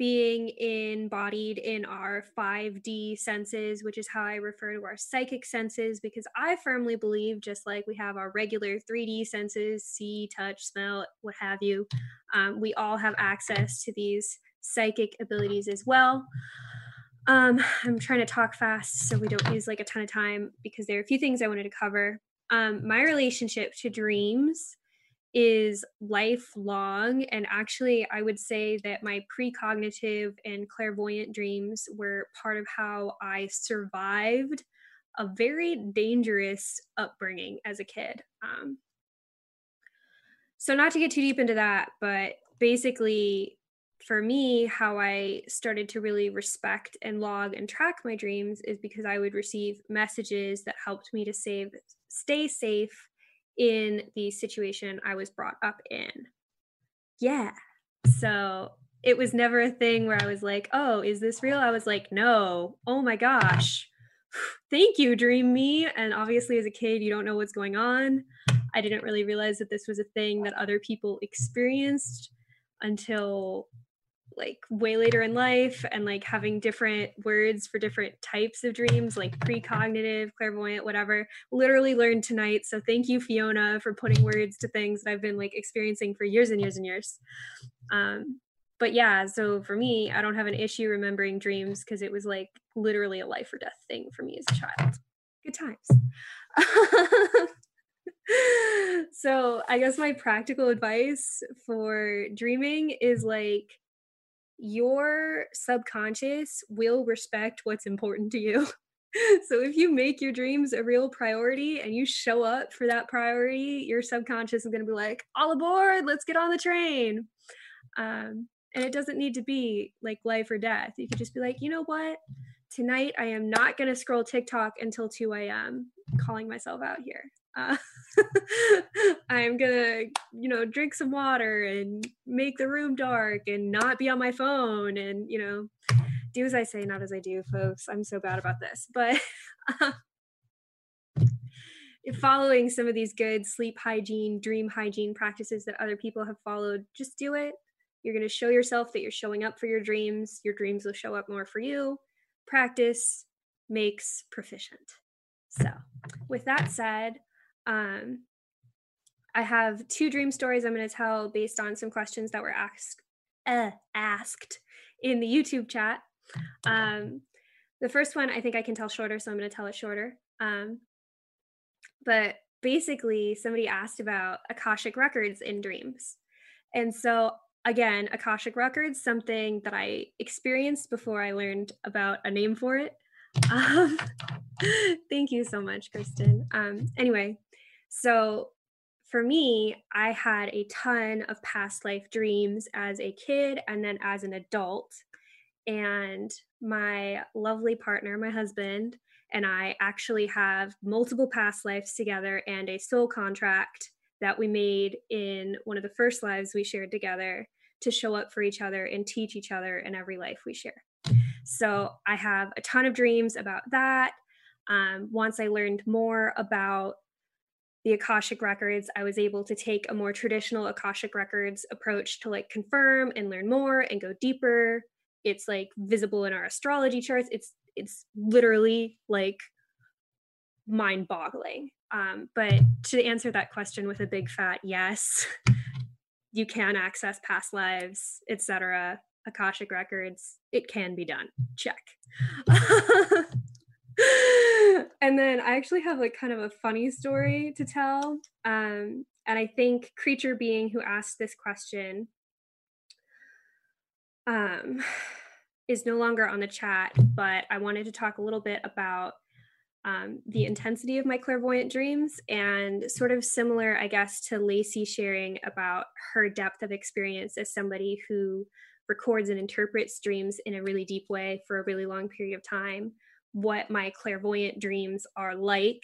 K: being embodied in our 5D senses, which is how I refer to our psychic senses, because I firmly believe just like we have our regular 3D senses see, touch, smell, what have you, um, we all have access to these psychic abilities as well. Um, I'm trying to talk fast so we don't use like a ton of time because there are a few things I wanted to cover. Um, my relationship to dreams is lifelong. And actually, I would say that my precognitive and clairvoyant dreams were part of how I survived a very dangerous upbringing as a kid. Um, so, not to get too deep into that, but basically, for me, how I started to really respect and log and track my dreams is because I would receive messages that helped me to save, stay safe in the situation I was brought up in. Yeah. So it was never a thing where I was like, oh, is this real? I was like, no. Oh my gosh. Thank you, Dream Me. And obviously, as a kid, you don't know what's going on. I didn't really realize that this was a thing that other people experienced until like way later in life and like having different words for different types of dreams like precognitive clairvoyant whatever literally learned tonight. So thank you fiona for putting words to things that i've been like experiencing for years and years and years. Um but yeah so for me i don't have an issue remembering dreams because it was like literally a life or death thing for me as a child. Good times. <laughs> So i guess my practical advice for dreaming is like your subconscious will respect what's important to you. <laughs> so if you make your dreams a real priority and you show up for that priority, your subconscious is going to be like, all aboard, let's get on the train. Um, and it doesn't need to be like life or death. You could just be like, you know what? Tonight I am not going to scroll TikTok until 2 a.m. calling myself out here. Uh, <laughs> I'm gonna, you know, drink some water and make the room dark and not be on my phone and, you know, do as I say, not as I do, folks. I'm so bad about this. But uh, <laughs> following some of these good sleep hygiene, dream hygiene practices that other people have followed, just do it. You're to show yourself that you're showing up for your dreams. Your dreams will show up more for you. Practice makes proficient. So, with that said, um, I have two dream stories I'm going to tell based on some questions that were asked uh, asked in the YouTube chat. Um, the first one I think I can tell shorter, so I'm going to tell it shorter. Um, but basically, somebody asked about Akashic records in dreams. And so, again, Akashic records, something that I experienced before I learned about a name for it. <laughs> Um, <laughs> thank you so much, Kristen. Um, anyway, so for me, I had a ton of past life dreams as a kid and then as an adult. And my lovely partner, my husband, and I actually have multiple past lives together and a soul contract that we made in one of the first lives we shared together to show up for each other and teach each other in every life we share. So I have a ton of dreams about that. Um, once I learned more about the Akashic records, I was able to take a more traditional Akashic records approach to like confirm and learn more and go deeper. It's like visible in our astrology charts. It's it's literally like mind-boggling. Um, but to answer that question with a big fat yes, you can access past lives, etc. Akashic records. It can be done. Check. <laughs> and then I actually have like kind of a funny story to tell. Um, and I think creature being who asked this question um, is no longer on the chat, but I wanted to talk a little bit about um, the intensity of my clairvoyant dreams and sort of similar, I guess, to Lacey sharing about her depth of experience as somebody who records and interprets dreams in a really deep way for a really long period of time what my clairvoyant dreams are like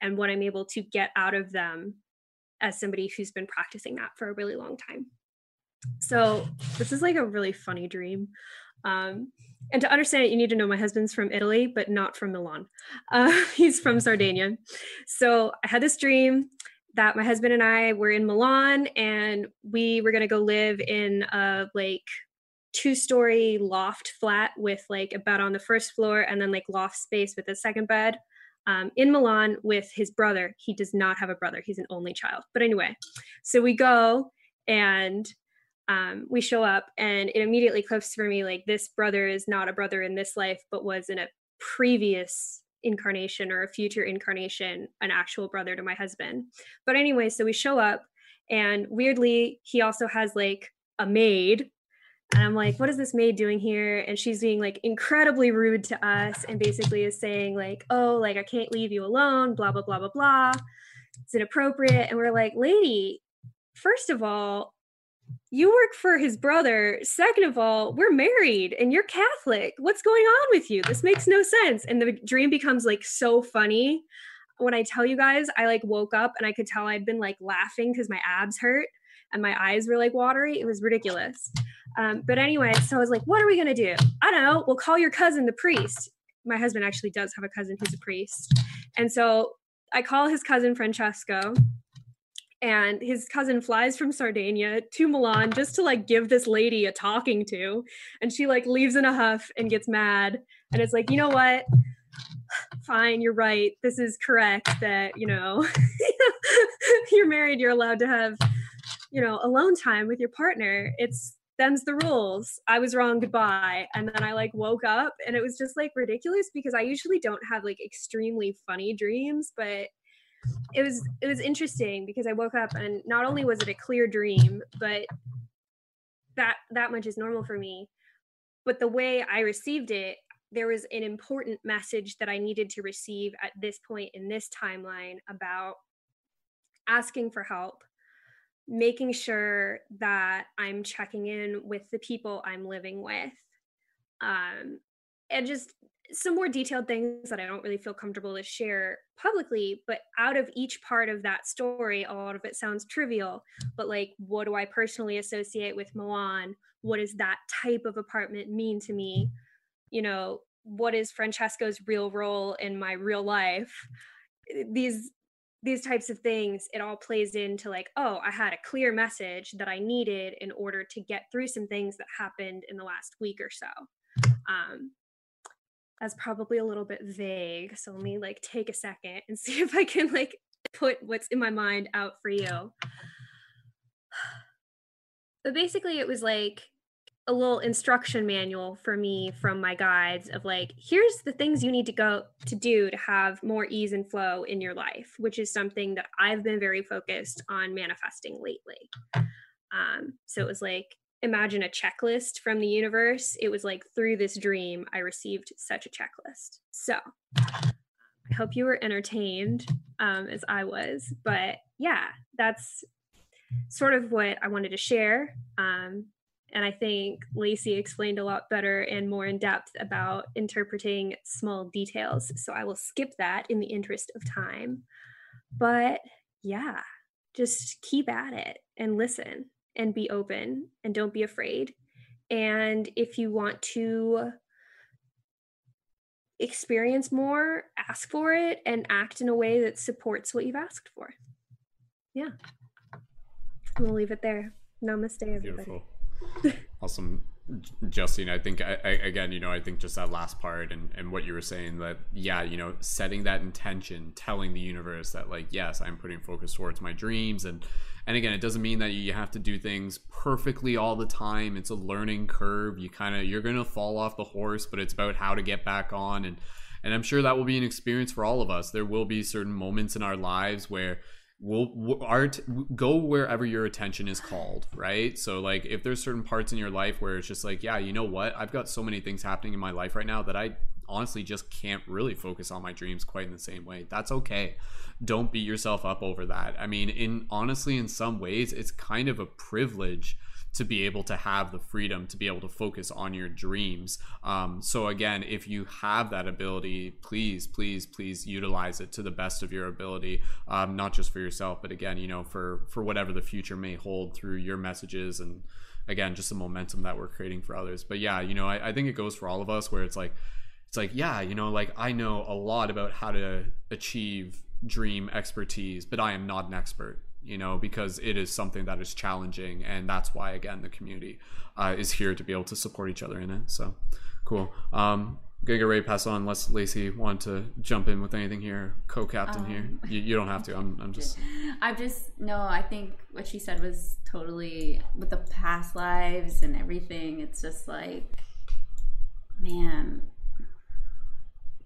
K: and what I'm able to get out of them as somebody who's been practicing that for a really long time. So, this is like a really funny dream. Um, and to understand it, you need to know my husband's from Italy, but not from Milan. Uh, <laughs> he's from Sardinia. So, I had this dream that my husband and I were in Milan and we were going to go live in a like two story loft flat with like a bed on the first floor and then like loft space with a second bed um, in Milan with his brother. He does not have a brother, he's an only child. But anyway, so we go and um, we show up, and it immediately clicks for me like this brother is not a brother in this life, but was in a previous incarnation or a future incarnation an actual brother to my husband. But anyway, so we show up, and weirdly, he also has like a maid and I'm like, what is this maid doing here? And she's being like incredibly rude to us and basically is saying, like, oh, like I can't leave you alone, blah, blah, blah, blah, blah. It's inappropriate. And we're like, lady, first of all, you work for his brother. Second of all, we're married and you're Catholic. What's going on with you? This makes no sense. And the dream becomes like so funny. When I tell you guys, I like woke up and I could tell I'd been like laughing because my abs hurt and my eyes were like watery. It was ridiculous. Um, but anyway, so I was like, what are we going to do? I don't know. We'll call your cousin the priest. My husband actually does have a cousin who's a priest. And so I call his cousin Francesco. And his cousin flies from Sardinia to Milan just to like give this lady a talking to. And she like leaves in a huff and gets mad. And it's like, you know what? <sighs> Fine, you're right. This is correct that, you know, <laughs> you're married, you're allowed to have, you know, alone time with your partner. It's them's the rules. I was wrong. Goodbye. And then I like woke up and it was just like ridiculous because I usually don't have like extremely funny dreams, but it was it was interesting because I woke up and not only was it a clear dream, but that that much is normal for me. But the way I received it, there was an important message that I needed to receive at this point in this timeline about asking for help making sure that I'm checking in with the people I'm living with. Um, and just some more detailed things that I don't really feel comfortable to share publicly, but out of each part of that story, a lot of it sounds trivial, but like, what do I personally associate with Milan? What does that type of apartment mean to me? You know, what is Francesco's real role in my real life? These these types of things, it all plays into like, oh, I had a clear message that I needed in order to get through some things that happened in the last week or so. Um, that's probably a little bit vague. So let me like take a second and <laughs> see if I can like put what's in my mind out for you. <sighs> But basically, it was like a little instruction manual for me from my guides of like here's the things you need to go to do to have more ease and flow in your life which is something that i've been very focused on manifesting lately. Um, so it was like imagine a checklist from the universe. It was like through this dream i received such a checklist. So i hope you were entertained um, as i was but yeah that's sort of what i wanted to share. Um, and I think Lacey explained a lot better and more in depth about interpreting small details. So I will skip that in the interest of time. But yeah, just keep at it and listen and be open and don't be afraid. And if you want to experience more, ask for it and act in a way that supports what you've asked for. Yeah. We'll leave it there. Namaste, everybody.
A: Beautiful. Awesome Justine, I think I, I, again, you know, I think just that last part and, and what you were saying that, yeah, you know, setting that intention, telling the universe that like, yes, I'm putting focus towards my dreams. And, and again, it doesn't mean that you have to do things perfectly all the time. It's a learning curve. You kind of, you're going to fall off the horse, but it's about how to get back on. And, and I'm sure that will be an experience for all of us. There will be certain moments in our lives where, will art go wherever your attention is called right? So like if there's certain parts in your life where it's just like yeah you know what? I've got so many things happening in my life right now that i honestly just can't really focus on my dreams quite in the same way. That's okay. Don't beat yourself up over that. I mean in honestly in some ways it's kind of a privilege to be able to have the freedom to be able to focus on your dreams. Um, so again, if you have that ability, please, please, please utilize it to the best of your ability, um, not just for yourself, but again, you know, for for whatever the future may hold through your messages and again, just the momentum that we're creating for others. But yeah, you know, I, I think it goes for all of us where it's like it's like yeah, you know, like I know a lot about how to achieve dream expertise, but I am not an expert you know, because it is something that is challenging. And that's why, again, the community uh, is here to be able to support each other in it. So cool. Um, gonna get ready to pass on unless Lacey wanted to jump in with anything here, co-captain um, here. You, you, don't have to. I'm, I'm just. <laughs>
J: I'm just no. I think what she said was totally with the past lives and everything. It's just like, man,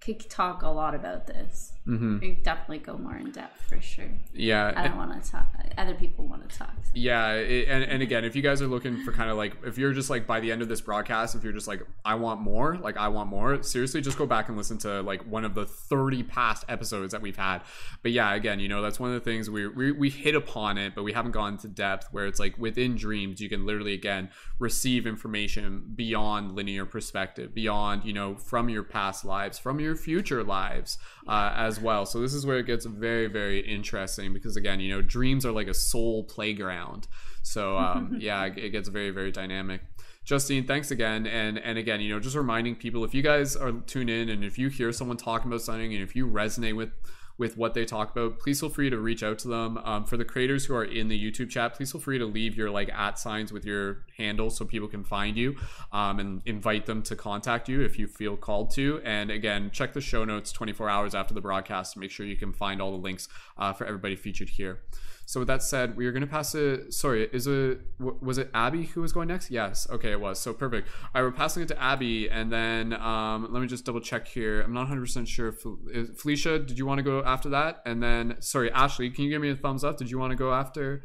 J: could talk a lot about this. Mm-hmm. We definitely go more in depth for sure.
A: Yeah,
J: I don't want to talk. Other people want to talk. So.
A: Yeah, it, and and again, if you guys are looking for kind of like, if you're just like by the end of this broadcast, if you're just like, I want more, like I want more. Seriously, just go back and listen to like one of the 30 past episodes that we've had. But yeah, again, you know, that's one of the things we we we hit upon it, but we haven't gone to depth. Where it's like within dreams, you can literally again receive information beyond linear perspective, beyond you know from your past lives, from your future lives uh, as well. So this is where it gets very, very interesting because again, you know, dreams are like a soul playground. So um, <laughs> yeah, it gets very, very dynamic. Justine, thanks again. And and again, you know, just reminding people if you guys are tuned in and if you hear someone talking about something and if you resonate with with what they talk about, please feel free to reach out to them. Um, for the creators who are in the YouTube chat, please feel free to leave your like at signs with your handle so people can find you um, and invite them to contact you if you feel called to. And again, check the show notes 24 hours after the broadcast to make sure you can find all the links uh, for everybody featured here. So with that said, we are going to pass it. Sorry, is it was it Abby who was going next? Yes. Okay, it was. So perfect. All right, we're passing it to Abby, and then um, let me just double check here. I'm not 100 percent sure. Felicia, did you want to go after that? And then sorry, Ashley, can you give me a thumbs up? Did you want to go after?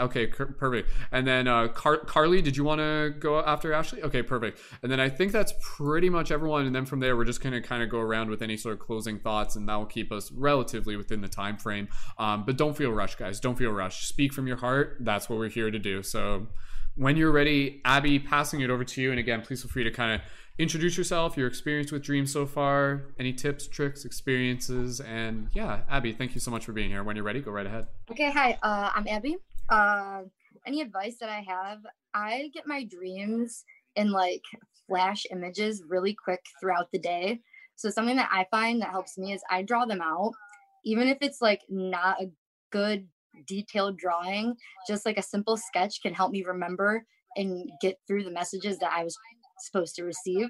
A: Okay, perfect. And then uh, Car- Carly, did you want to go after Ashley? Okay, perfect. And then I think that's pretty much everyone. And then from there, we're just going to kind of go around with any sort of closing thoughts, and that will keep us relatively within the time frame. Um, but don't feel rushed, guys. Don't feel rushed. Speak from your heart. That's what we're here to do. So when you're ready, Abby, passing it over to you. And again, please feel free to kind of introduce yourself, your experience with Dreams so far, any tips, tricks, experiences, and yeah, Abby, thank you so much for being here. When you're ready, go right ahead.
L: Okay, hi, uh, I'm Abby. Uh, any advice that I have, I get my dreams in like flash images really quick throughout the day. So something that I find that helps me is I draw them out
I: even if it's like not a good detailed drawing, just like a simple sketch can help me remember and get through the messages that I was supposed to receive.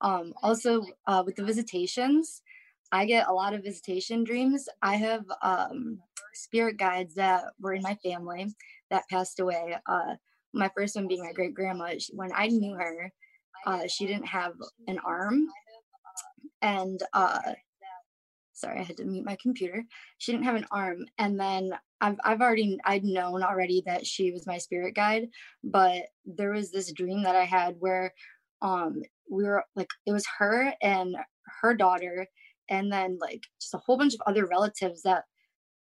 I: Um, also, uh, with the visitations, I get a lot of visitation dreams. I have um, spirit guides that were in my family that passed away. Uh, my first one being my great grandma. When I knew her, uh, she didn't have an arm, and uh, sorry, I had to mute my computer. She didn't have an arm, and then I've I've already I'd known already that she was my spirit guide, but there was this dream that I had where um we were like it was her and her daughter and then like just a whole bunch of other relatives that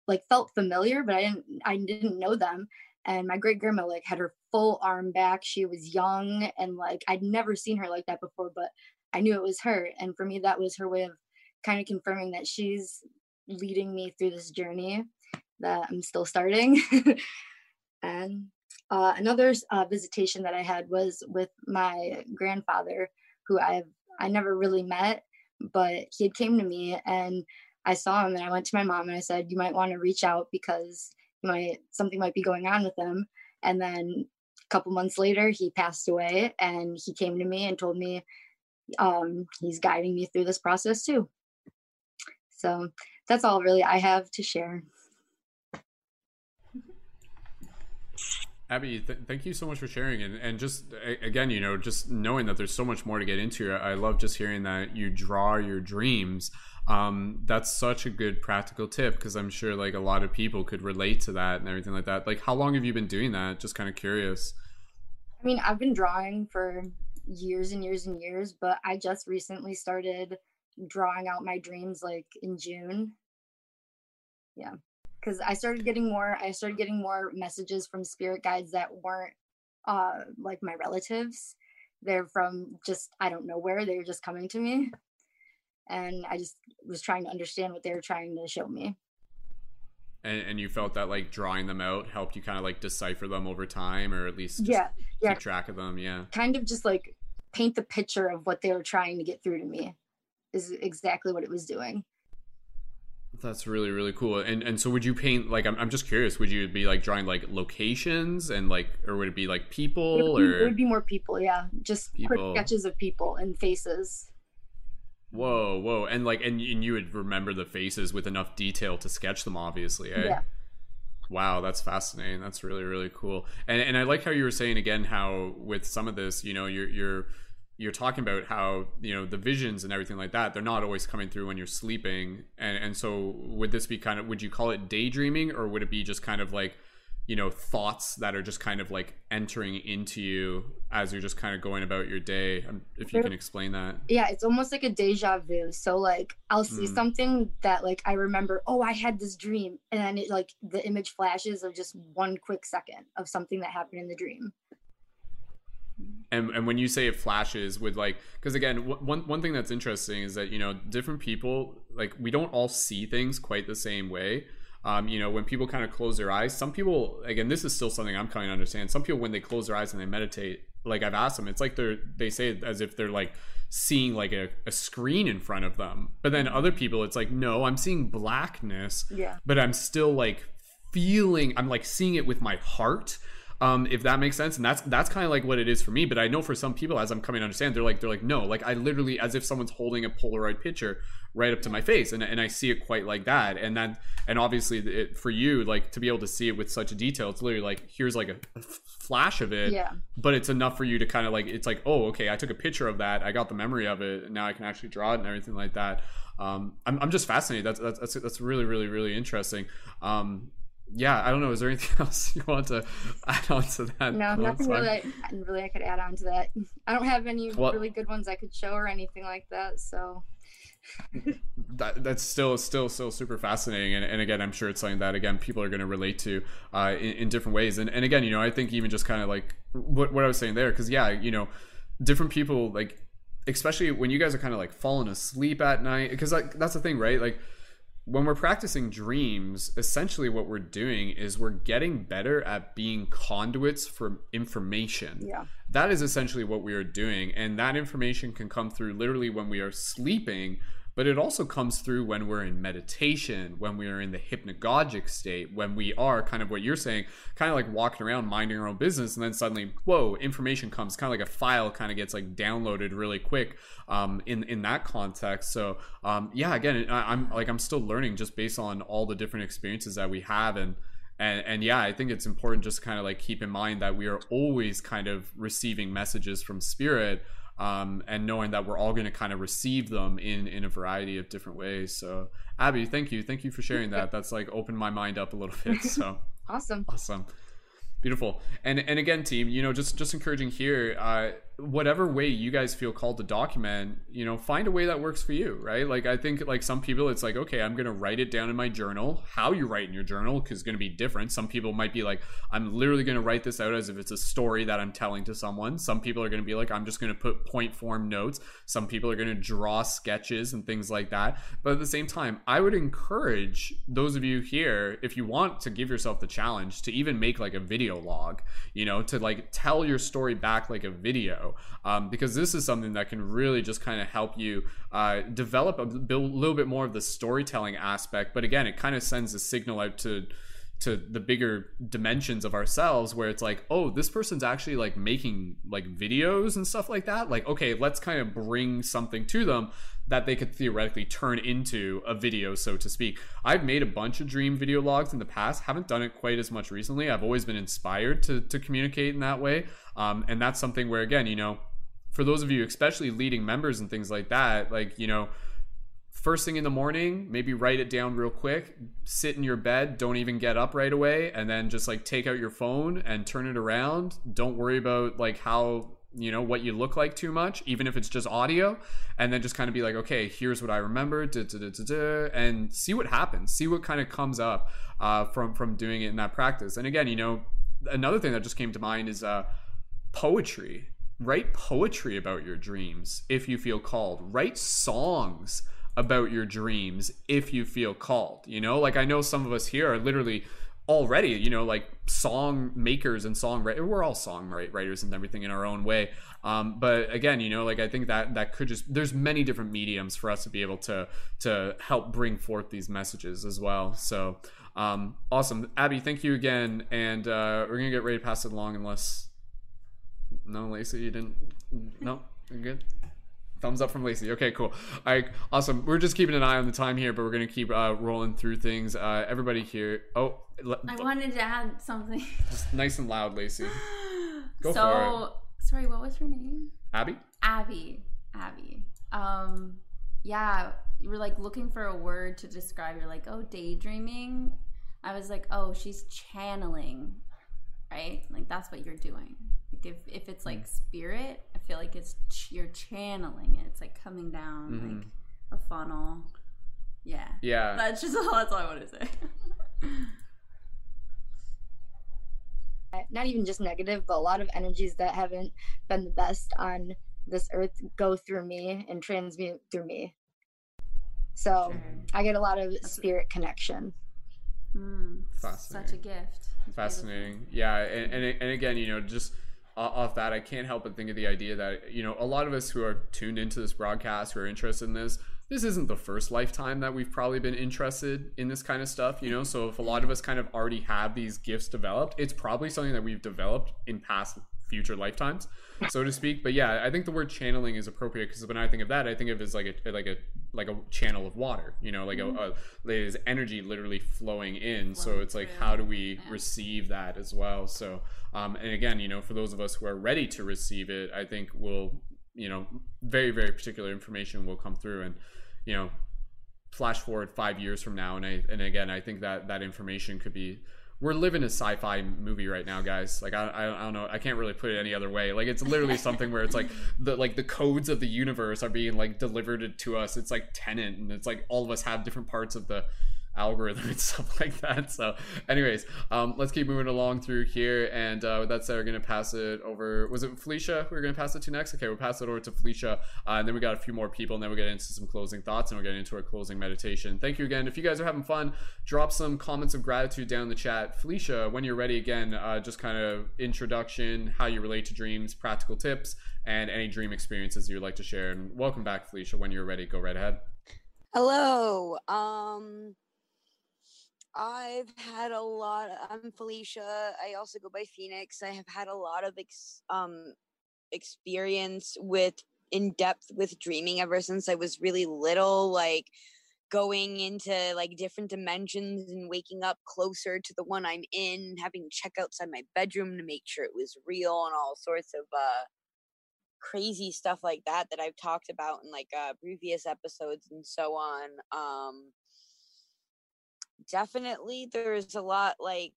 I: like felt familiar but I didn't I didn't know them. And my great grandma like had her full arm back. She was young and like I'd never seen her like that before but I knew it was her. And for me that was her way of kind of confirming that she's leading me through this journey that I'm still starting. <laughs> and uh, another uh, visitation that I had was with my grandfather, who I've I never really met, but he had came to me and I saw him and I went to my mom and I said, "You might want to reach out because you might something might be going on with him." And then a couple months later, he passed away, and he came to me and told me um, he's guiding me through this process too. So that's all really I have to share.
A: Abby, th- thank you so much for sharing, and and just a- again, you know, just knowing that there's so much more to get into. I love just hearing that you draw your dreams. Um, that's such a good practical tip because I'm sure like a lot of people could relate to that and everything like that. Like, how long have you been doing that? Just kind of curious.
I: I mean, I've been drawing for years and years and years, but I just recently started drawing out my dreams like in June. Yeah because I started getting more I started getting more messages from spirit guides that weren't uh like my relatives. They're from just I don't know where they were just coming to me. And I just was trying to understand what they were trying to show me.
A: And, and you felt that like drawing them out helped you kind of like decipher them over time or at least
I: yeah, yeah.
A: keep track of them. Yeah.
I: Kind of just like paint the picture of what they were trying to get through to me is exactly what it was doing.
A: That's really really cool. And and so would you paint like I'm I'm just curious. Would you be like drawing like locations and like or would it be like people
I: it would
A: or
I: it would be more people? Yeah, just
A: People.
I: quick sketches of people and faces.
A: whoa whoa and like and, and you would remember the faces with enough detail to sketch them obviously. Eh?
I: Yeah.
A: Wow, that's fascinating. That's really really cool. And and I like how you were saying again how with some of this you know you're you're you're talking about how you know the visions and everything like that they're not always coming through when you're sleeping and and so would this be kind of would you call it daydreaming or would it be just kind of like you know thoughts that are just kind of like entering into you as you're just kind of going about your day Um, if you can explain that
I: Yeah, it's almost like a deja vu. So like I'll see
A: Mm.
I: something that like I remember, oh, I had this dream, and then it like the image flashes of just one quick second of something that happened in the dream.
A: And and when you say it flashes with like because again w- one one thing that's interesting is that you know different people like we don't all see things quite the same way. Um, you know when people kind of close their eyes some people again this is still something i'm coming to understand some people when they close their eyes and they meditate like i've asked them it's like they're they say it as if they're like seeing like a, a screen in front of them. But then other people it's like no i'm seeing blackness
I: Yeah.
A: but i'm still like feeling i'm like seeing it with my heart um if that makes sense. And that's that's kind of like what it is for me. But i know for some people as i'm coming to understand they're like they're like no like i literally as if someone's holding a polaroid picture right up to my face. And, and i see it quite like that. And then and obviously it, for you like to be able to see it with such a detail it's literally like here's like a flash of it.
I: Yeah.
A: but it's enough for you to kind of like it's like oh okay i took a picture of that. I got the memory of it. And now i can actually draw it and everything like that. Um i'm, I'm just fascinated. That's, that's that's that's really really really interesting. Um yeah i don't know is there anything <laughs> else you want to add on to that
I: No, nothing really. I, really, I could add on to that. I don't have any
A: Well-
I: really good ones I could show or anything like that. So <laughs>
A: that, that's still still still super fascinating and, and again i'm sure it's something that again people are going to relate to uh, in, in different ways and, and again you know i think even just kind of like what, what i was saying there because yeah you know different people like especially when you guys are kind of like falling asleep at night because like that's the thing right like when we're practicing dreams essentially what we're doing is we're getting better at being conduits for information
I: yeah.
A: that is essentially what we are doing and that information can come through literally when we are sleeping but it also comes through when we're in meditation, when we are in the hypnagogic state, when we are kind of what you're saying, kind of like walking around minding our own business, and then suddenly, whoa, information comes, kind of like a file kind of gets like downloaded really quick um, in in that context. So um, yeah, again, I, I'm like I'm still learning just based on all the different experiences that we have and and and yeah i think it's important just kind of like keep in mind that we are always kind of receiving messages from spirit um, and knowing that we're all going to kind of receive them in in a variety of different ways. So abby thank you. Thank you for sharing that. That's like opened my mind up a little bit <laughs> so.
L: Awesome.
A: Awesome. Beautiful. And and again team you know just just encouraging here uh whatever way you guys feel called to document you know find a way that works for you right? Like i think like some people it's like okay i'm gonna write it down in my journal. How you write in your journal is gonna be different. Some people might be like i'm literally gonna write this out as if it's a story that i'm telling to someone. Some people are gonna be like i'm just gonna put point form notes. Some people are gonna draw sketches and things like that. But at the same time i would encourage those of you here if you want to give yourself the challenge to even make like a video log you know to like tell your story back like a video um, because this is something that can really just kind of help you uh, develop a, a little bit more of the storytelling aspect. But again, it kind of sends a signal out to to the bigger dimensions of ourselves where it's like oh this person's actually like making like videos and stuff like that. Like okay let's kind of bring something to them that they could theoretically turn into a video so to speak. I've made a bunch of dream video logs in the past. Haven't done it quite as much recently. I've always been inspired to to communicate in that way. Um, and that's something where again you know for those of you especially leading members and things like that like you know first thing in the morning, maybe write it down real quick, sit in your bed, don't even get up right away, and then just like take out your phone and turn it around. Don't worry about like how you know what you look like too much even if it's just audio and then just kind of be like okay here's what i remember da, da, da, and see what happens see what kind of comes up uh, from from doing it in that practice. And again you know another thing that just came to mind is uh, poetry. Write poetry about your dreams if you feel called. Write songs about your dreams if you feel called. You know, like I know some of us here are literally already, you know, like song makers and songwriters. We're all song writers and everything in our own way. Um, but again, you know, like I think that that could just there's many different mediums for us to be able to to help bring forth these messages as well. So um, awesome, Abby. Thank you again, and uh, we're gonna get ready to pass it along unless no, Lacey, you didn't. No, you're good. Thumbs up from Lacey. Okay, cool. All right, awesome. We're just keeping an eye on the time here, but we're gonna keep uh, rolling through things. Uh, everybody here. Oh,
J: I wanted to add something.
A: Just nice and loud, Lacey. <gasps>
J: Go so, for it. Sorry, what was her name?
A: Abby.
J: Abby. Abby. Um, yeah, you were like looking for a word to describe. You're like, oh, daydreaming. I was like, oh, she's channeling, right? Like that's what you're doing. Like if if it's like spirit, I feel like it's ch- you're channeling it. It's like coming down mm-hmm. like a funnel. Yeah.
A: Yeah.
J: That's just all. <laughs> That's all I want to say. <laughs>
L: Not even just negative, but a lot of energies that haven't been the best on this earth go through me and transmute through me. So I get a lot of spirit connection.
J: Mm, Fascinating. Such a gift.
A: Fascinating. Yeah, and, and and again, you know, just off that, I can't help but think of the idea that, you know, a lot of us who are tuned into this broadcast, who are interested in this, this isn't the first lifetime that we've probably been interested in this kind of stuff, you know? So if a lot of us kind of already have these gifts developed, it's probably something that we've developed in past future lifetimes, so to speak. But yeah, I think the word channeling is appropriate because when I think of that, I think of it as like a like a like a channel of water. You know, like mm-hmm. a, a there's energy literally flowing in. Flowing so it's like how do we yeah. receive that as well? So um, and again, you know, for those of us who are ready to receive it, I think we'll you know, very, very particular information will come through and, you know, flash forward five years from now. And I, and again, I think that that information could be, we're living a sci-fi movie right now, guys. Like I, I, I don't know, I can't really put it any other way. Like it's literally <laughs> something where it's like the like the codes of the universe are being like delivered to us. It's like Tenet, and it's like all of us have different parts of the algorithm and <laughs> stuff like that. So, anyways, um, let's keep moving along through here. And uh, with that said, we're gonna pass it over. Was it Felicia? We are gonna pass it to next. Okay, we'll pass it over to Felicia, uh, and then we got a few more people, and then we'll get into some closing thoughts, and we'll get into our closing meditation. Thank you again. If you guys are having fun, drop some comments of gratitude down in the chat. Felicia, when you're ready, again, uh, just kind of introduction, how you relate to dreams, practical tips, and any dream experiences you'd like to share. And welcome back, Felicia. When you're ready, go right ahead.
M: Hello. Um I've had a lot I'm Felicia. I also go by Phoenix. I have had a lot of ex, um experience with in depth with dreaming ever since I was really little like going into like different dimensions and waking up closer to the one I'm in, having check outside my bedroom to make sure it was real and all sorts of uh crazy stuff like that that I've talked about in like uh previous episodes and so on. Um definitely there's a lot like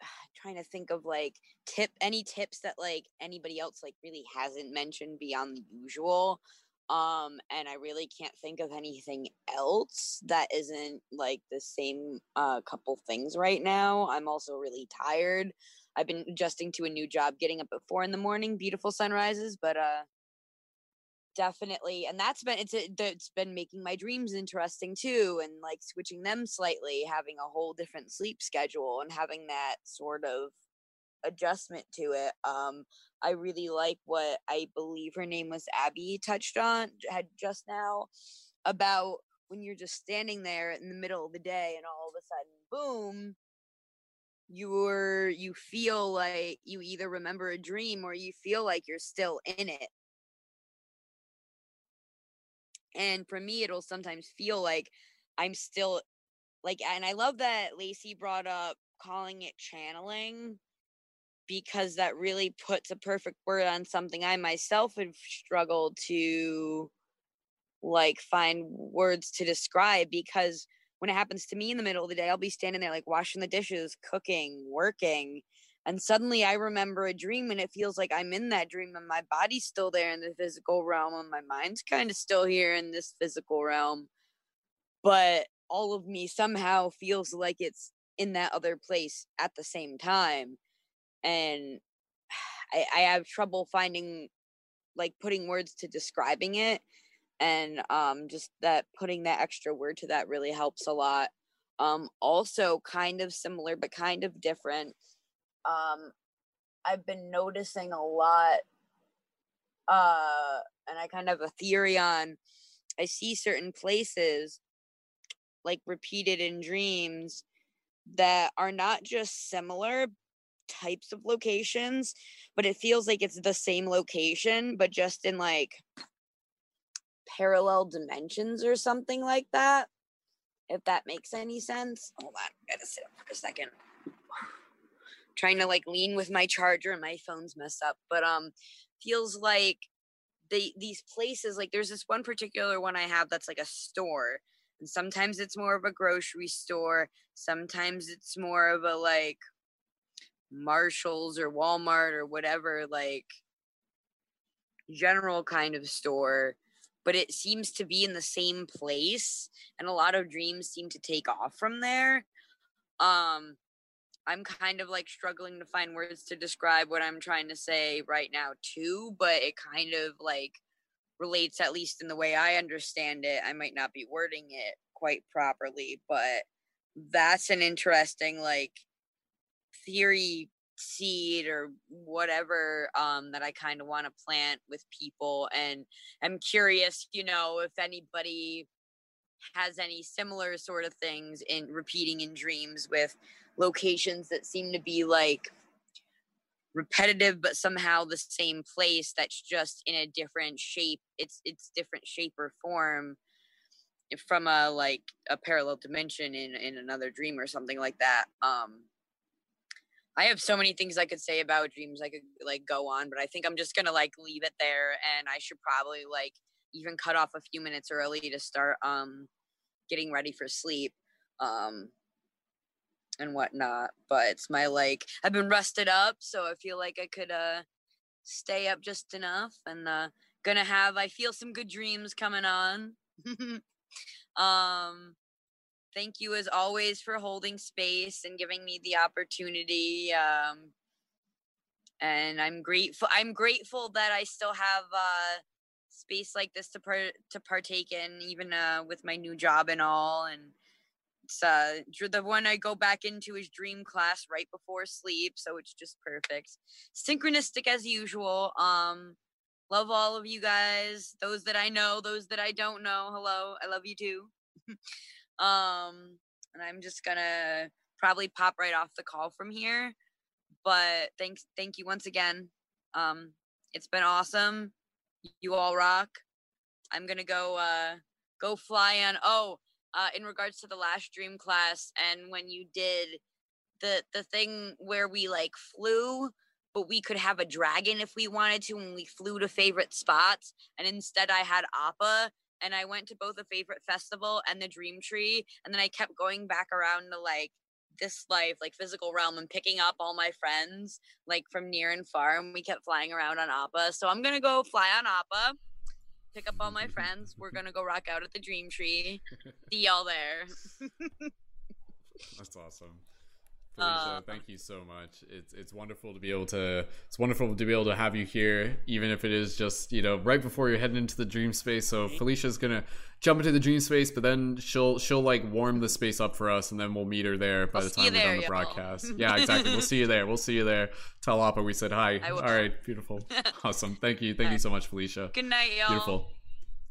M: <sighs> trying to think of like tip any tips that like anybody else like really hasn't mentioned beyond the usual um and i really can't think of anything else that isn't like the same uh couple things right now. I'm also really tired. I've been adjusting to a new job getting up at four in the morning beautiful sunrises but uh definitely and that's been it's a, it's been making my dreams interesting too and like switching them slightly having a whole different sleep schedule and having that sort of adjustment to it um i really like what i believe her name was abby touched on had just now about when you're just standing there in the middle of the day and all of a sudden boom you're you feel like you either remember a dream or you feel like you're still in it and for me it'll sometimes feel like i'm still like and i love that lacey brought up calling it channeling because that really puts a perfect word on something i myself have struggled to like find words to describe because when it happens to me in the middle of the day i'll be standing there like washing the dishes cooking working and suddenly I remember a dream and it feels like I'm in that dream and my body's still there in the physical realm and my mind's kind of still here in this physical realm. But all of me somehow feels like it's in that other place at the same time. And <sighs> I, I have trouble finding like putting words to describing it. And um just that putting that extra word to that really helps a lot. Um also kind of similar but kind of different um, I've been noticing a lot, uh, and I kind of have a theory on. I see certain places, like repeated in dreams, that are not just similar types of locations, but it feels like it's the same location, but just in like parallel dimensions or something like that. If that makes any sense. Hold on, I gotta sit up for a second trying to like lean with my charger and my phone's messed up but um feels like they these places like there's this one particular one i have that's like a store and sometimes it's more of a grocery store sometimes it's more of a like marshalls or walmart or whatever like general kind of store but it seems to be in the same place and a lot of dreams seem to take off from there um I'm kind of like struggling to find words to describe what I'm trying to say right now too, but it kind of like relates at least in the way I understand it. I might not be wording it quite properly, but that's an interesting like theory seed or whatever um that I kind of want to plant with people and I'm curious, you know, if anybody has any similar sort of things in repeating in dreams with locations that seem to be like repetitive but somehow the same place that's just in a different shape it's it's different shape or form from a like a parallel dimension in in another dream or something like that. Um i have so many things i could say about dreams i could like go on but i think i'm just gonna like leave it there and i should probably like even cut off a few minutes early to start um getting ready for sleep. Um and whatnot. But it's my like I've been rested up, so I feel like I could uh stay up just enough and uh gonna have I feel some good dreams coming on. <laughs> um thank you as always for holding space and giving me the opportunity um and I'm grateful I'm grateful that I still have uh space like this to par- to partake in even uh with my new job and all and it's uh the one I go back into is dream class right before sleep, so it's just perfect. Synchronistic as usual. Um love all of you guys. Those that I know, those that I don't know. Hello, I love you too. <laughs> um, and I'm just gonna probably pop right off the call from here. But thanks, thank you once again. Um, it's been awesome. You all rock. I'm gonna go uh go fly on. Oh, uh, in regards to the last dream class and when you did the the thing where we like flew but we could have a dragon if we wanted to when we flew to favorite spots and instead i had appa and i went to both a favorite festival and the dream tree and then i kept going back around to like this life like physical realm and picking up all my friends like from near and far and we kept flying around on appa. So i'm gonna go fly on appa pick up all my friends. We're gonna go rock out at the dream tree. <laughs> See y'all there.
A: That's awesome. Felicia,
M: Uh,
A: thank you so much. It's it's wonderful to be able to it's wonderful to be able to have you here, even if it is just you know right before you're heading into the dream space. So Felicia's gonna jump into the dream space, but then she'll she'll like warm the space up for us, and then we'll meet her there by
M: I'll
A: the time we're done the
M: y'all.
A: broadcast. <laughs> Yeah, exactly. we'll see you there. We'll see you there. Tell Appa we said hi. All right, beautiful, <laughs> awesome. Thank you, thank you so much, Felicia.
M: good night y'all
A: Beautiful.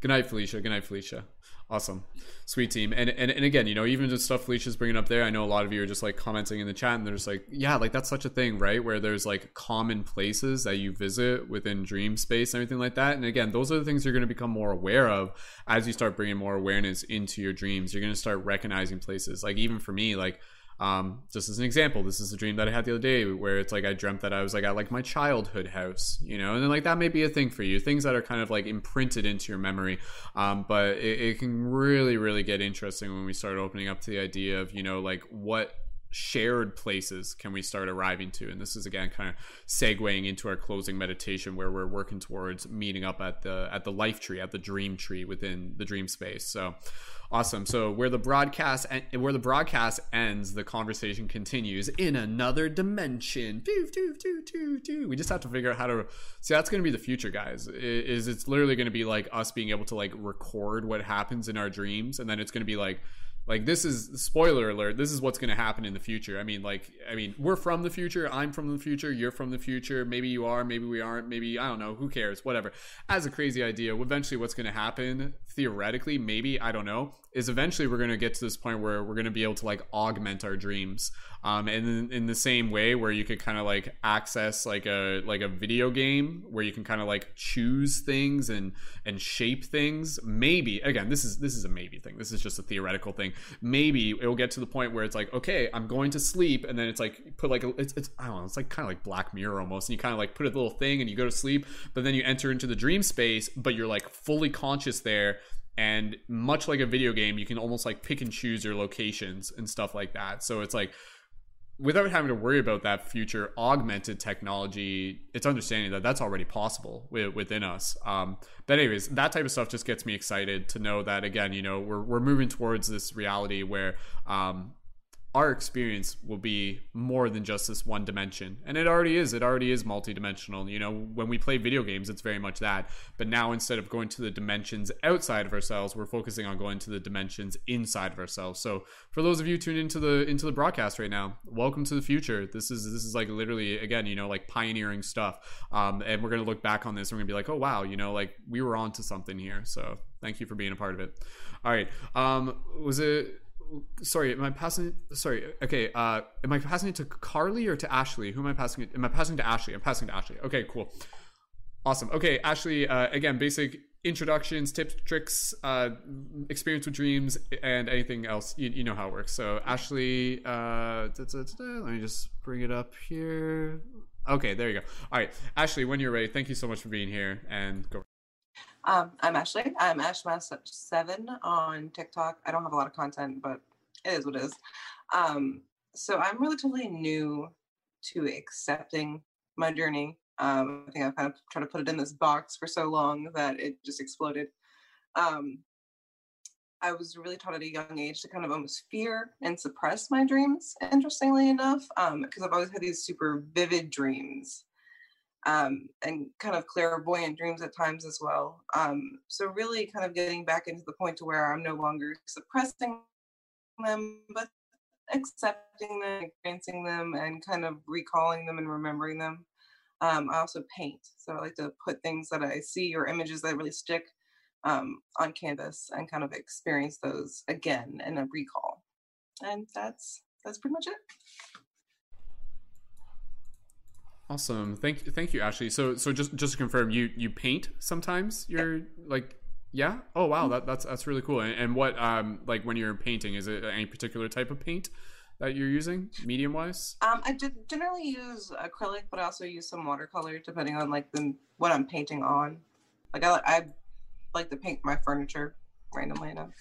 A: Good night, Felicia. Good night, Felicia. Awesome. Sweet team. And, and and again, you know, even just stuff Felicia's bringing up there, I know a lot of you are just like commenting in the chat and they're just like, yeah, like that's such a thing, right? Where there's like common places that you visit within dream space and everything like that. And again, those are the things you're going to become more aware of as you start bringing more awareness into your dreams. You're going to start recognizing places. Like even for me, like um, just as an example, this is a dream that I had the other day where it's like I dreamt that I was like at like my childhood house, you know, and then like that may be a thing for you, things that are kind of like imprinted into your memory. Um, but it, it can really, really get interesting when we start opening up to the idea of, you know, like what shared places can we start arriving to? And this is again kind of segueing into our closing meditation where we're working towards meeting up at the at the life tree at the dream tree within the dream space. So awesome. So where the broadcast where the broadcast ends the conversation continues in another dimension. We just have to figure out how to see that's going to be the future guys. Is it's literally going to be like us being able to like record what happens in our dreams and then it's going to be like like this is spoiler alert this is what's going to happen in the future. I mean like i mean we're from the future i'm from the future you're from the future maybe you are maybe we aren't maybe i don't know who cares whatever. As a crazy idea eventually what's going to happen theoretically maybe i don't know is eventually we're going to get to this point where we're going to be able to like augment our dreams um and in, in the same way where you could kind of like access like a like a video game where you can kind of like choose things and and shape things maybe again this is this is a maybe thing. This is just a theoretical thing. Maybe it will get to the point where it's like okay i'm going to sleep and then it's like put like a, it's, it's i don't know it's like kind of like black mirror almost and you kind of like put a little thing and you go to sleep but then you enter into the dream space but you're like fully conscious there and much like a video game you can almost like pick and choose your locations and stuff like that. So it's like without having to worry about that future augmented technology, it's understanding that that's already possible within us. Um, but anyways, that type of stuff just gets me excited to know that again, you know, we're we're moving towards this reality where um, our experience will be more than just this one dimension. And it already is. It already is multidimensional. You know when we play video games it's very much that. But now instead of going to the dimensions outside of ourselves we're focusing on going to the dimensions inside of ourselves. So for those of you tuned into the into the broadcast right now welcome to the future. This is this is like literally again you know like pioneering stuff. Um, and we're to look back on this and we're to be like oh wow you know like we were on to something here. So thank you for being a part of it. All right. Um was it sorry am i passing sorry okay uh am i passing it to carly or to ashley? Who am i passing it am i passing to ashley? I'm passing to ashley. Okay cool. Awesome. Okay ashley uh, again basic introductions tips tricks uh experience with dreams and anything else. You, you know how it works. So ashley uh let me just bring it up here. Okay there you go. All right ashley when you're ready thank you so much for being here and go
N: Um, I'm Ashley. I'm Ashmas7 on TikTok. I don't have a lot of content, but it is what it is. Um, so I'm relatively new to accepting my journey. Um, I think I've kind of tried to put it in this box for so long that it just exploded. Um, I was really taught at a young age to kind of almost fear and suppress my dreams, interestingly enough, because I've always had these super vivid dreams um, and kind of clairvoyant dreams at times as well. Um, so really kind of getting back into the point to where I'm no longer suppressing them, but accepting them, experiencing them, and kind of recalling them and remembering them. Um, I also paint, so I like to put things that I see or images that really stick um, on canvas and kind of experience those again in a recall. And that's that's pretty much it.
A: Awesome. Thank you, thank you, Ashley. So so just just to confirm, you you paint sometimes. You're like yeah. Oh wow, that, that's that's really cool. And, and what um like when you're painting, is it any particular type of paint that you're using, medium wise?
N: Um, I generally use acrylic, but I also use some watercolor depending on like the what I'm painting on. Like I I like to paint my furniture randomly enough.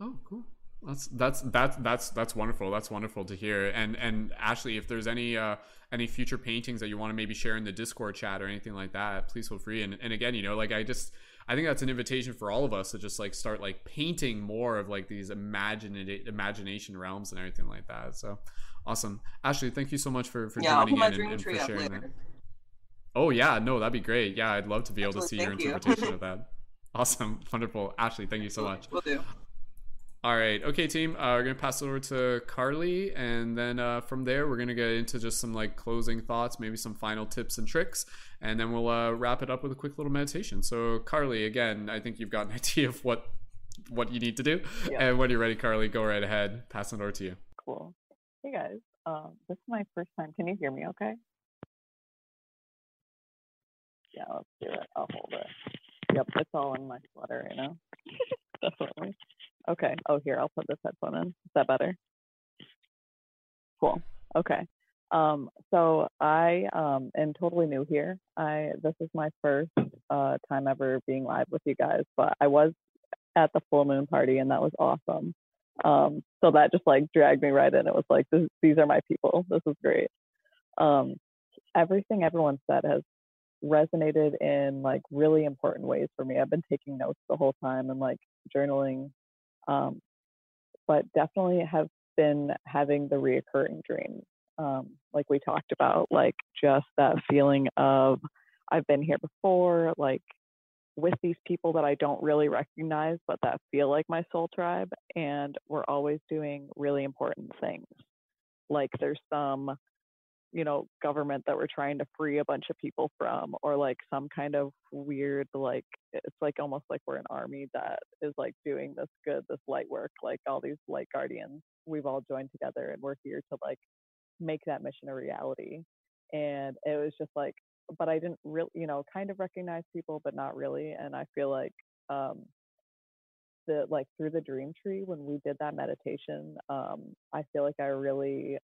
A: Oh, cool. That's that's that's that's that's wonderful. That's wonderful to hear. And and Ashley, if there's any uh any future paintings that you want to maybe share in the Discord chat or anything like that, please feel free. And and again, you know, like I just I think that's an invitation for all of us to just like start like painting more of like these imaginative imagination realms and everything like that. So awesome, Ashley. Thank you so much for for
N: yeah,
A: joining in and, and for sharing that. Oh yeah, no, that'd be great. Yeah, I'd love to be able to see
N: Absolutely,
A: your
N: thank you.
A: interpretation of <laughs> that. Awesome, wonderful, Ashley. Thank you so much.
N: Will do.
A: All right, okay, team. Uh, we're gonna pass it over to Carly, and then uh, from there we're gonna get into just some like closing thoughts, maybe some final tips and tricks, and then we'll uh, wrap it up with a quick little meditation. So, Carly, again, I think you've got an <laughs> idea of what what you need to do,
O: Yeah.
A: and when you're ready, Carly, go right ahead. Pass it over to you.
O: Cool. Hey guys, um, this is my first time. Can you hear me okay? Yeah, let's do it. I'll hold it. Yep, it's all in my sweater right now. <laughs> Definitely. Okay. Oh, here, I'll put this headphone in. Is that better? Cool. Okay. Um, so I um, am totally new here. I this is my first uh, time ever being live with you guys, but I was at the full moon party and that was awesome. Um, so that just like dragged me right in. It was like this, these are my people. This is great. Um, everything everyone said has resonated in like really important ways for me. I've been taking notes the whole time and like journaling, um, but definitely have been having the reoccurring dreams. Um, like we talked about, like just that feeling of I've been here before, like with these people that I don't really recognize, but that feel like my soul tribe. And we're always doing really important things. Like there's some, you know, government that we're trying to free a bunch of people from, or like some kind of weird, like, it's like almost like we're an army that is like doing this good, this light work, like all these light guardians. We've all joined together and we're here to like make that mission a reality. And it was just like, but I didn't really, you know, kind of recognize people, but not really. And I feel like um, the like through the dream tree when we did that meditation, um, I feel like I really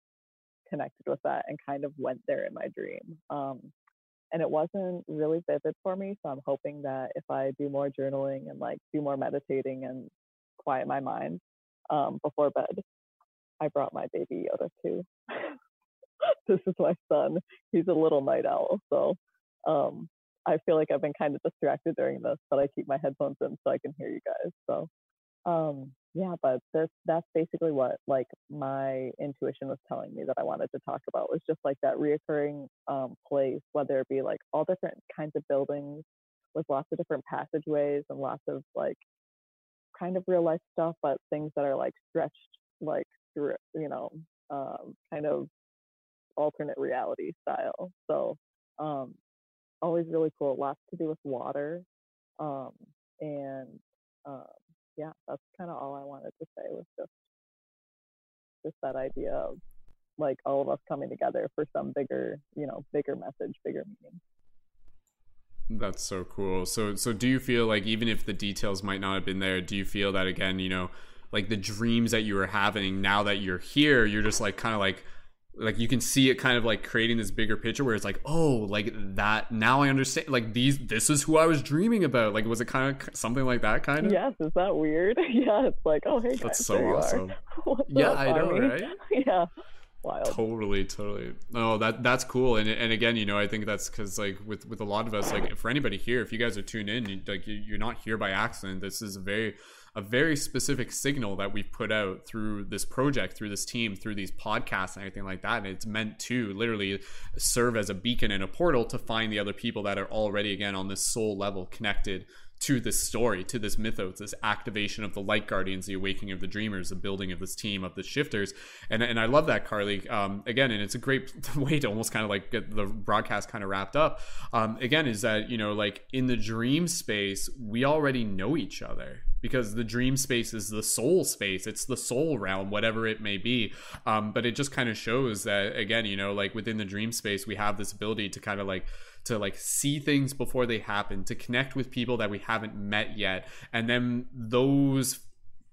O: connected with that and kind of went there in my dream. Um, and it wasn't really vivid for me, so I'm hoping that if I do more journaling and like do more meditating and quiet my mind um, before bed, I brought my baby Yoda too. <laughs> this is my son. He's a little night owl, so um, I feel like I've been kind of distracted during this, but I keep my headphones in so I can hear you guys. So um, yeah, but this that's basically what like my intuition was telling me that I wanted to talk about was just like that reoccurring um, place, whether it be like all different kinds of buildings with lots of different passageways and lots of like kind of real life stuff, but things that are like stretched like through, you know, um, kind of alternate reality style. So um, always really cool. Lots to do with water, um, and um, yeah, that's kind of all I wanted to say was just just that idea of like all of us coming together for some bigger, you know, bigger message, bigger meaning.
A: That's so cool. So so do you feel like even if the details might not have been there, do you feel that again, you know, like the dreams that you were having now that you're here, you're just like kind of like like you can see it kind of like creating this bigger picture where it's like, "Oh, like that now I understand like these this is who I was dreaming about." Like was it kind of something like that kind of?
O: Yes, is that weird? <laughs> yeah, it's like, oh hey guys,
A: That's so
O: there you are.
A: awesome. <laughs> Yeah,
O: up,
A: I know,
O: Army?
A: right? <laughs>
O: yeah, wild.
A: Totally, totally. No, that that's cool. And and again, you know, I think that's because like with with a lot of us, like for anybody here, if you guys are tuned in, you, like you, you're not here by accident. This is a very a very specific signal that we've put out through this project, through this team, through these podcasts and everything like that. And it's meant to literally serve as a beacon and a portal to find the other people that are already again on this soul level connected to this story, to this mythos, this activation of the light guardians, the awakening of the dreamers, the building of this team of the shifters. And, and I love that, Carly. Um, again, and it's a great <laughs> way to almost kind of like get the broadcast kind of wrapped up. Um, again, is that, you know, like in the dream space, we already know each other because the dream space is the soul space it's the soul realm whatever it may be um, but it just kind of shows that again you know like within the dream space we have this ability to kind of like to like see things before they happen to connect with people that we haven't met yet. And then those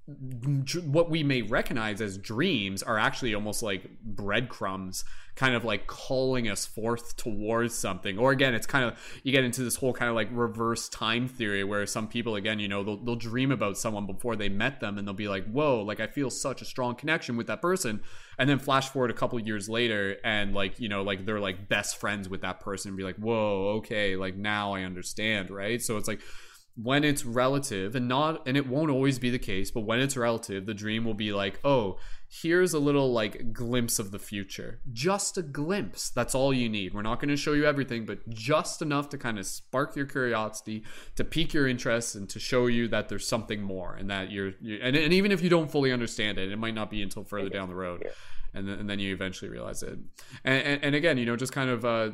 A: what we may recognize as dreams are actually almost like breadcrumbs kind of like calling us forth towards something. Or again it's kind of you get into this whole kind of like reverse time theory where some people again you know they'll, they'll dream about someone before they met them and they'll be like whoa like i feel such a strong connection with that person. And then flash forward a couple years later and like you know like they're like best friends with that person and be like whoa okay like now i understand right? So it's like when it's relative and not and it won't always be the case but when it's relative the dream will be like oh here's a little like glimpse of the future. Just a glimpse. That's all you need. We're not going to show you everything but just enough to kind of spark your curiosity to pique your interest and to show you that there's something more and that you're, you're and, and even if you don't fully understand it it might not be until further down the road and then, and then you eventually realize it. And, and, and again, you know, just kind of uh,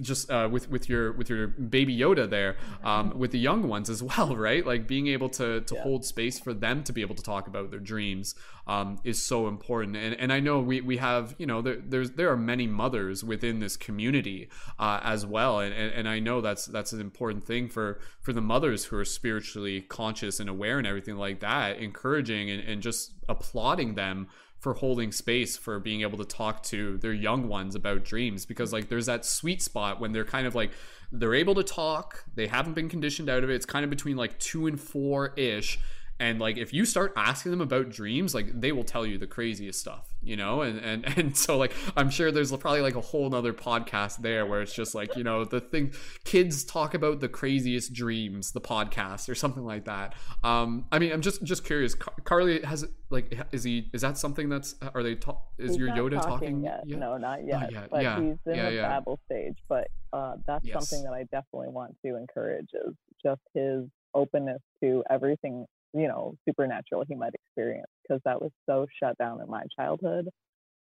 A: just uh, with with your with your baby Yoda there, um, with the young ones as <laughs> well, right? Like being able to to yeah. hold space for them to be able to talk about their dreams um, is so important. And and I know we we have you know there there's there are many mothers within this community uh, as well, and, and and I know that's that's an important thing for for the mothers who are spiritually conscious and aware and everything like that, encouraging and, and just applauding them for holding space for being able to talk to their young ones about dreams because like there's that sweet spot when they're kind of like they're able to talk they haven't been conditioned out of it it's kind of between like two and four ish and like if you start asking them about dreams like they will tell you the craziest stuff you know and and <laughs> and so like i'm sure there's probably like a whole nother podcast there where it's just like you know the thing kids talk about the craziest dreams the podcast or something like that um i mean i'm just just curious Car- carly has like is he is that something that's are they ta- is
O: he's
A: your yoda
O: talking,
A: talking
O: yet.
A: yet?
O: no not yet,
A: not yet.
O: but
A: yeah
O: he's in
A: yeah,
O: the
A: yeah.
O: babble stage but uh, that's
A: Yes.
O: something that i definitely want to encourage is just his openness to everything you know supernatural he might experience because that was so shut down in my childhood.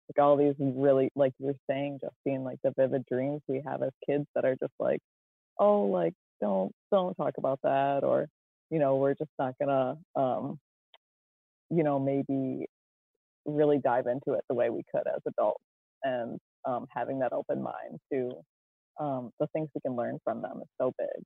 O: Like all these really like you're saying just seeing like the vivid dreams we have as kids that are just like oh like don't don't talk about that or you know we're just not gonna um you know maybe really dive into it the way we could as adults and um, having that open mind to um, the things we can learn from them is so big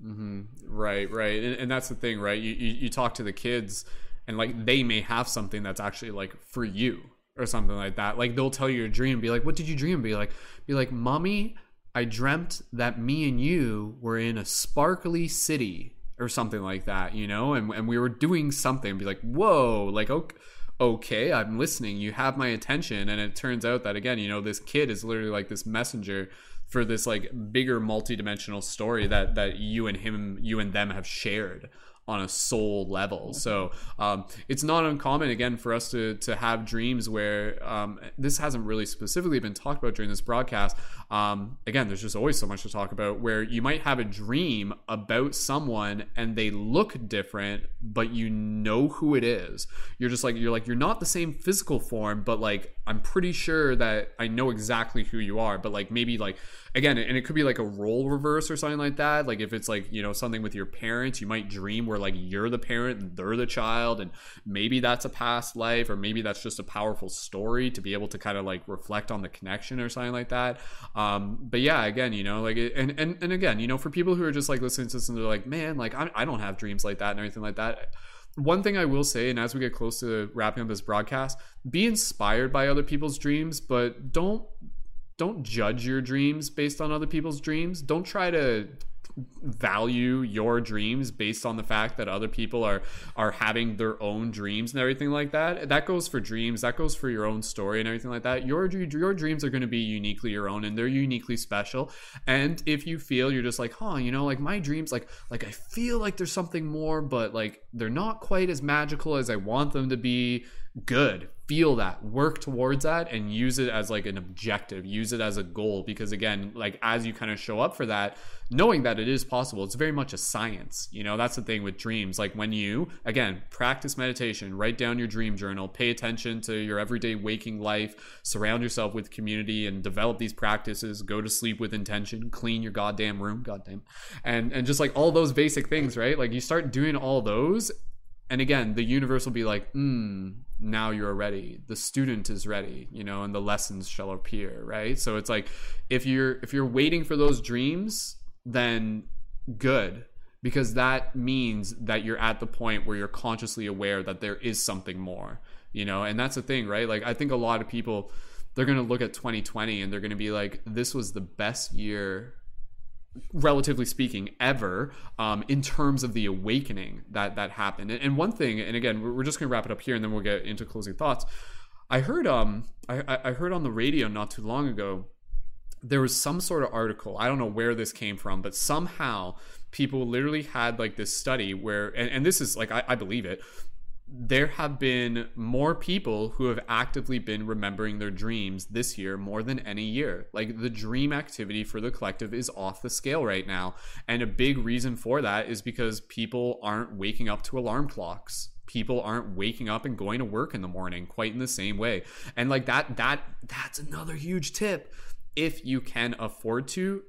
A: hmm Right, right, and, and that's the thing, right? You, you you talk to the kids, and like they may have something that's actually like for you or something like that. Like they'll tell you your dream, be like, "What did you dream?" Be like, be like, "Mommy, I dreamt that me and you were in a sparkly city or something like that, you know, and and we were doing something." Be like, "Whoa!" Like, okay. Okay, I'm listening. You have my attention, and it turns out that again, you know, this kid is literally like this messenger for this like bigger multidimensional story that that you and him you and them have shared on a soul level. So um, it's not uncommon again for us to to have dreams where um, this hasn't really specifically been talked about during this broadcast. Um, again there's just always so much to talk about where you might have a dream about someone and they look different but you know who it is. You're just like you're like you're not the same physical form but like i'm pretty sure that i know exactly who you are but like maybe like again and it could be like a role reverse or something like that. Like if it's like you know something with your parents you might dream where like you're the parent and they're the child and maybe that's a past life or maybe that's just a powerful story to be able to kind of like reflect on the connection or something like that. Um but yeah again you know like and and, and again you know for people who are just like listening to this and they're like man like I, I don't have dreams like that and everything like that. One thing I will say, and as we get close to wrapping up this broadcast, be inspired by other people's dreams, but don't don't judge your dreams based on other people's dreams. Don't try to value your dreams based on the fact that other people are are having their own dreams and everything like that. That goes for dreams. That goes for your own story and everything like that. Your your dreams are going to be uniquely your own and they're uniquely special. And if you feel you're just like huh you know like my dreams like like i feel like there's something more but like they're not quite as magical as i want them to be good feel that work towards that and use it as like an objective use it as a goal because again like as you kind of show up for that knowing that it is possible it's very much a science you know? That's the thing with dreams like when you again practice meditation write down your dream journal pay attention to your everyday waking life surround yourself with community and develop these practices go to sleep with intention clean your goddamn room goddamn and and just like all those basic things right? Like you start doing all those and again the universe will be like hmm now you're ready. The student is ready you know and the lessons shall appear right? So it's like if you're if you're waiting for those dreams then good because that means that you're at the point where you're consciously aware that there is something more you know? And that's the thing right? Like i think a lot of people they're going to look at 2020 and they're going to be like this was the best year relatively speaking ever um, in terms of the awakening that that happened. And, and one thing and again we're, just going to wrap it up here and then we'll get into closing thoughts. I heard um I, I heard on the radio not too long ago there was some sort of article i don't know where this came from but somehow people literally had like this study where and, and this is like I, I believe it there have been more people who have actively been remembering their dreams this year more than any year. Like the dream activity for the collective is off the scale right now. And a big reason for that is because people aren't waking up to alarm clocks. People aren't waking up and going to work in the morning quite in the same way. And like that that that's another huge tip. If you can afford to,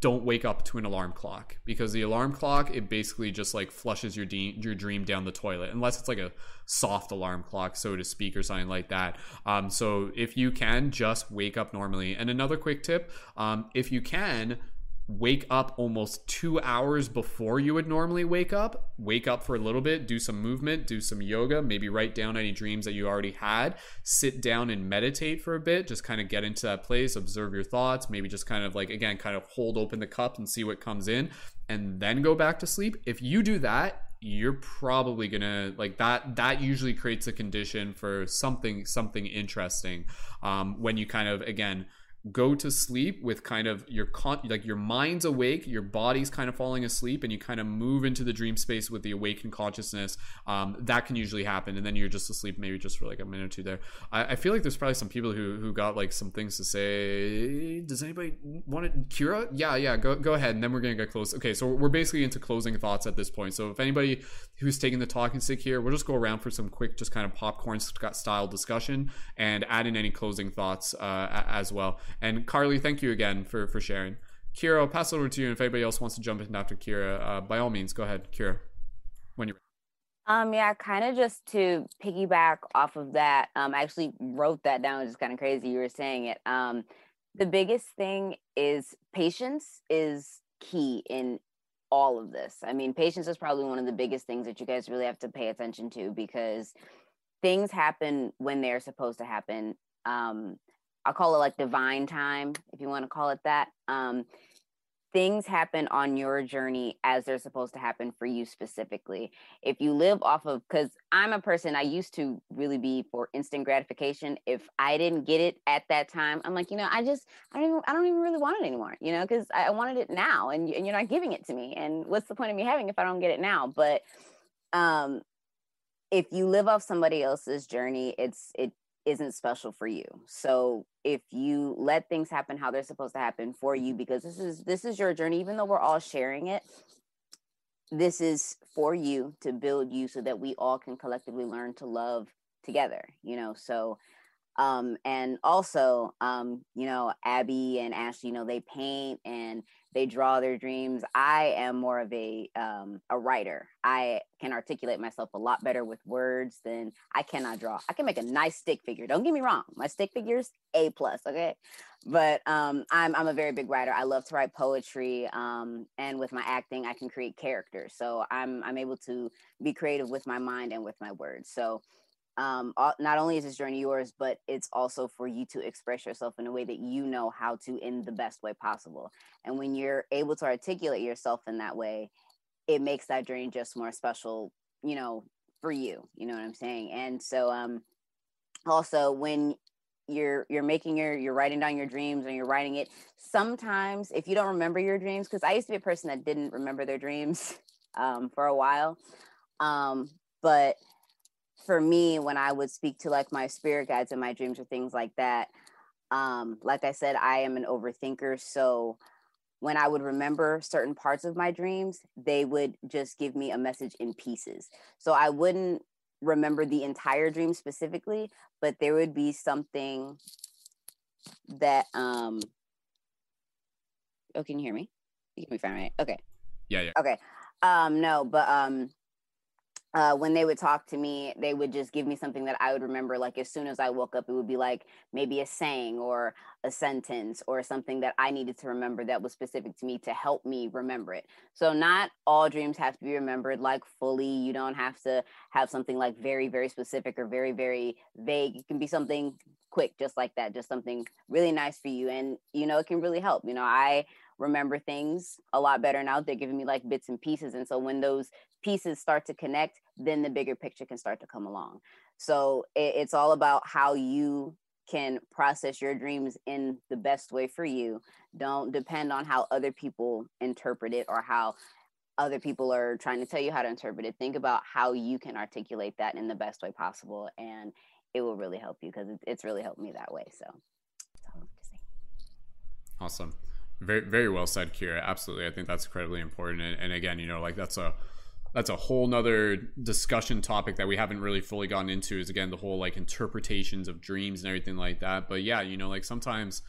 A: don't wake up to an alarm clock because the alarm clock it basically just like flushes your de- your dream down the toilet unless it's like a soft alarm clock so to speak or something like that. Um, so if you can just wake up normally. And another quick tip um, if you can wake up almost two hours before you would normally wake up. Wake up for a little bit, do some movement, do some yoga, maybe write down any dreams that you already had. Sit down and meditate for a bit, just kind of get into that place, observe your thoughts, maybe just kind of like, again, kind of hold open the cup and see what comes in, and then go back to sleep. If you do that, you're probably gonna like that that usually creates a condition for something something interesting um, when you kind of again go to sleep with kind of your con- like your mind's awake your body's kind of falling asleep and you kind of move into the dream space with the awakened consciousness um, that can usually happen and then you're just asleep maybe just for like a minute or two there. I, I, feel like there's probably some people who who got like some things to say. Does anybody want it kira? Yeah yeah go, go ahead and then we're gonna get close. Okay so we're basically into closing thoughts at this point. So if anybody who's taking the talking stick here we'll just go around for some quick just kind of popcorn style discussion and add in any closing thoughts uh, as well and Carly, thank you again for for sharing. Kira, I'll pass it over to you. And if anybody else wants to jump in after Kira, uh, by all means, go ahead, Kira, when you're.
G: Um, yeah, kind of just to piggyback off of that. Um, I actually wrote that down. It's just kind of crazy you were saying it. Um, the biggest thing is patience is key in all of this. I mean, patience is probably one of the biggest things that you guys really have to pay attention to because things happen when they're supposed to happen. Um, I'll call it like divine time, if you want to call it that. Um, things happen on your journey as they're supposed to happen for you specifically. If you live off of, because I'm a person, I used to really be for instant gratification. If I didn't get it at that time, I'm like, you know, I just, I don't even, I don't even really want it anymore, you know, because I wanted it now and, and you're not giving it to me. And what's the point of me having if I don't get it now? But um, if you live off somebody else's journey, it's, it isn't special for you. So if you let things happen how they're supposed to happen for you mm-hmm. because this is this is your journey even though we're all sharing it this is for you to build you so that we all can collectively learn to love together, you know. So um and also um you know abby and ashley you know they paint and they draw their dreams. I am more of a um, a writer. I can articulate myself a lot better with words than I cannot draw. I can make a nice stick figure. Don't get me wrong, my stick figures a plus. Okay, but um, I'm I'm a very big writer. I love to write poetry, um, and with my acting, I can create characters. So I'm I'm able to be creative with my mind and with my words. So um, not only is this journey yours, but it's also for you to express yourself in a way that you know how to in the best way possible. And when you're able to articulate yourself in that way, it makes that journey just more special, you know, for you. You know what I'm saying? And so, um, also when you're you're making your you're writing down your dreams and you're writing it sometimes if you don't remember your dreams because i used to be a person that didn't remember their dreams <laughs> um, for a while um, but for me, when I would speak to like my spirit guides and my dreams or things like that, um, like I said, I am an overthinker. So when I would remember certain parts of my dreams, they would just give me a message in pieces. So I wouldn't remember the entire dream specifically, but there would be something that um oh can you hear me? You can be fine, right? Okay.
A: Yeah, yeah.
G: Okay. Um no, but um uh, when they would talk to me, they would just give me something that I would remember. Like as soon as I woke up, it would be like maybe a saying or a sentence or something that I needed to remember that was specific to me to help me remember it. So not all dreams have to be remembered like fully. You don't have to have something like very, very specific or very, very vague. It can be something quick, just like that, just something really nice for you. And, you know, it can really help. You know, I remember things a lot better now. They're giving me like bits and pieces. And so when those pieces start to connect, then the bigger picture can start to come along. So it, it's all about how you can process your dreams in the best way for you. Don't depend on how other people interpret it or how other people are trying to tell you how to interpret it. Think about how you can articulate that in the best way possible. And it will really help you because it's really helped me that way. So
A: Awesome. Very, very well said, Kira. Absolutely. I think that's incredibly important. And, and again, you know, like that's a, that's a whole nother discussion topic that we haven't really fully gotten into is again the whole like interpretations of dreams and everything like that. But yeah you know like sometimes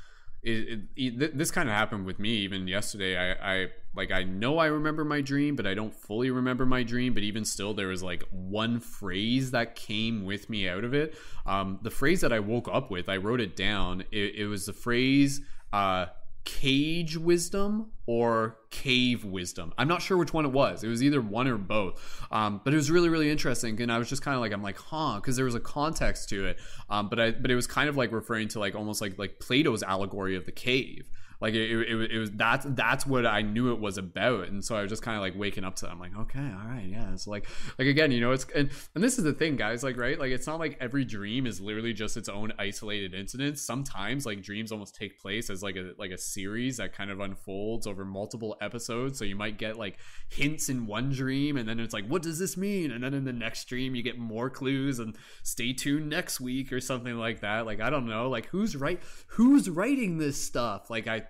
A: it, it, it, this kind of happened with me even yesterday. I, I like i know i remember my dream but i don't fully remember my dream. But even still there was like one phrase that came with me out of it. Um, the phrase that i woke up with i wrote it down. It, was the phrase uh, cage wisdom or cave wisdom. I'm not sure which one it was. It was either one or both. Um, but it was really, really interesting. And I was just kind of like, I'm like, huh, because there was a context to it. Um, but I, but it was kind of like referring to like almost like like Plato's allegory of the cave. Like it, it, it was that's that's what I knew it was about, and so I was just kind of like waking up to. That. I'm like, okay, all right, yeah. It's like like again, you know, it's and and this is the thing, guys. Like right, like it's not like every dream is literally just its own isolated incident. Sometimes like dreams almost take place as like a like a series that kind of unfolds over multiple episodes. So you might get like hints in one dream, and then it's like, what does this mean? And then in the next dream, you get more clues, and stay tuned next week or something like that. Like I don't know, like who's right, who's writing this stuff? Like I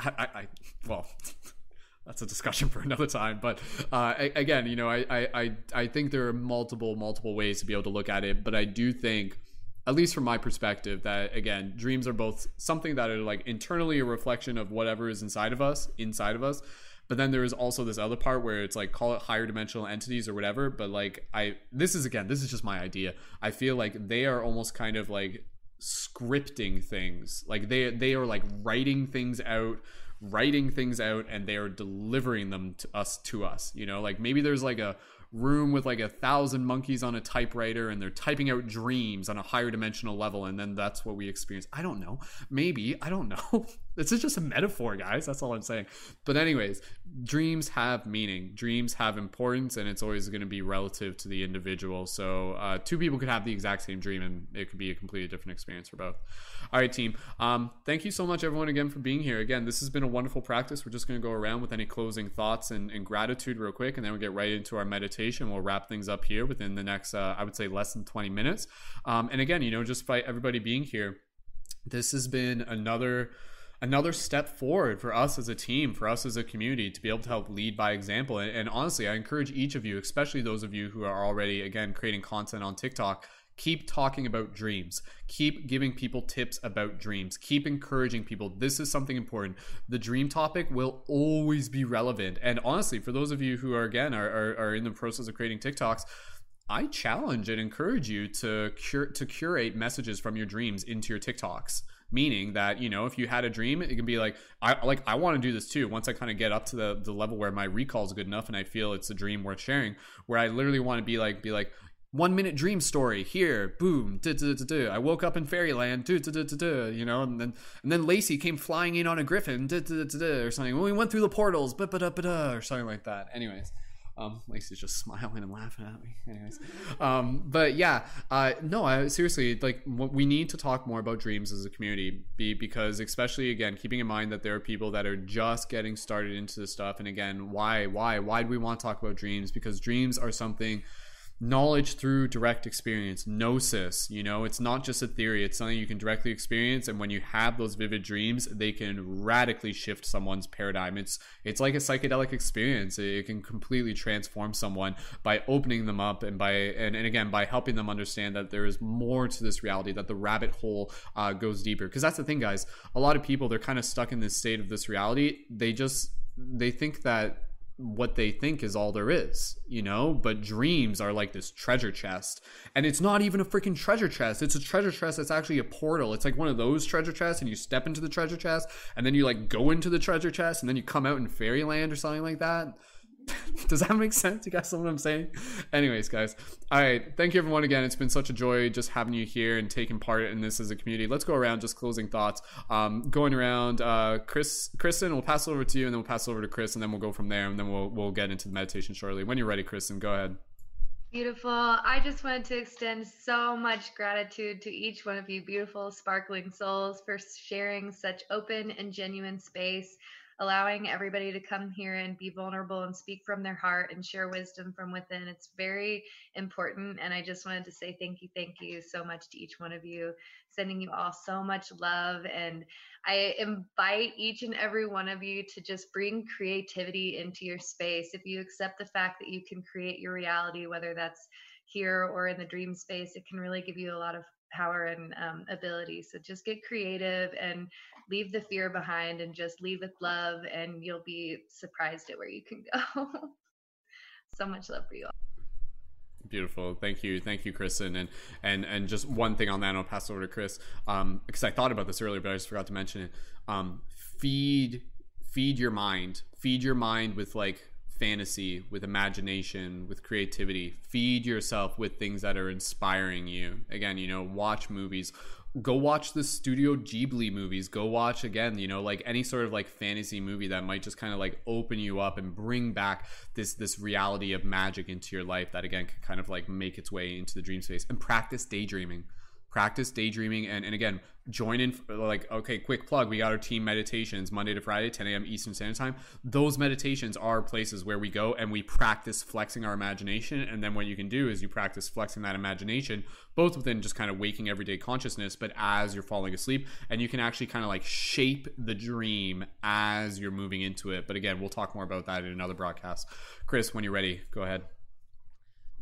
A: I, <laughs> I, I well, <laughs> that's a discussion for another time. But uh, again, you know, I, I, I think there are multiple, multiple ways to be able to look at it. But I do think, at least from my perspective, that again, dreams are both something that are like internally a reflection of whatever is inside of us, inside of us. But then there is also this other part where it's like call it higher dimensional entities or whatever. But like I, this is again, this is just my idea. I feel like they are almost kind of like scripting things. Like they they are like writing things out writing things out and they are delivering them to us to us you know? Like maybe there's like a room with like a thousand monkeys on a typewriter and they're typing out dreams on a higher dimensional level and then that's what we experience. I don't know. Maybe. I don't know <laughs> this is just a metaphor guys. That's all i'm saying. But anyways dreams have meaning. Dreams have importance and it's always going to be relative to the individual. So uh, two people could have the exact same dream and it could be a completely different experience for both. All right team. Um, thank you so much everyone again for being here. Again this has been a wonderful practice. We're just going to go around with any closing thoughts and, and gratitude real quick and then we'll get right into our meditation. We'll wrap things up here within the next, uh, I would say, less than 20 minutes. Um, and again, you know, just by everybody being here, this has been another another step forward for us as a team, for us as a community to be able to help lead by example. And, and, honestly, I encourage each of you, especially those of you who are already, again, creating content on TikTok, keep talking about dreams. Keep giving people tips about dreams. Keep encouraging people. This is something important. The dream topic will always be relevant. And honestly for those of you who are again are, are, are in the process of creating tiktoks I challenge and encourage you to cur- to curate messages from your dreams into your TikToks. Meaning that you know, if you had a dream, it can be like, I like I want to do this too. Once I kind of get up to the the level where my recall is good enough, and I feel it's a dream worth sharing, where I literally want to be like, be like, one minute dream story here boom duh, duh, duh, i woke up in fairyland you know and then and then lacey came flying in on a griffin or something we went through the portals but but or something like that anyways um, Lacey's just <laughs> smiling and laughing at me. Anyways, um, but yeah, uh, no, I seriously like we need to talk more about dreams as a community, be because especially again keeping in mind that there are people that are just getting started into this stuff, and again, why, why, why do we want to talk about dreams? Because dreams are something knowledge through direct experience gnosis you know? It's not just a theory it's something you can directly experience and when you have those vivid dreams they can radically shift someone's paradigm. It's it's like a psychedelic experience. It can completely transform someone by opening them up and by and, and again by helping them understand that there is more to this reality that the rabbit hole uh, goes deeper. Because that's the thing guys. A lot of people they're kind of stuck in this state of this reality. They just they think that what they think is all there is, you know? But dreams are like this treasure chest. And it's not even a freaking treasure chest. It's a treasure chest that's actually a portal. It's like one of those treasure chests, and you step into the treasure chest, and then you like go into the treasure chest, and then you come out in fairyland or something like that. <laughs> Does that make sense? You guys know what I'm saying? Anyways, guys. All right. Thank you, everyone, again. It's been such a joy just having you here and taking part in this as a community. Let's go around just closing thoughts. Um, going around, uh, Chris, Kristen, we'll pass it over to you, and then we'll pass it over to Chris, and then we'll go from there, and then we'll we'll get into the meditation shortly. When you're ready, Kristen, go ahead.
B: Beautiful. I just wanted to extend so much gratitude to each one of you, beautiful, sparkling souls, for sharing such open and genuine space allowing everybody to come here and be vulnerable and speak from their heart and share wisdom from within. It's very important. And I just wanted to say thank you, thank you so much to each one of you, sending you all so much love. And I invite each and every one of you to just bring creativity into your space. If you accept the fact that you can create your reality, whether that's here or in the dream space, it can really give you a lot of power and um, ability. So just get creative and leave the fear behind and just leave with love, and you'll be surprised at where you can go. <laughs> so much love for you all.
A: Beautiful. Thank you. Thank you, Kristen. And and and just one thing on that, I'll pass over to Chris. Um, because I thought about this earlier, but I just forgot to mention it. Um, feed feed your mind. Feed your mind with like fantasy, with imagination, with creativity. Feed yourself with things that are inspiring you. Again, you know, watch movies. Go watch the Studio Ghibli movies. Go watch again, you know, like any sort of like fantasy movie that might just kind of like open you up and bring back this this reality of magic into your life that again can kind of like make its way into the dream space and practice daydreaming practice daydreaming and, and again join in like okay quick plug we got our team meditations monday to friday 10 a.m eastern standard time. Those meditations are places where we go and we practice flexing our imagination. And then what you can do is you practice flexing that imagination both within just kind of waking everyday consciousness but as you're falling asleep. And you can actually kind of like shape the dream as you're moving into it. But again we'll talk more about that in another broadcast. Chris when you're ready go ahead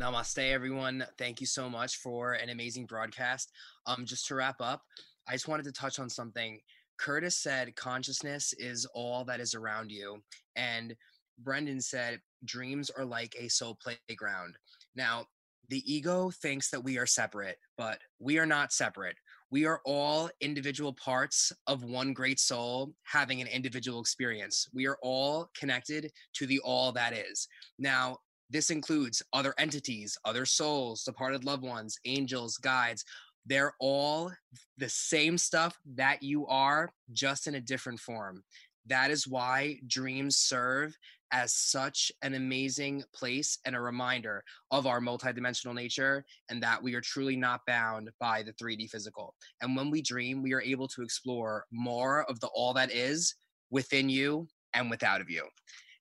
E: Namaste, everyone. Thank you so much for an amazing broadcast. Um, just to wrap up, I just wanted to touch on something. Curtis said consciousness is all that is around you. And Brendon said dreams are like a soul playground. Now, the ego thinks that we are separate, but we are not separate. We are all individual parts of one great soul having an individual experience. We are all connected to the all that is. Now, this includes other entities, other souls, departed loved ones, angels, guides. They're all the same stuff that you are, just in a different form. That is why dreams serve as such an amazing place and a reminder of our multidimensional nature and that we are truly not bound by the 3D physical. And when we dream, we are able to explore more of the all that is within you and without of you.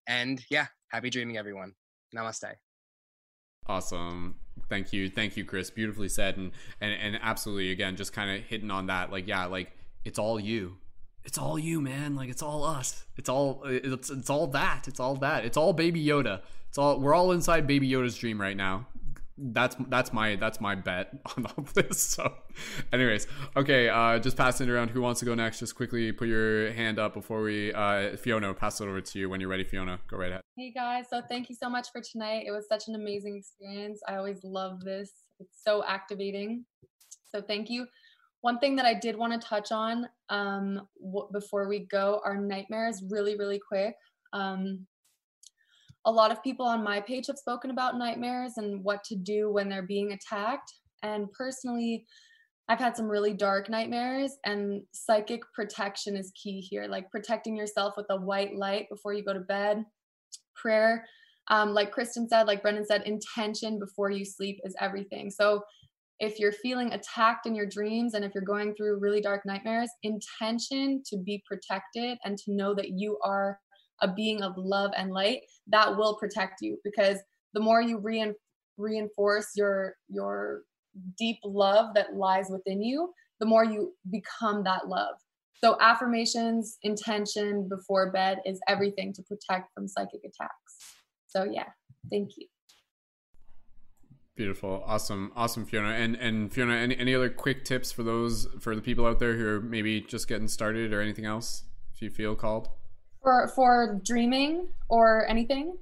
E: And yeah, happy dreaming, everyone. Namaste.
A: Awesome. Thank you. Thank you, Chris. Beautifully said. And and, and absolutely again, just kind of hitting on that. Like, yeah, like it's all you. It's all you, man. Like it's all us. It's all it's it's all that. It's all that. It's all baby Yoda. It's all we're all inside baby Yoda's dream right now that's that's my that's my bet <laughs> on all this. So, anyways, okay, uh, just passing it around. Who wants to go next? Just quickly put your hand up before we. Uh, Fiona, pass it over to you when you're ready. Fiona, go right ahead.
C: Hey guys, so thank you so much for tonight. It was such an amazing experience. I always love this. It's so activating. So thank you. One thing that I did want to touch on um, w- before we go are nightmares, really, really quick. Um, a lot of people on my page have spoken about nightmares and what to do when they're being attacked. And personally, I've had some really dark nightmares, and psychic protection is key here. Like protecting yourself with a white light before you go to bed, prayer. Um, like Kristen said, like Brendon said, intention before you sleep is everything. So if you're feeling attacked in your dreams and if you're going through really dark nightmares, intention to be protected and to know that you are a being of love and light that will protect you because the more you rein reinforce your your deep love that lies within you, the more you become that love. So affirmations, intention before bed is everything to protect from psychic attacks. So yeah, thank you.
A: Beautiful, awesome, awesome, Fiona. And and Fiona, any any other quick tips for those for the people out there who are maybe just getting started or anything else? If you feel called
C: for for dreaming or anything.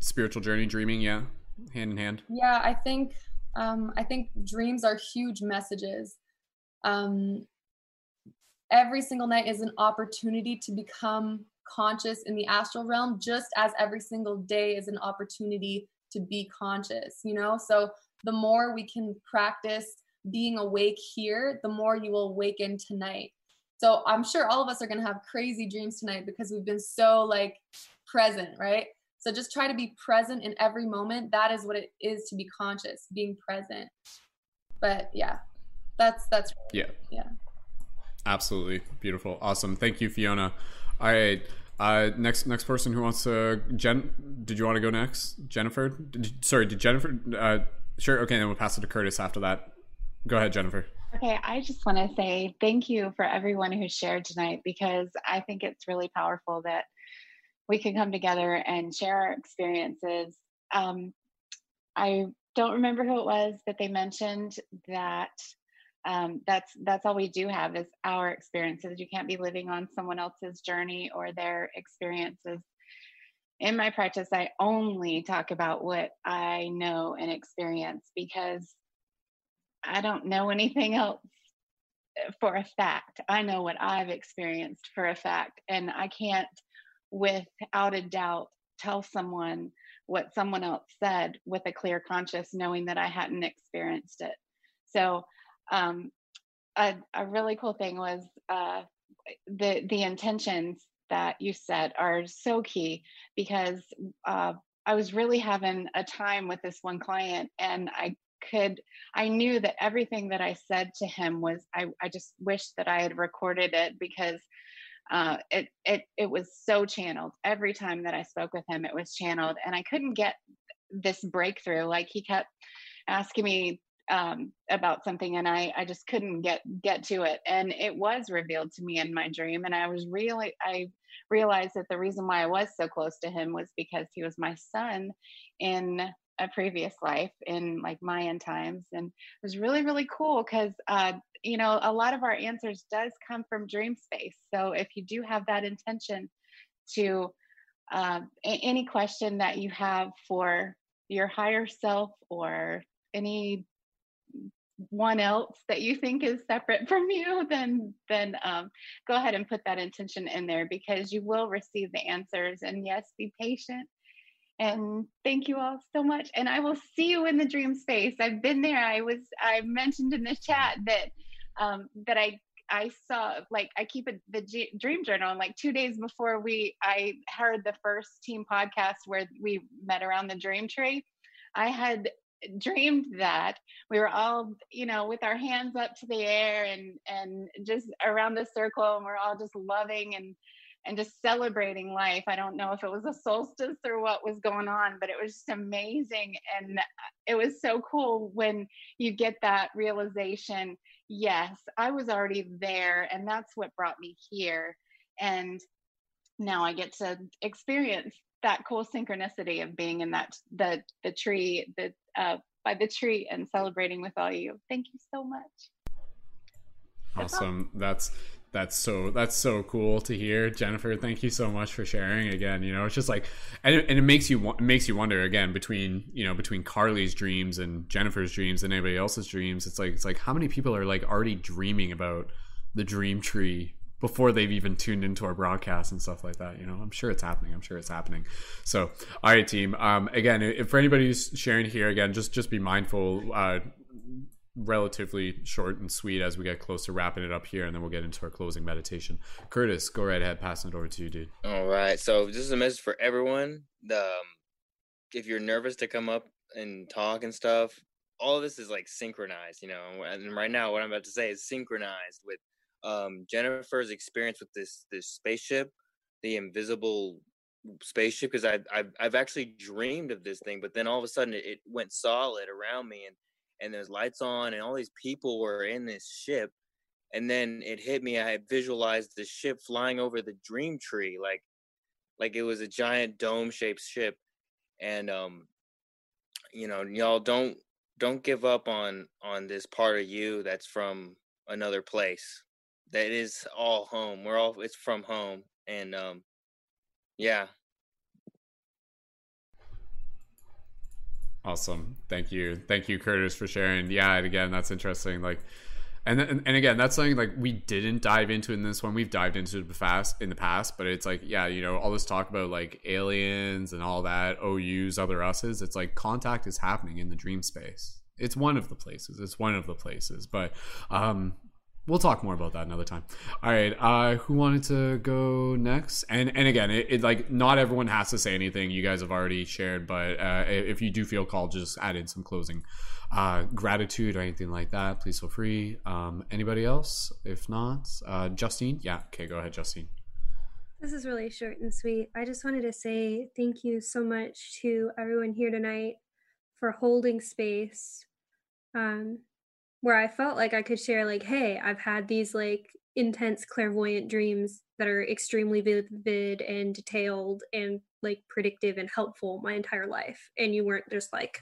A: Spiritual journey, dreaming, yeah, hand in hand.
C: Yeah, I think um, I think dreams are huge messages. Um, every single night is an opportunity to become conscious in the astral realm, just as every single day is an opportunity to be conscious, you know? So the more we can practice being awake here, the more you will awaken tonight. So I'm sure all of us are going to have crazy dreams tonight because we've been so like present, right? So just try to be present in every moment. That is what it is to be conscious, being present. But yeah, that's that's
A: yeah.
C: Yeah.
A: Absolutely. Beautiful. Awesome. Thank you, Fiona. All right. Uh, next next person who wants to Jen, did you want to go next? Jennifer? Did sorry, did Jennifer? Uh, sure. Okay, then we'll pass it to Curtis after that. Go ahead, Jennifer.
F: Okay, I just want to say thank you for everyone who shared tonight because I think it's really powerful that we can come together and share our experiences. Um, I don't remember who it was, but they mentioned that um, that's that's all we do have is our experiences you can't be living on someone else's journey or their experiences in my practice i only talk about what i know and experience because i don't know anything else for a fact. I know what i've experienced for a fact and i can't without a doubt tell someone what someone else said with a clear conscience knowing that i hadn't experienced it. So um, a, a really cool thing was uh, the the intentions that you set are so key because uh, I was really having a time with this one client and I could I knew that everything that I said to him was I, I just wish that I had recorded it because uh, it it it was so channeled. Every time that I spoke with him it was channeled and I couldn't get this breakthrough. Like he kept asking me um, about something and I, I just couldn't get get to it. And it was revealed to me in my dream and i was really i realized that the reason why i was so close to him was because he was my son in a previous life in like mayan times and it was really really cool because uh, you know a lot of our answers does come from dream space so if you do have that intention to uh, any question that you have for your higher self or any one else that you think is separate from you, then then um, go ahead and put that intention in there because you will receive the answers. And yes, be patient. And thank you all so much. And I will see you in the dream space. I've been there. I was I mentioned in the chat that um, that I I saw like I keep a, the G- dream journal and like two days before we I heard the first team podcast where we met around the dream tree. I had dreamed that we were all you know with our hands up to the air and and just around the circle and we're all just loving and and just celebrating life i don't know if it was a solstice or what was going on but it was just amazing and it was so cool when you get that realization yes i was already there and that's what brought me here and now i get to experience that cool synchronicity of being in that the the tree the uh, by the tree and celebrating with all you. Thank you so much.
A: Awesome. That's that's so that's so cool to hear jennifer thank you so much for sharing again you know it's just like and it, and it makes you it makes you wonder again between you know between carly's dreams and jennifer's dreams and anybody else's dreams it's like it's like how many people are like already dreaming about the dream tree before they've even tuned into our broadcast and stuff like that. You know, I'm sure it's happening. I'm sure it's happening. So, all right, team. Um, again, if for anybody who's sharing here, again, just just be mindful. Uh, relatively short and sweet as we get close to wrapping it up here, and then we'll get into our closing meditation. Curtis, go right ahead. Passing it over to you, dude.
H: All right. So this is a message for everyone. The um, if you're nervous to come up and talk and stuff, all this is like synchronized, you know. And right now, what I'm about to say is synchronized with um, Jennifer's experience with this this spaceship, the invisible spaceship because I I've, I've actually dreamed of this thing, but then all of a sudden it, it went solid around me and and there's lights on and all these people were in this ship and then it hit me i visualized the ship flying over the dream tree like like it was a giant dome shaped ship and um you know y'all don't don't give up on on this part of you that's from another place. That is all home. We're all it's from home and um yeah
A: Awesome. Thank you. Thank you, Curtis, for sharing. Yeah, and again, that's interesting. Like, and, and and again, that's something like we didn't dive into in this one. We've dived into it fast in the past, but it's like, yeah, you know, all this talk about like aliens and all that, OUs, other us's. It's like contact is happening in the dream space. It's one of the places. It's one of the places, but um, we'll talk more about that another time. All right uh who wanted to go next? And and again it, it, like not everyone has to say anything. You guys have already shared but uh if you do feel called just add in some closing uh gratitude or anything like that please feel free. Um anybody else? If not uh justine? Yeah okay go ahead justine.
K: This is really short and sweet. I just wanted to say thank you so much to everyone here tonight for holding space. Um, where I felt like I could share, like, hey, I've had these like intense clairvoyant dreams that are extremely vivid and detailed and like predictive and helpful my entire life. And you weren't just like,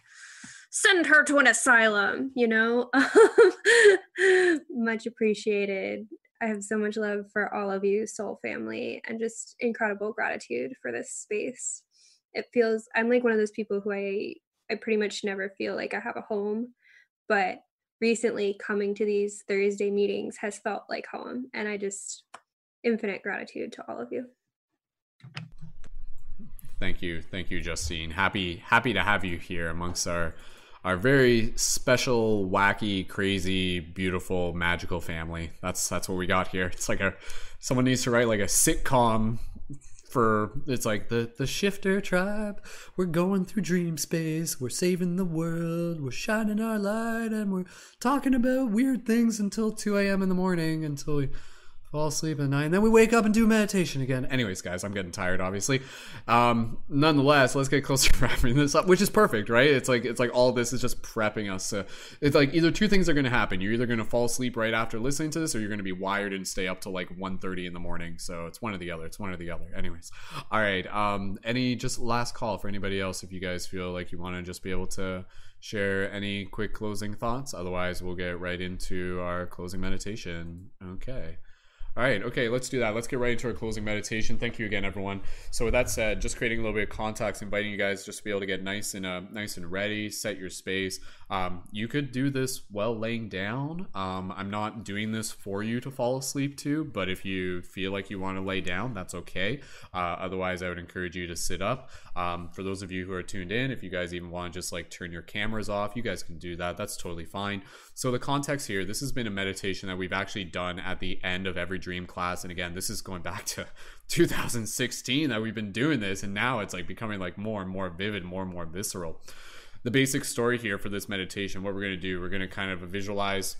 K: send her to an asylum, you know? <laughs> much appreciated. I have so much love for all of you, soul family, and just incredible gratitude for this space. It feels I'm like one of those people who I I pretty much never feel like I have a home, but recently coming to these Thursday meetings has felt like home and I just infinite gratitude to all of you.
A: Thank you, thank you, Justine. Happy happy to have you here amongst our our very special, wacky, crazy, beautiful, magical family. That's that's what we got here. It's like a someone needs to write like a sitcom for it's like the the shifter tribe. We're going through dream space. We're saving the world. We're shining our light, and we're talking about weird things until two a.m. in the morning until we fall asleep at night and then we wake up and do meditation again. Anyways guys i'm getting tired obviously. Um nonetheless let's get closer <laughs> to wrapping this up which is perfect right? It's like it's like all this is just prepping us to it's like either two things are going to happen. You're either going to fall asleep right after listening to this or you're going to be wired and stay up till like 1.30 in the morning. So it's one or the other it's one or the other. Anyways all right um any just last call for anybody else if you guys feel like you want to just be able to share any quick closing thoughts? Otherwise we'll get right into our closing meditation. Okay all right, okay, let's do that. Let's get right into our closing meditation. Thank you again, everyone. So, with that said, just creating a little bit of context, inviting you guys just to be able to get nice and uh, nice and ready, set your space. Um, you could do this while laying down. Um, I'm not doing this for you to fall asleep to, but if you feel like you want to lay down, that's okay. Uh, otherwise, I would encourage you to sit up. Um, for those of you who are tuned in, if you guys even want to just like turn your cameras off, you guys can do that. That's totally fine. So, the context here this has been a meditation that we've actually done at the end of every dream class. And again, this is going back to <laughs> 2016 that we've been doing this. And now it's like becoming like more and more vivid, more and more visceral. The basic story here for this meditation, what we're going to do, we're going to kind of visualize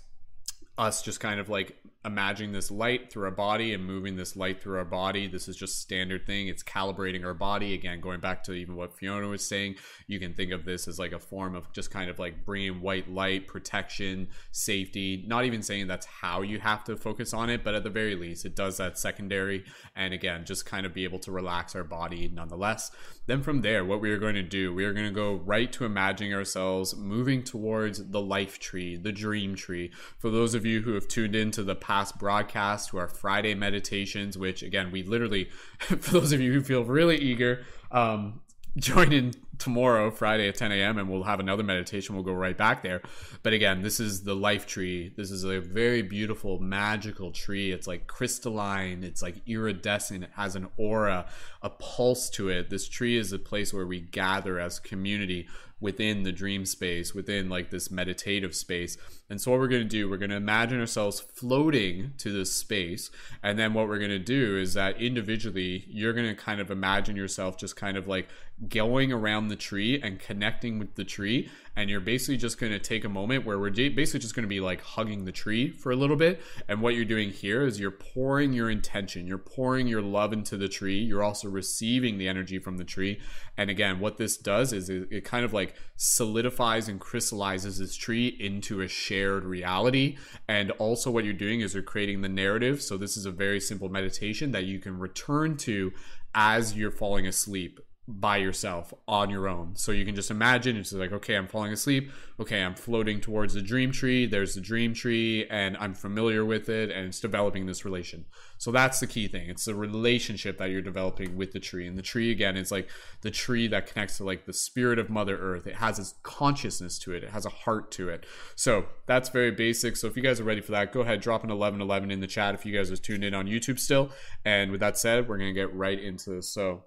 A: us just kind of like imagining this light through our body and moving this light through our body. This is just standard thing. It's calibrating our body. Again, going back to even what Fiona was saying, you can think of this as like a form of just kind of like bringing white light, protection, safety. Not even saying that's how you have to focus on it, but at the very least, it does that secondary. And again, just kind of be able to relax our body nonetheless. Then from there, what we are going to do, we are going to go right to imagining ourselves moving towards the life tree, the dream tree. For those of you who have tuned into the past broadcast to our Friday meditations, which again, we literally, <laughs> for those of you who feel really eager, um, <laughs> join in tomorrow, Friday at 10 a.m., and we'll have another meditation. We'll go right back there. But again, this is the life tree. This is a very beautiful, magical tree. It's like crystalline, it's like iridescent, it has an aura, a pulse to it. This tree is a place where we gather as community within the dream space, within like this meditative space. And so, what we're going to do, we're going to imagine ourselves floating to this space. And then, what we're going to do is that individually, you're going to kind of imagine yourself just kind of like going around the tree and connecting with the tree. And you're basically just going to take a moment where we're basically just going to be like hugging the tree for a little bit. And what you're doing here is you're pouring your intention, you're pouring your love into the tree. You're also receiving the energy from the tree. And again, what this does is it, it kind of like solidifies and crystallizes this tree into a shared reality. And also, what you're doing is you're creating the narrative. So, this is a very simple meditation that you can return to as you're falling asleep by yourself on your own. So you can just imagine it's like, okay, I'm falling asleep. Okay, I'm floating towards the dream tree. There's the dream tree, and I'm familiar with it, and it's developing this relation. So that's the key thing. It's the relationship that you're developing with the tree. And the tree, again, is like the tree that connects to like the spirit of Mother Earth. It has its consciousness to it, it has a heart to it. So that's very basic. So if you guys are ready for that, go ahead, drop an 1111 in the chat if you guys are tuned in on YouTube still. And with that said, we're going to get right into this. So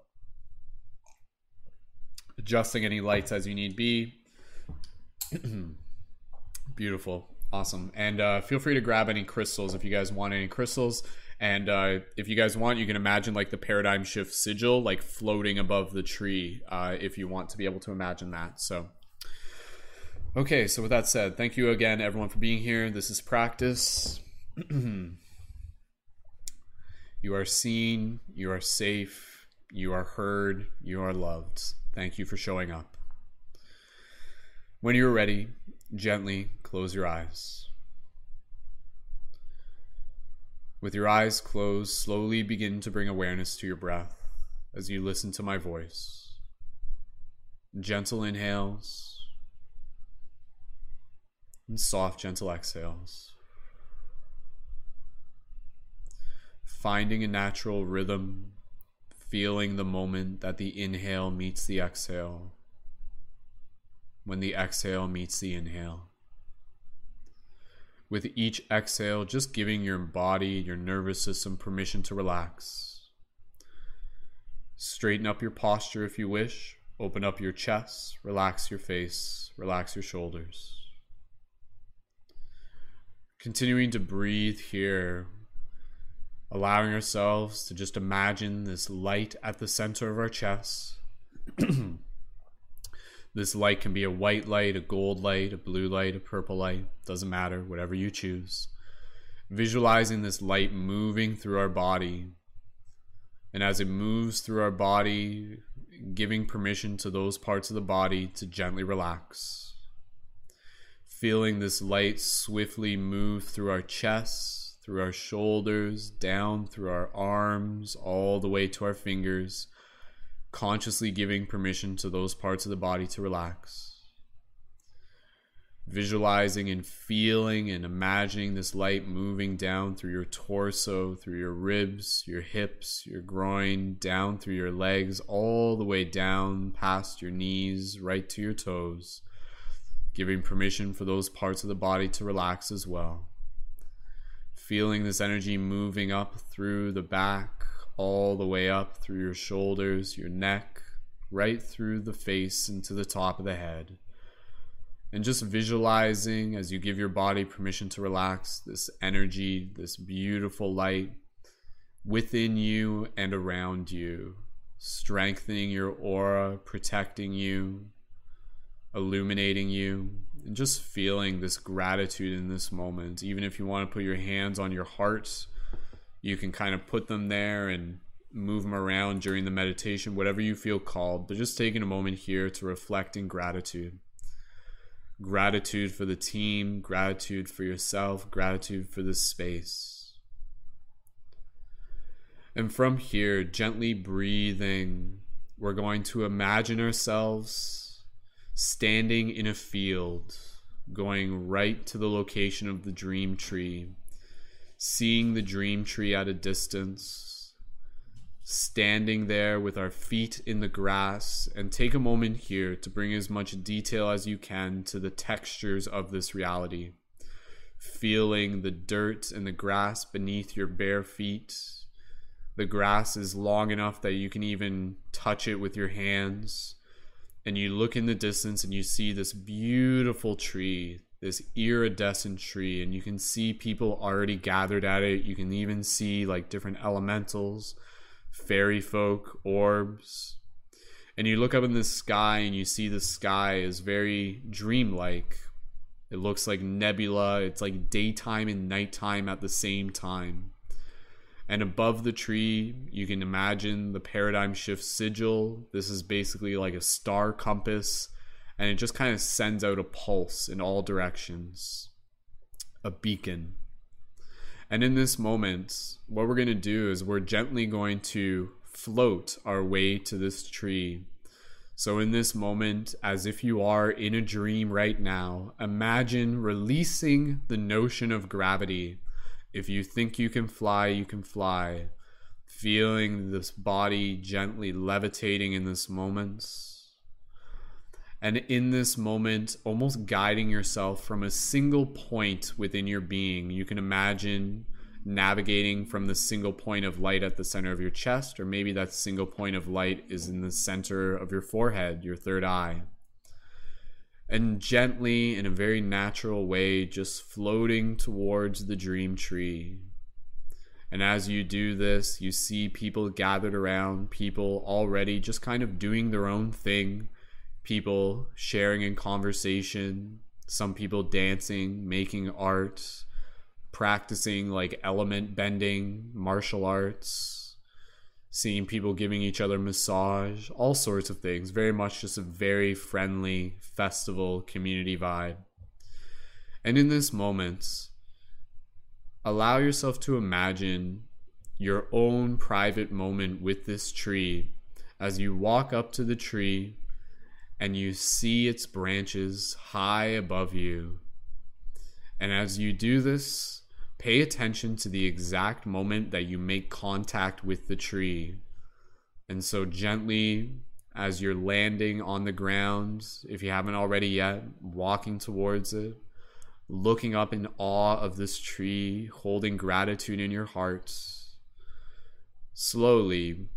A: adjusting any lights as you need be. <clears throat> Beautiful. Awesome. And uh, feel free to grab any crystals if you guys want any crystals. And uh, if you guys want, you can imagine like the paradigm shift sigil like floating above the tree uh, if you want to be able to imagine that. So, okay. So, with that said, thank you again, everyone, for being here. This is practice. <clears throat> you are seen, you are safe, you are heard, you are loved. Thank you for showing up. When you're ready, gently close your eyes. With your eyes closed, slowly begin to bring awareness to your breath as you listen to my voice. Gentle inhales and soft, gentle exhales. Finding a natural rhythm feeling the moment that the inhale meets the exhale, when the exhale meets the inhale. With each exhale, just giving your body, your nervous system permission to relax. Straighten up your posture if you wish. Open up your chest, relax your face, relax your shoulders. Continuing to breathe here allowing ourselves to just imagine this light at the center of our chest. <clears throat> this light can be a white light, a gold light, a blue light, a purple light, doesn't matter, whatever you choose. Visualizing this light moving through our body. And as it moves through our body, giving permission to those parts of the body to gently relax. Feeling this light swiftly move through our chest through our shoulders, down through our arms, all the way to our fingers, consciously giving permission to those parts of the body to relax. Visualizing and feeling and imagining this light moving down through your torso, through your ribs, your hips, your groin, down through your legs, all the way down past your knees, right to your toes, giving permission for those parts of the body to relax as well feeling this energy moving up through the back, all the way up through your shoulders, your neck, right through the face and to the top of the head. And just visualizing as you give your body permission to relax this energy, this beautiful light within you and around you, strengthening your aura, protecting you, illuminating you, just feeling this gratitude in this moment. Even if you want to put your hands on your heart, you can kind of put them there and move them around during the meditation, whatever you feel called. But just taking a moment here to reflect in gratitude. Gratitude for the team, gratitude for yourself, gratitude for this space. And from here, gently breathing, we're going to imagine ourselves standing in a field, going right to the location of the dream tree, seeing the dream tree at a distance, standing there with our feet in the grass, and take a moment here to bring as much detail as you can to the textures of this reality. Feeling the dirt and the grass beneath your bare feet. The grass is long enough that you can even touch it with your hands and you look in the distance and you see this beautiful tree, this iridescent tree, and you can see people already gathered at it. You can even see like different elementals, fairy folk, orbs. And you look up in the sky and you see the sky is very dreamlike. It looks like nebula. It's like daytime and nighttime at the same time. And above the tree, you can imagine the paradigm shift sigil. This is basically like a star compass, and it just kind of sends out a pulse in all directions, a beacon. And in this moment, what we're going to do is we're gently going to float our way to this tree. So, in this moment, as if you are in a dream right now, imagine releasing the notion of gravity if you think you can fly, you can fly. Feeling this body gently levitating in this moment. And in this moment, almost guiding yourself from a single point within your being. You can imagine navigating from the single point of light at the center of your chest, or maybe that single point of light is in the center of your forehead, your third eye and gently, in a very natural way, just floating towards the dream tree. And as you do this, you see people gathered around, people already just kind of doing their own thing, people sharing in conversation, some people dancing, making art, practicing like element bending, martial arts, seeing people giving each other massage, all sorts of things. Very much just a very friendly festival community vibe. And in this moment, allow yourself to imagine your own private moment with this tree as you walk up to the tree and you see its branches high above you. And as you do this, Pay attention to the exact moment that you make contact with the tree. And so, gently, as you're landing on the ground, if you haven't already yet, walking towards it, looking up in awe of this tree, holding gratitude in your heart, slowly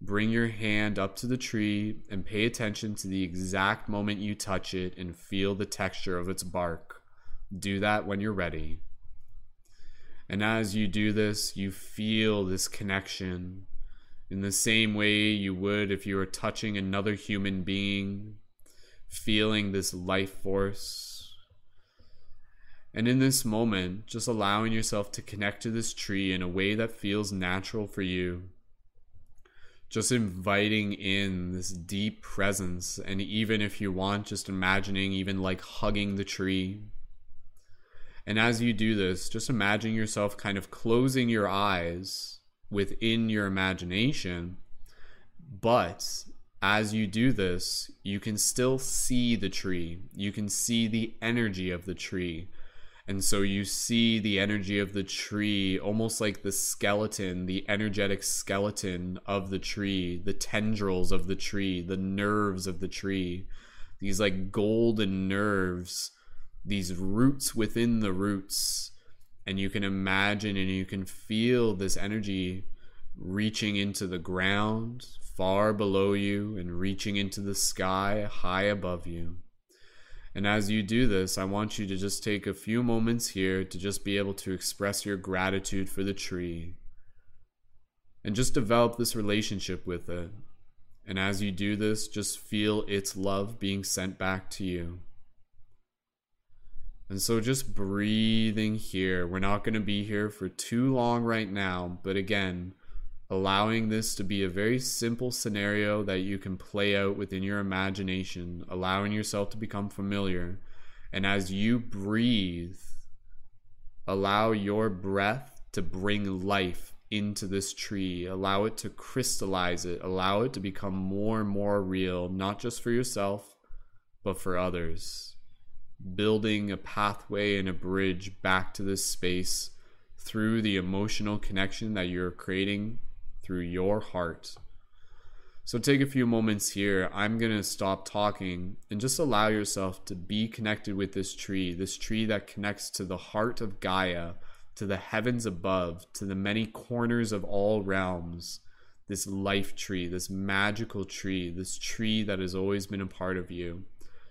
A: bring your hand up to the tree and pay attention to the exact moment you touch it and feel the texture of its bark. Do that when you're ready. And as you do this, you feel this connection in the same way you would if you were touching another human being, feeling this life force. And in this moment, just allowing yourself to connect to this tree in a way that feels natural for you. Just inviting in this deep presence. And even if you want, just imagining, even like hugging the tree and as you do this, just imagine yourself kind of closing your eyes within your imagination. But as you do this, you can still see the tree. You can see the energy of the tree. And so you see the energy of the tree almost like the skeleton, the energetic skeleton of the tree, the tendrils of the tree, the nerves of the tree. These like golden nerves these roots within the roots and you can imagine and you can feel this energy reaching into the ground far below you and reaching into the sky high above you. And as you do this, I want you to just take a few moments here to just be able to express your gratitude for the tree and just develop this relationship with it. And as you do this, just feel its love being sent back to you. And so just breathing here. We're not going to be here for too long right now, but again, allowing this to be a very simple scenario that you can play out within your imagination, allowing yourself to become familiar. And as you breathe, allow your breath to bring life into this tree, allow it to crystallize it, allow it to become more and more real, not just for yourself, but for others building a pathway and a bridge back to this space through the emotional connection that you're creating through your heart. So take a few moments here. I'm going to stop talking and just allow yourself to be connected with this tree, this tree that connects to the heart of Gaia, to the heavens above, to the many corners of all realms, this life tree, this magical tree, this tree that has always been a part of you.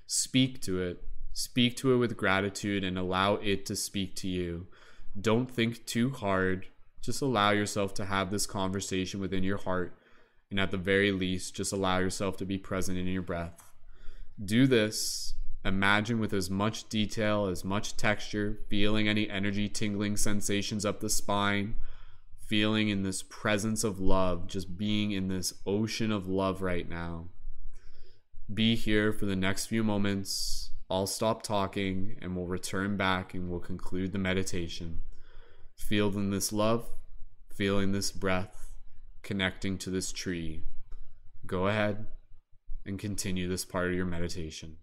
A: Speak to it. Speak to it with gratitude and allow it to speak to you. Don't think too hard. Just allow yourself to have this conversation within your heart. And at the very least, just allow yourself to be present in your breath. Do this. Imagine with as much detail, as much texture, feeling any energy tingling sensations up the spine feeling in this presence of love, just being in this ocean of love right now. Be here for the next few moments. I'll stop talking and we'll return back and we'll conclude the meditation. Feeling this love, feeling this breath, connecting to this tree. Go ahead and continue this part of your meditation.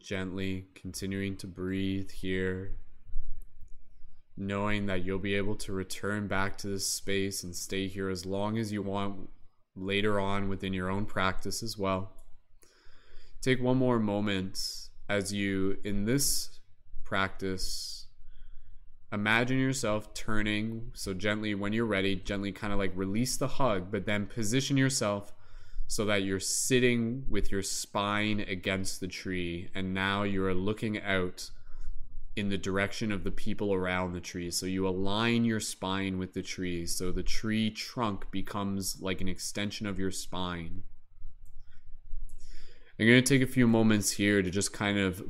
A: Gently continuing to breathe here, knowing that you'll be able to return back to this space and stay here as long as you want later on within your own practice as well. Take one more moment as you, in this practice, imagine yourself turning. So, gently, when you're ready, gently kind of like release the hug, but then position yourself so that you're sitting with your spine against the tree and now you're looking out in the direction of the people around the tree. So you align your spine with the tree. So the tree trunk becomes like an extension of your spine. I'm going to take a few moments here to just kind of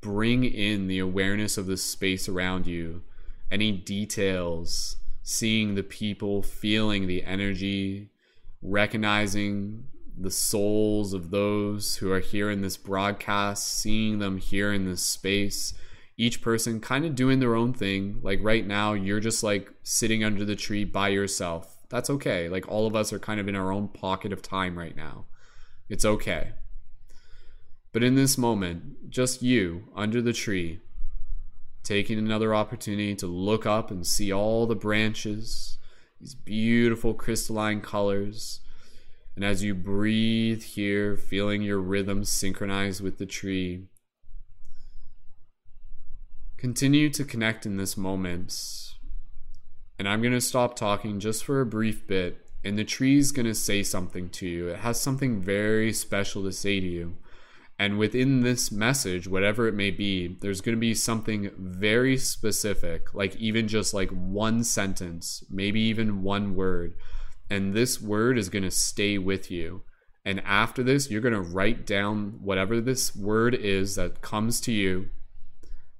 A: bring in the awareness of the space around you, any details, seeing the people, feeling the energy, recognizing the souls of those who are here in this broadcast, seeing them here in this space, each person kind of doing their own thing. Like right now, you're just like sitting under the tree by yourself. That's okay. Like all of us are kind of in our own pocket of time right now. It's okay. But in this moment, just you under the tree, taking another opportunity to look up and see all the branches, these beautiful crystalline colors and as you breathe here, feeling your rhythm synchronize with the tree, continue to connect in this moment. And I'm going to stop talking just for a brief bit, and the tree's going to say something to you. It has something very special to say to you. And within this message, whatever it may be, there's going to be something very specific, like even just like one sentence, maybe even one word and this word is going to stay with you. And after this, you're going to write down whatever this word is that comes to you.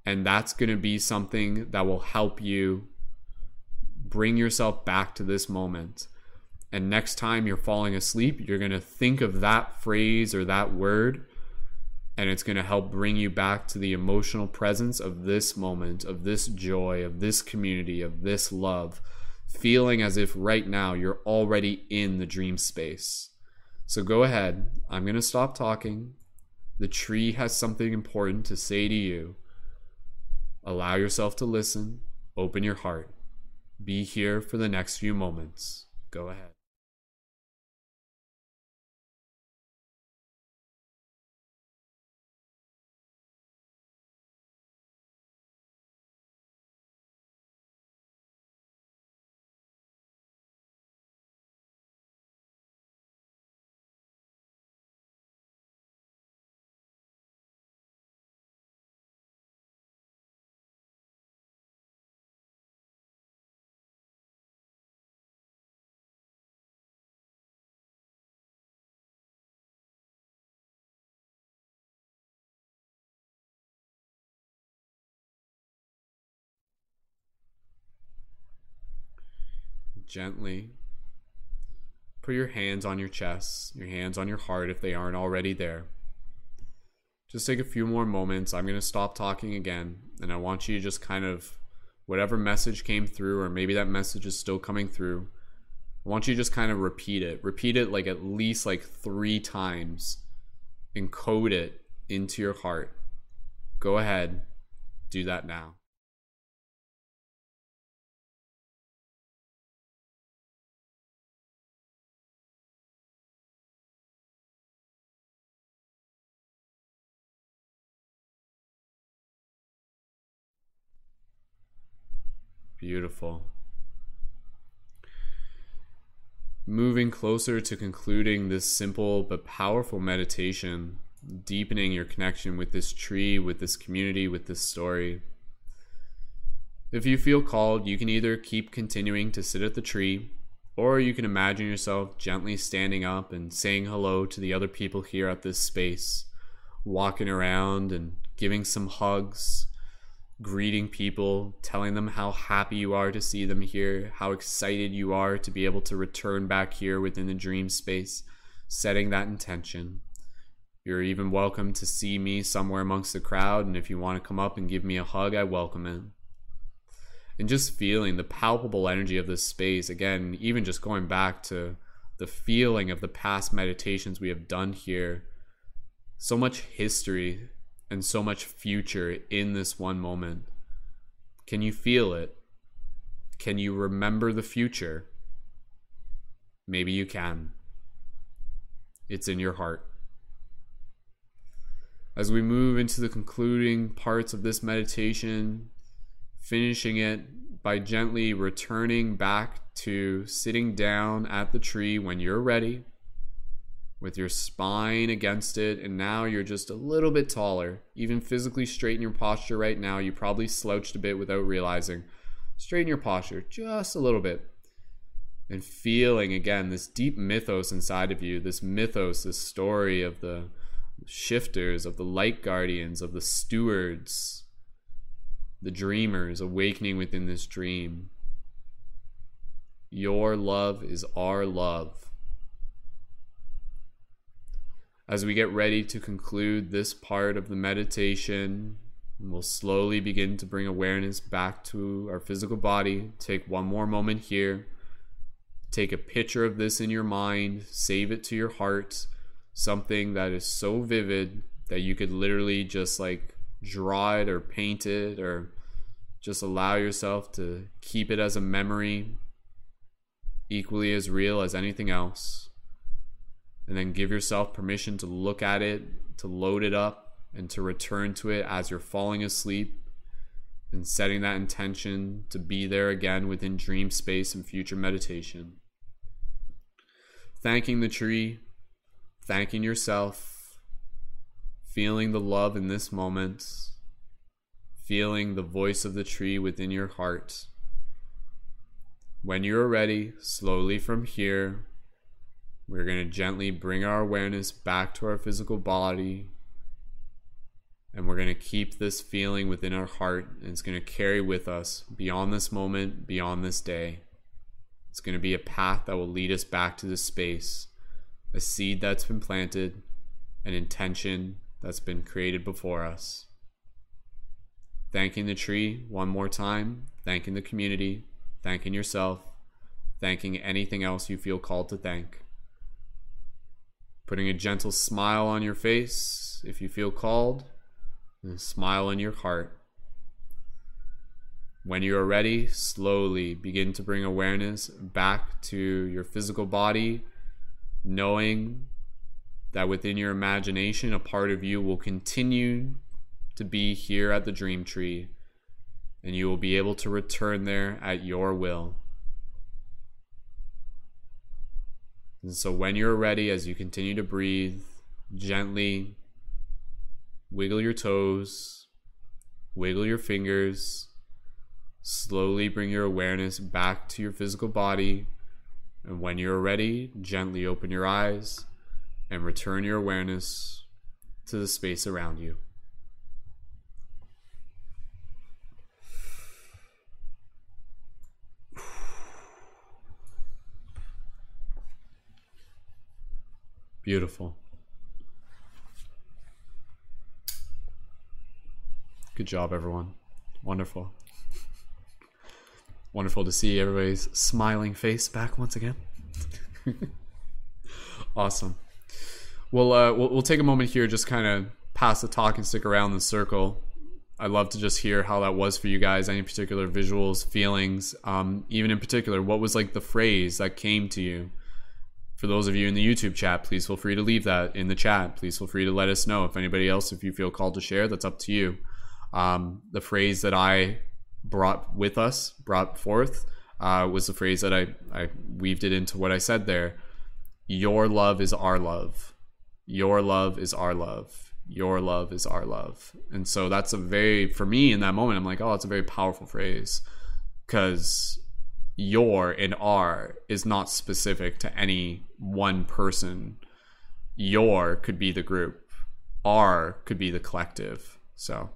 A: And that's going to be something that will help you bring yourself back to this moment. And next time you're falling asleep, you're going to think of that phrase or that word. And it's going to help bring you back to the emotional presence of this moment, of this joy, of this community, of this love feeling as if right now you're already in the dream space. So go ahead. I'm going to stop talking. The tree has something important to say to you. Allow yourself to listen. Open your heart. Be here for the next few moments. Go ahead. Gently put your hands on your chest, your hands on your heart if they aren't already there. just take a few more moments. I'm going to stop talking again, and I want you to just kind of, whatever message came through, or maybe that message is still coming through, I want you to just kind of repeat it. Repeat it like at least like three times. Encode it into your heart. Go ahead, do that now. Beautiful. Moving closer to concluding this simple but powerful meditation, deepening your connection with this tree, with this community, with this story. If you feel called, you can either keep continuing to sit at the tree, or you can imagine yourself gently standing up and saying hello to the other people here at this space, walking around and giving some hugs, greeting people, telling them how happy you are to see them here, how excited you are to be able to return back here within the dream space, setting that intention. You're even welcome to see me somewhere amongst the crowd, and if you want to come up and give me a hug, I welcome it. And just feeling the palpable energy of this space, again, even just going back to the feeling of the past meditations we have done here, so much history and so much future in this one moment. Can you feel it? Can you remember the future? Maybe you can. It's in your heart. As we move into the concluding parts of this meditation, finishing it by gently returning back to sitting down at the tree when you're ready with your spine against it, and now you're just a little bit taller. Even physically straighten your posture right now. You probably slouched a bit without realizing. Straighten your posture just a little bit. And feeling again this deep mythos inside of you, this mythos, this story of the shifters, of the light guardians, of the stewards, the dreamers awakening within this dream. Your love is our love as we get ready to conclude this part of the meditation, we'll slowly begin to bring awareness back to our physical body. Take one more moment here. Take a picture of this in your mind, save it to your heart, something that is so vivid that you could literally just like draw it or paint it or just allow yourself to keep it as a memory equally as real as anything else and then give yourself permission to look at it, to load it up, and to return to it as you're falling asleep and setting that intention to be there again within dream space and future meditation. Thanking the tree, thanking yourself, feeling the love in this moment, feeling the voice of the tree within your heart. When you are ready, slowly from here, we're going to gently bring our awareness back to our physical body. And we're going to keep this feeling within our heart. And it's going to carry with us beyond this moment, beyond this day. It's going to be a path that will lead us back to this space, a seed that's been planted, an intention that's been created before us. Thanking the tree one more time, thanking the community, thanking yourself, thanking anything else you feel called to thank putting a gentle smile on your face if you feel called, and a smile in your heart. When you are ready, slowly begin to bring awareness back to your physical body, knowing that within your imagination, a part of you will continue to be here at the dream tree, and you will be able to return there at your will. And so when you're ready, as you continue to breathe, gently wiggle your toes, wiggle your fingers, slowly bring your awareness back to your physical body. And when you're ready, gently open your eyes and return your awareness to the space around you. Beautiful. Good job, everyone. Wonderful. Wonderful to see everybody's smiling face back once again. <laughs> awesome. We'll, uh, we'll we'll take a moment here, just kind of pass the talk and stick around the circle. I'd love to just hear how that was for you guys. Any particular visuals, feelings, um, even in particular, what was like the phrase that came to you? For those of you in the YouTube chat, please feel free to leave that in the chat. Please feel free to let us know. If anybody else, if you feel called to share, that's up to you. Um, the phrase that I brought with us, brought forth, uh, was the phrase that I, I weaved it into what I said there. Your love is our love. Your love is our love. Your love is our love. And so that's a very, for me in that moment, I'm like, oh, it's a very powerful phrase because your and our is not specific to any one person. Your could be the group, our could be the collective. So,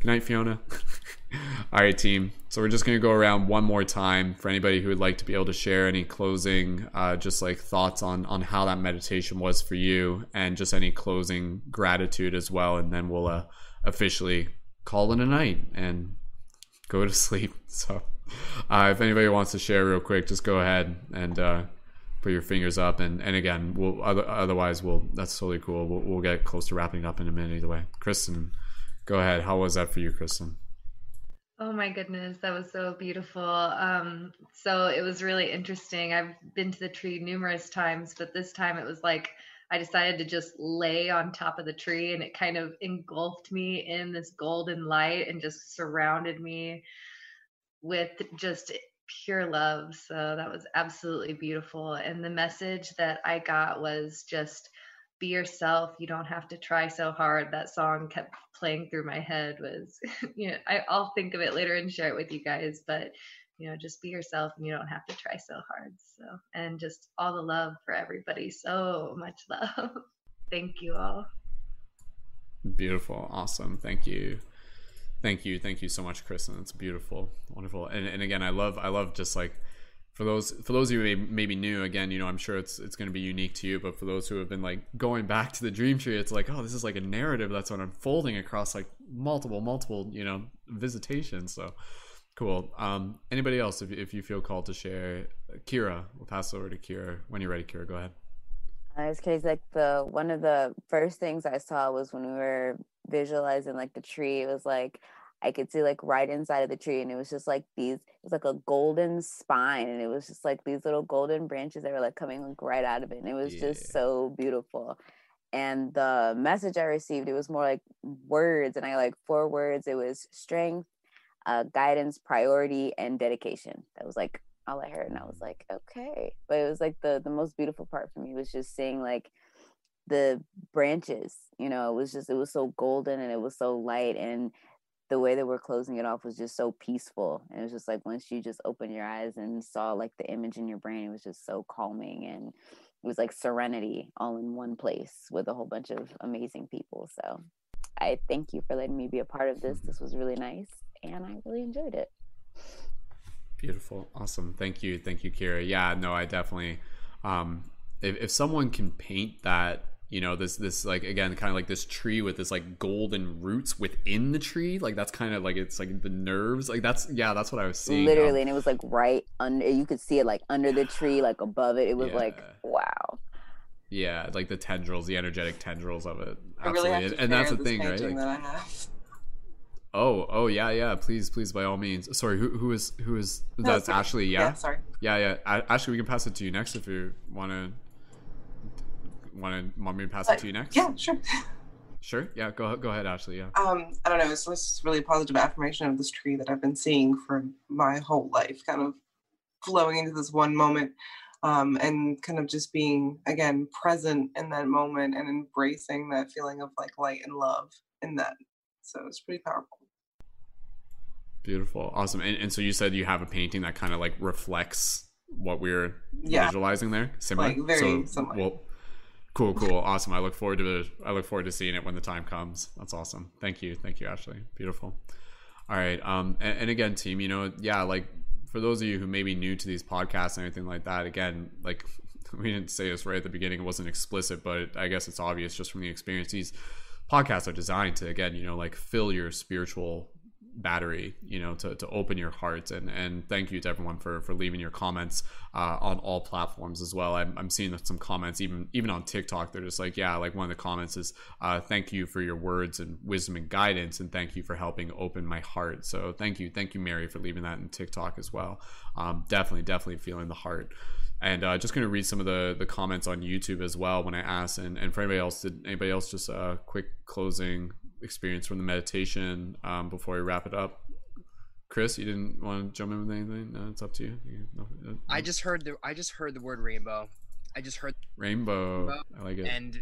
A: good night, Fiona. <laughs> All right, team. So we're just going to go around one more time for anybody who would like to be able to share any closing, uh, just like thoughts on on how that meditation was for you, and just any closing gratitude as well. And then we'll uh, officially call it a night and go to <laughs> sleep. So, uh, if anybody wants to share real quick, just go ahead and uh, put your fingers up. And and again, we'll other, otherwise we'll that's totally cool. We'll, we'll get close to wrapping up in a minute either way. Kristen, go ahead. How was that for you, Kristen?
B: Oh my goodness, that was so beautiful. Um, so it was really interesting. I've been to the tree numerous times, but this time it was like I decided to just lay on top of the tree and it kind of engulfed me in this golden light and just surrounded me with just pure love. So that was absolutely beautiful. And the message that I got was just be yourself you don't have to try so hard that song kept playing through my head was <laughs> you know I, i'll think of it later and share it with you guys but you know just be yourself and you don't have to try so hard so and just all the love for everybody so much <laughs> love thank you all
A: beautiful awesome thank you thank you thank you so much kristen. It's beautiful wonderful. And, and again i love i love just like for those for those of you maybe new again you know i'm sure it's it's going to be unique to you but for those who have been like going back to the dream tree it's like oh this is like a narrative that's unfolding across like multiple multiple you know visitations. So cool. Um anybody else if, if you feel called to share kira we'll pass over to kira. When you're ready kira go ahead.
G: Uh, it's crazy like the one of the first things i saw was when we were visualizing like the tree it was like I could see like right inside of the tree, and it was just like these. It was like a golden spine, and it was just like these little golden branches that were like coming like right out of it, and it was yeah. just so beautiful. And the message I received, it was more like words, and I like four words. It was strength, uh, guidance, priority, and dedication. That was like all I heard, and I was like, okay. But it was like the the most beautiful part for me was just seeing like the branches. You know, it was just it was so golden and it was so light and the way that we're closing it off was just so peaceful. And it was just like once you just open your eyes and saw like the image in your brain, it was just so calming and it was like serenity all in one place with a whole bunch of amazing people. So I thank you for letting me be a part of this. This was really nice and I really enjoyed it.
A: Beautiful. Awesome. Thank you. Thank you, Kira. Yeah, no, I definitely um if, if someone can paint that you know this this like again kind of like this tree with this like golden roots within the tree. Like that's kind of like it's like the nerves. Like that's yeah that's what i was seeing
G: literally um, and it was like right under you could see it like under the tree <sighs> like above it. It was yeah. like wow.
A: Yeah like the tendrils the energetic tendrils of it. Absolutely really and, and that's the thing right? like, that oh oh yeah yeah. Please please by all means. Sorry who who is who is no, that's sorry. ashley yeah?
N: yeah sorry.
A: Yeah yeah. Ashley we can pass it to you next if you want to want to want me to pass it to you next?
N: Yeah, sure.
A: Sure. Yeah. Go go ahead, Ashley. Yeah.
N: Um, I don't know. It's just really a positive affirmation of this tree that I've been seeing for my whole life, kind of flowing into this one moment, um, and kind of just being again present in that moment and embracing that feeling of like light and love in that. So it's pretty powerful.
A: Beautiful. Awesome. And, and so you said you have a painting that kind of like reflects what we're yeah. visualizing there. Similar.
N: Like very so similar.
A: We'll, Cool, cool, awesome. I look forward to the, I look forward to seeing it when the time comes. That's awesome. Thank you, thank you, Ashley. Beautiful. All right, um, and, and again, team, you know, yeah, like for those of you who may be new to these podcasts and anything like that, again, like <laughs> we didn't say this right at the beginning, it wasn't explicit, but I guess it's obvious just from the experience. These podcasts are designed to again, you know, like fill your spiritual battery you know to, to open your heart. And and thank you to everyone for for leaving your comments uh, on all platforms as well. I'm, I'm seeing some comments even even on tiktok they're just like yeah like one of the comments is uh, thank you for your words and wisdom and guidance and thank you for helping open my heart. So thank you thank you mary for leaving that in tiktok as well. Um, definitely definitely feeling the heart. And uh, just going to read some of the the comments on YouTube as well when I asked, and, and for anybody else, did anybody else just a quick closing experience from the meditation um, before we wrap it up? Chris, you didn't want to jump in with anything? No, it's up to you. you no, no.
E: I just heard the I just heard the word rainbow. I just heard
A: rainbow. rainbow I like it.
E: And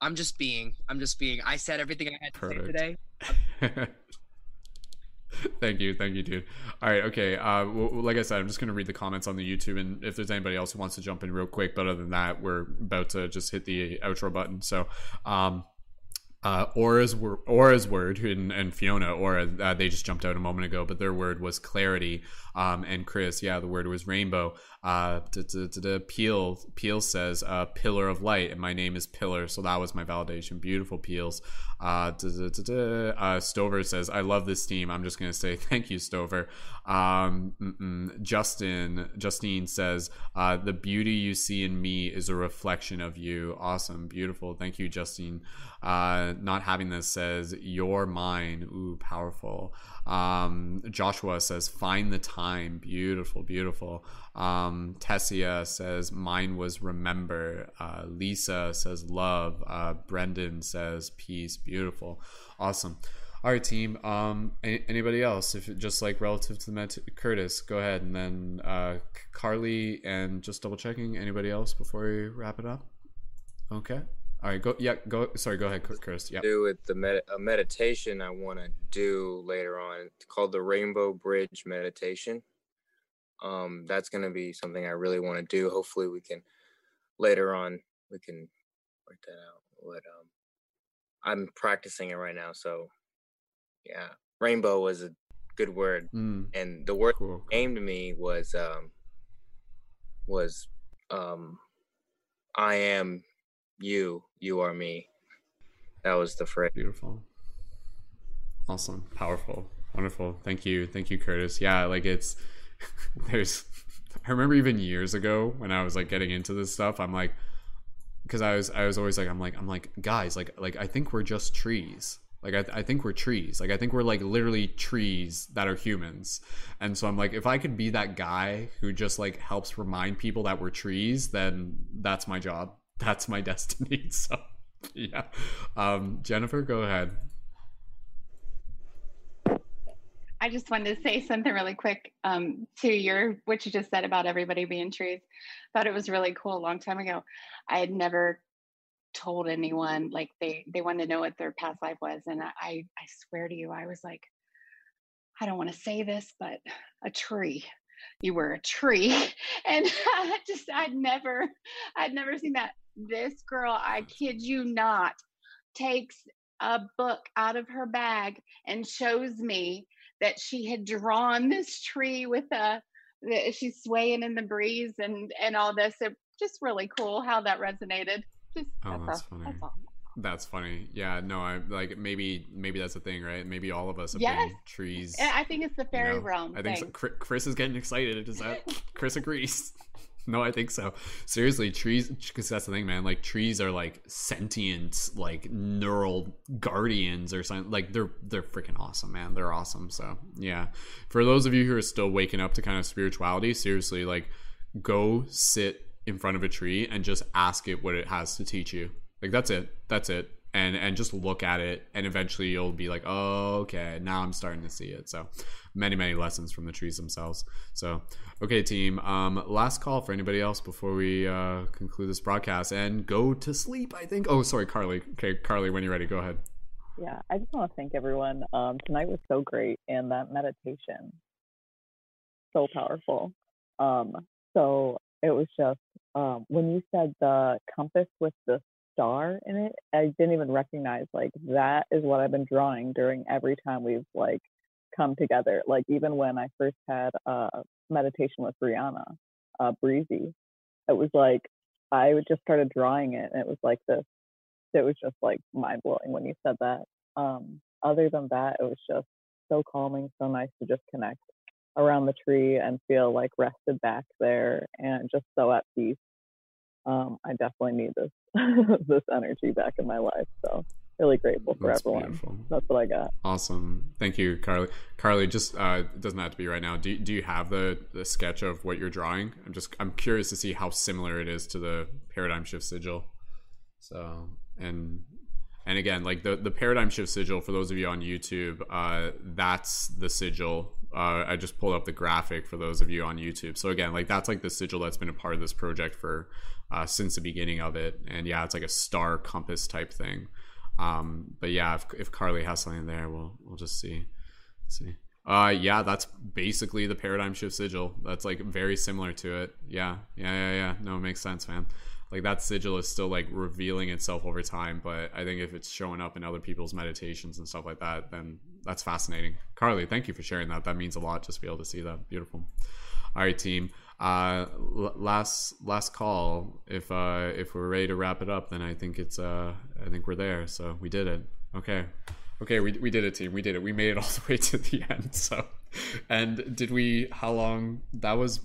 E: I'm just being. I'm just being. I said everything I had to Perfect. say today. <laughs>
A: thank you thank you dude all right okay uh well, like i said i'm just going to read the comments on the youtube and if there's anybody else who wants to jump in real quick but other than that we're about to just hit the outro button so um uh, Aura's, Aura's word and, and Fiona, Aura, uh, they just jumped out a moment ago, but their word was clarity. Um, and Chris, yeah, the word was rainbow. Uh, Peel, Peel says, uh, pillar of light, and my name is Pillar, so that was my validation. Beautiful Peels. Uh, uh, Stover says, I love this team. I'm just to say <laughs> thank you, Stover. Um, Justin, Justine says, uh, the beauty you see in me is a reflection of you. Awesome, beautiful. Thank you, Justine. Uh, not having this says, you're mine. Ooh, powerful. Um, Joshua says, find the time. Beautiful, beautiful. Um, Tessia says, mine was remember. Uh, Lisa says, love. Uh, Brendan says, peace. Beautiful. Awesome. All right, team. Um, anybody else? If just like relative to the Curtis, go ahead, and then uh, Carly, and just double checking. Anybody else before we wrap it up? Okay. All right, go. Yeah, go. Sorry, go ahead, Chris. Yeah.
H: Do with the med- a meditation I want to do later on it's called the Rainbow Bridge meditation. Um, that's going to be something I really want to do. Hopefully, we can later on we can work that out. But um, I'm practicing it right now, so yeah, rainbow was a good word,
A: mm.
H: and the word cool. came to me was um was um I am you, you are me. That was the phrase.
A: Beautiful. Awesome. Powerful. Wonderful. Thank you. Thank you, Curtis. Yeah, like it's <laughs> there's I remember even years ago when I was like getting into this stuff, I'm like because I was I was always like I'm like I'm like guys like like I think we're just trees like I, th- I think we're trees like I think we're like literally trees that are humans and so I'm like if I could be that guy who just like helps remind people that we're trees then that's my job that's my destiny. <laughs> So yeah. Um, Jennifer, go ahead.
F: I just wanted to say something really quick um, to your what you just said about everybody being trees. Thought it was really cool a long time ago. I had never told anyone like they they wanted to know what their past life was, and I I swear to you, I was like, I don't want to say this, but a tree you were a tree. <laughs> And I just i'd never i'd never seen that. This girl i kid you not takes a book out of her bag and shows me that she had drawn this tree with a she's swaying in the breeze and and all this. It just really cool how that resonated. Just
A: oh, that's, that's, funny. That's that's funny. Yeah, no, I like maybe maybe that's a thing, right? Maybe all of us have yes. trees.
F: I think it's the fairy you know? realm.
A: I think so. Chris is getting excited. Is that <laughs> Chris agrees? no, I think so. Seriously, trees because that's the thing, man. Like trees are like sentient, like neural guardians or something. Like they're they're freaking awesome, man. They're awesome. So yeah, for those of you who are still waking up to kind of spirituality, seriously, like go sit in front of a tree and just ask it what it has to teach you like that's it. That's it. And and just look at it and eventually you'll be like, "Oh, okay, now I'm starting to see it." So, many many lessons from the trees themselves. So, okay, team, um last call for anybody else before we uh conclude this broadcast and go to sleep, I think. Oh, sorry, Carly. Okay, Carly, when you're ready, go ahead.
O: Yeah, I just want to thank everyone. Um tonight was so great and that meditation so powerful. Um so it was just um, when you said the compass with the star in it, I didn't even recognize like that is what I've been drawing during every time we've like come together. Like even when I first had uh meditation with Brianna, uh Breezy, it was like I would just started drawing it and it was like this it was just like mind blowing when you said that. Um, other than that, it was just so calming, so nice to just connect around the tree and feel like rested back there and just so at peace. Um, I definitely need this <laughs> this energy back in my life. So really grateful for
A: That's
O: everyone.
A: beautiful.
O: That's what I got.
A: Awesome. Thank you, Carly. Carly, just uh, doesn't have to be right now. Do, do you have the, the sketch of what you're drawing? I'm just I'm curious to see how similar it is to the paradigm shift sigil. So and and again, like the the paradigm shift sigil for those of you on YouTube, uh, that's the sigil. Uh, I just pulled up the graphic for those of you on YouTube. So again, like that's like the sigil that's been a part of this project for uh, since the beginning of it. And yeah, it's like a star compass type thing. Um, but yeah, if, if Carly has something there, we'll we'll just see. see. Uh, yeah, that's basically the paradigm shift sigil. That's like very similar to it. Yeah, yeah, yeah, yeah. No, it makes sense, man. Like that sigil is still like revealing itself over time, but I think if it's showing up in other people's meditations and stuff like that, then that's fascinating. Carly, thank you for sharing that. That means a lot just to be able to see that. Beautiful. All right, team. Uh, l- last last call. If uh if we're ready to wrap it up, then I think it's uh I think we're there. So we did it. Okay. Okay, we, we did it, team. We did it. We made it all <laughs> the way to the end. So, and did we? How long? That was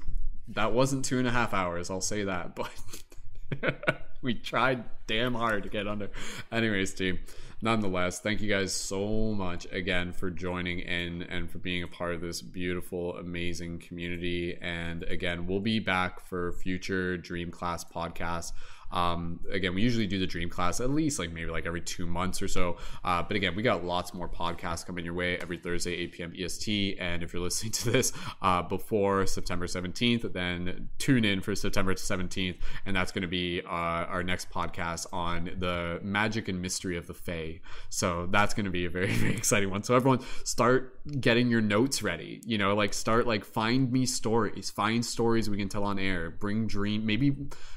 A: that wasn't two and a half hours. I'll say that, <laughs> but <laughs> we tried damn hard to get under. Anyways, team. Nonetheless, thank you guys so much again for joining in and for being a part of this beautiful, amazing community. And again, we'll be back for future Dream Class podcasts. Um, again, we usually do the Dream Class at least like maybe like every two months or so. Uh, but again, we got lots more podcasts coming your way every Thursday, 8 p.m. EST. And if you're listening to this uh, before September 17th, then tune in for September 17th. And that's going to be uh, our next podcast on the magic and mystery of the Fae. So that's going to be a very, <laughs> very exciting one. So everyone start getting your notes ready, you know, like start like find me stories, find stories we can tell on air, bring dream, maybe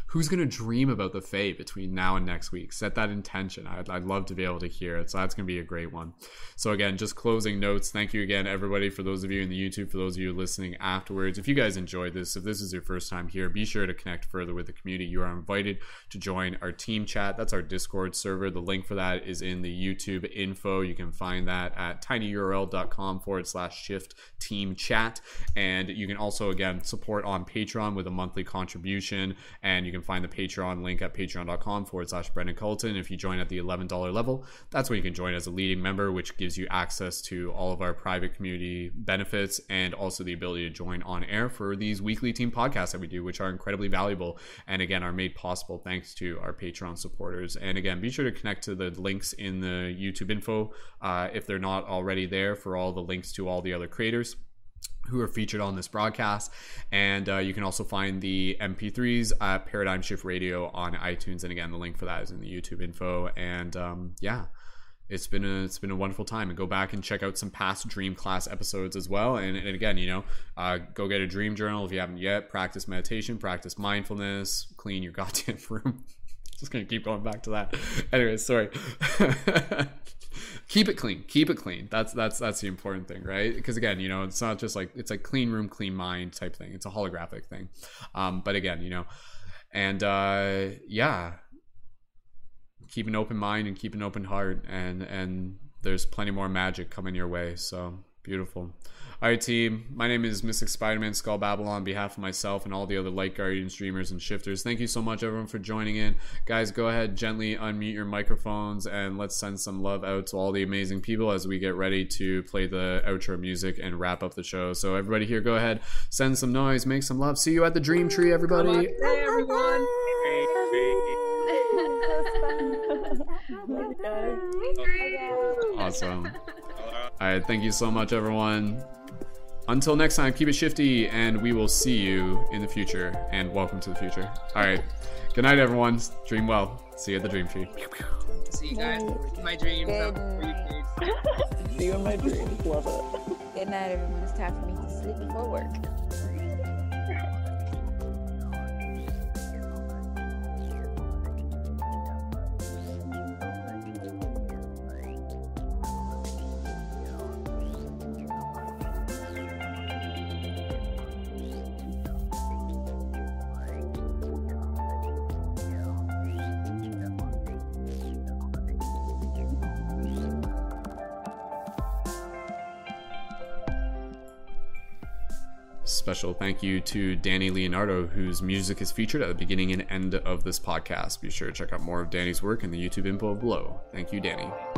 A: who's going to dream about the Fae between now and next week? Set that intention. I'd, I'd love to be able to hear it. So that's going to be a great one. So, again, just closing notes. Thank you again, everybody, for those of you in the YouTube, for those of you listening afterwards. If you guys enjoyed this, if this is your first time here, be sure to connect further with the community. You are invited to join our team chat. That's our Discord server. The link for that is in the YouTube info. You can find that at tinyurl.com forward slash shift team chat. And you can also, again, support on Patreon with a monthly contribution. And you can find the Patreon link at patreon.com forward slash Brendon Culliton. If you join at the $11 level, that's where you can join as a leading member, which gives you access to all of our private community benefits and also the ability to join on air for these weekly team podcasts that we do, which are incredibly valuable and again are made possible thanks to our Patreon supporters. And again, be sure to connect to the links in the YouTube info uh, if they're not already there for all the links to all the other creators who are featured on this broadcast. And uh, you can also find the MP3s at Paradigm Shift Radio on iTunes. And again, the link for that is in the YouTube info. And um, yeah. It's been a it's been a wonderful time, and go back and check out some past Dream Class episodes as well. And, and again, you know, uh, go get a dream journal if you haven't yet. Practice meditation, practice mindfulness, clean your <laughs> goddamn room. <laughs> Just gonna keep going back to that. Anyways, sorry. <laughs> keep it clean. Keep it clean. That's that's that's the important thing right? Because again you know it's not just like it's like clean room clean mind type thing. It's a holographic thing. Um but again you know and uh yeah. Keep an open mind and keep an open heart and and there's plenty more magic coming your way so beautiful. All right team. My name is mystic spider-man skull babylon on behalf of myself and all the other light guardian streamers and shifters. Thank you so much everyone for joining in. Guys go ahead gently unmute your microphones and let's send some love out to all the amazing people as we get ready to play the outro music and wrap up the show. So everybody here go ahead send some noise make some love. See you at the dream tree everybody.
C: Hey everyone. <laughs> <laughs> <laughs>
A: Awesome. All right, thank you so much, everyone. Until next time, keep it shifty, and we will see you in the future. And welcome to the future. All right, good night, everyone. Dream well. See you at the dream tree.
E: See you guys. My dreams. Have a. <laughs>
O: See you in my dreams. Love it.
G: Good night, everyone. It's time for me to sleep before work.
A: Special thank you to Dani Leonardo, whose music is featured at the beginning and end of this podcast. Be sure to check out more of Dani's work in the YouTube info below. Thank you, Dani.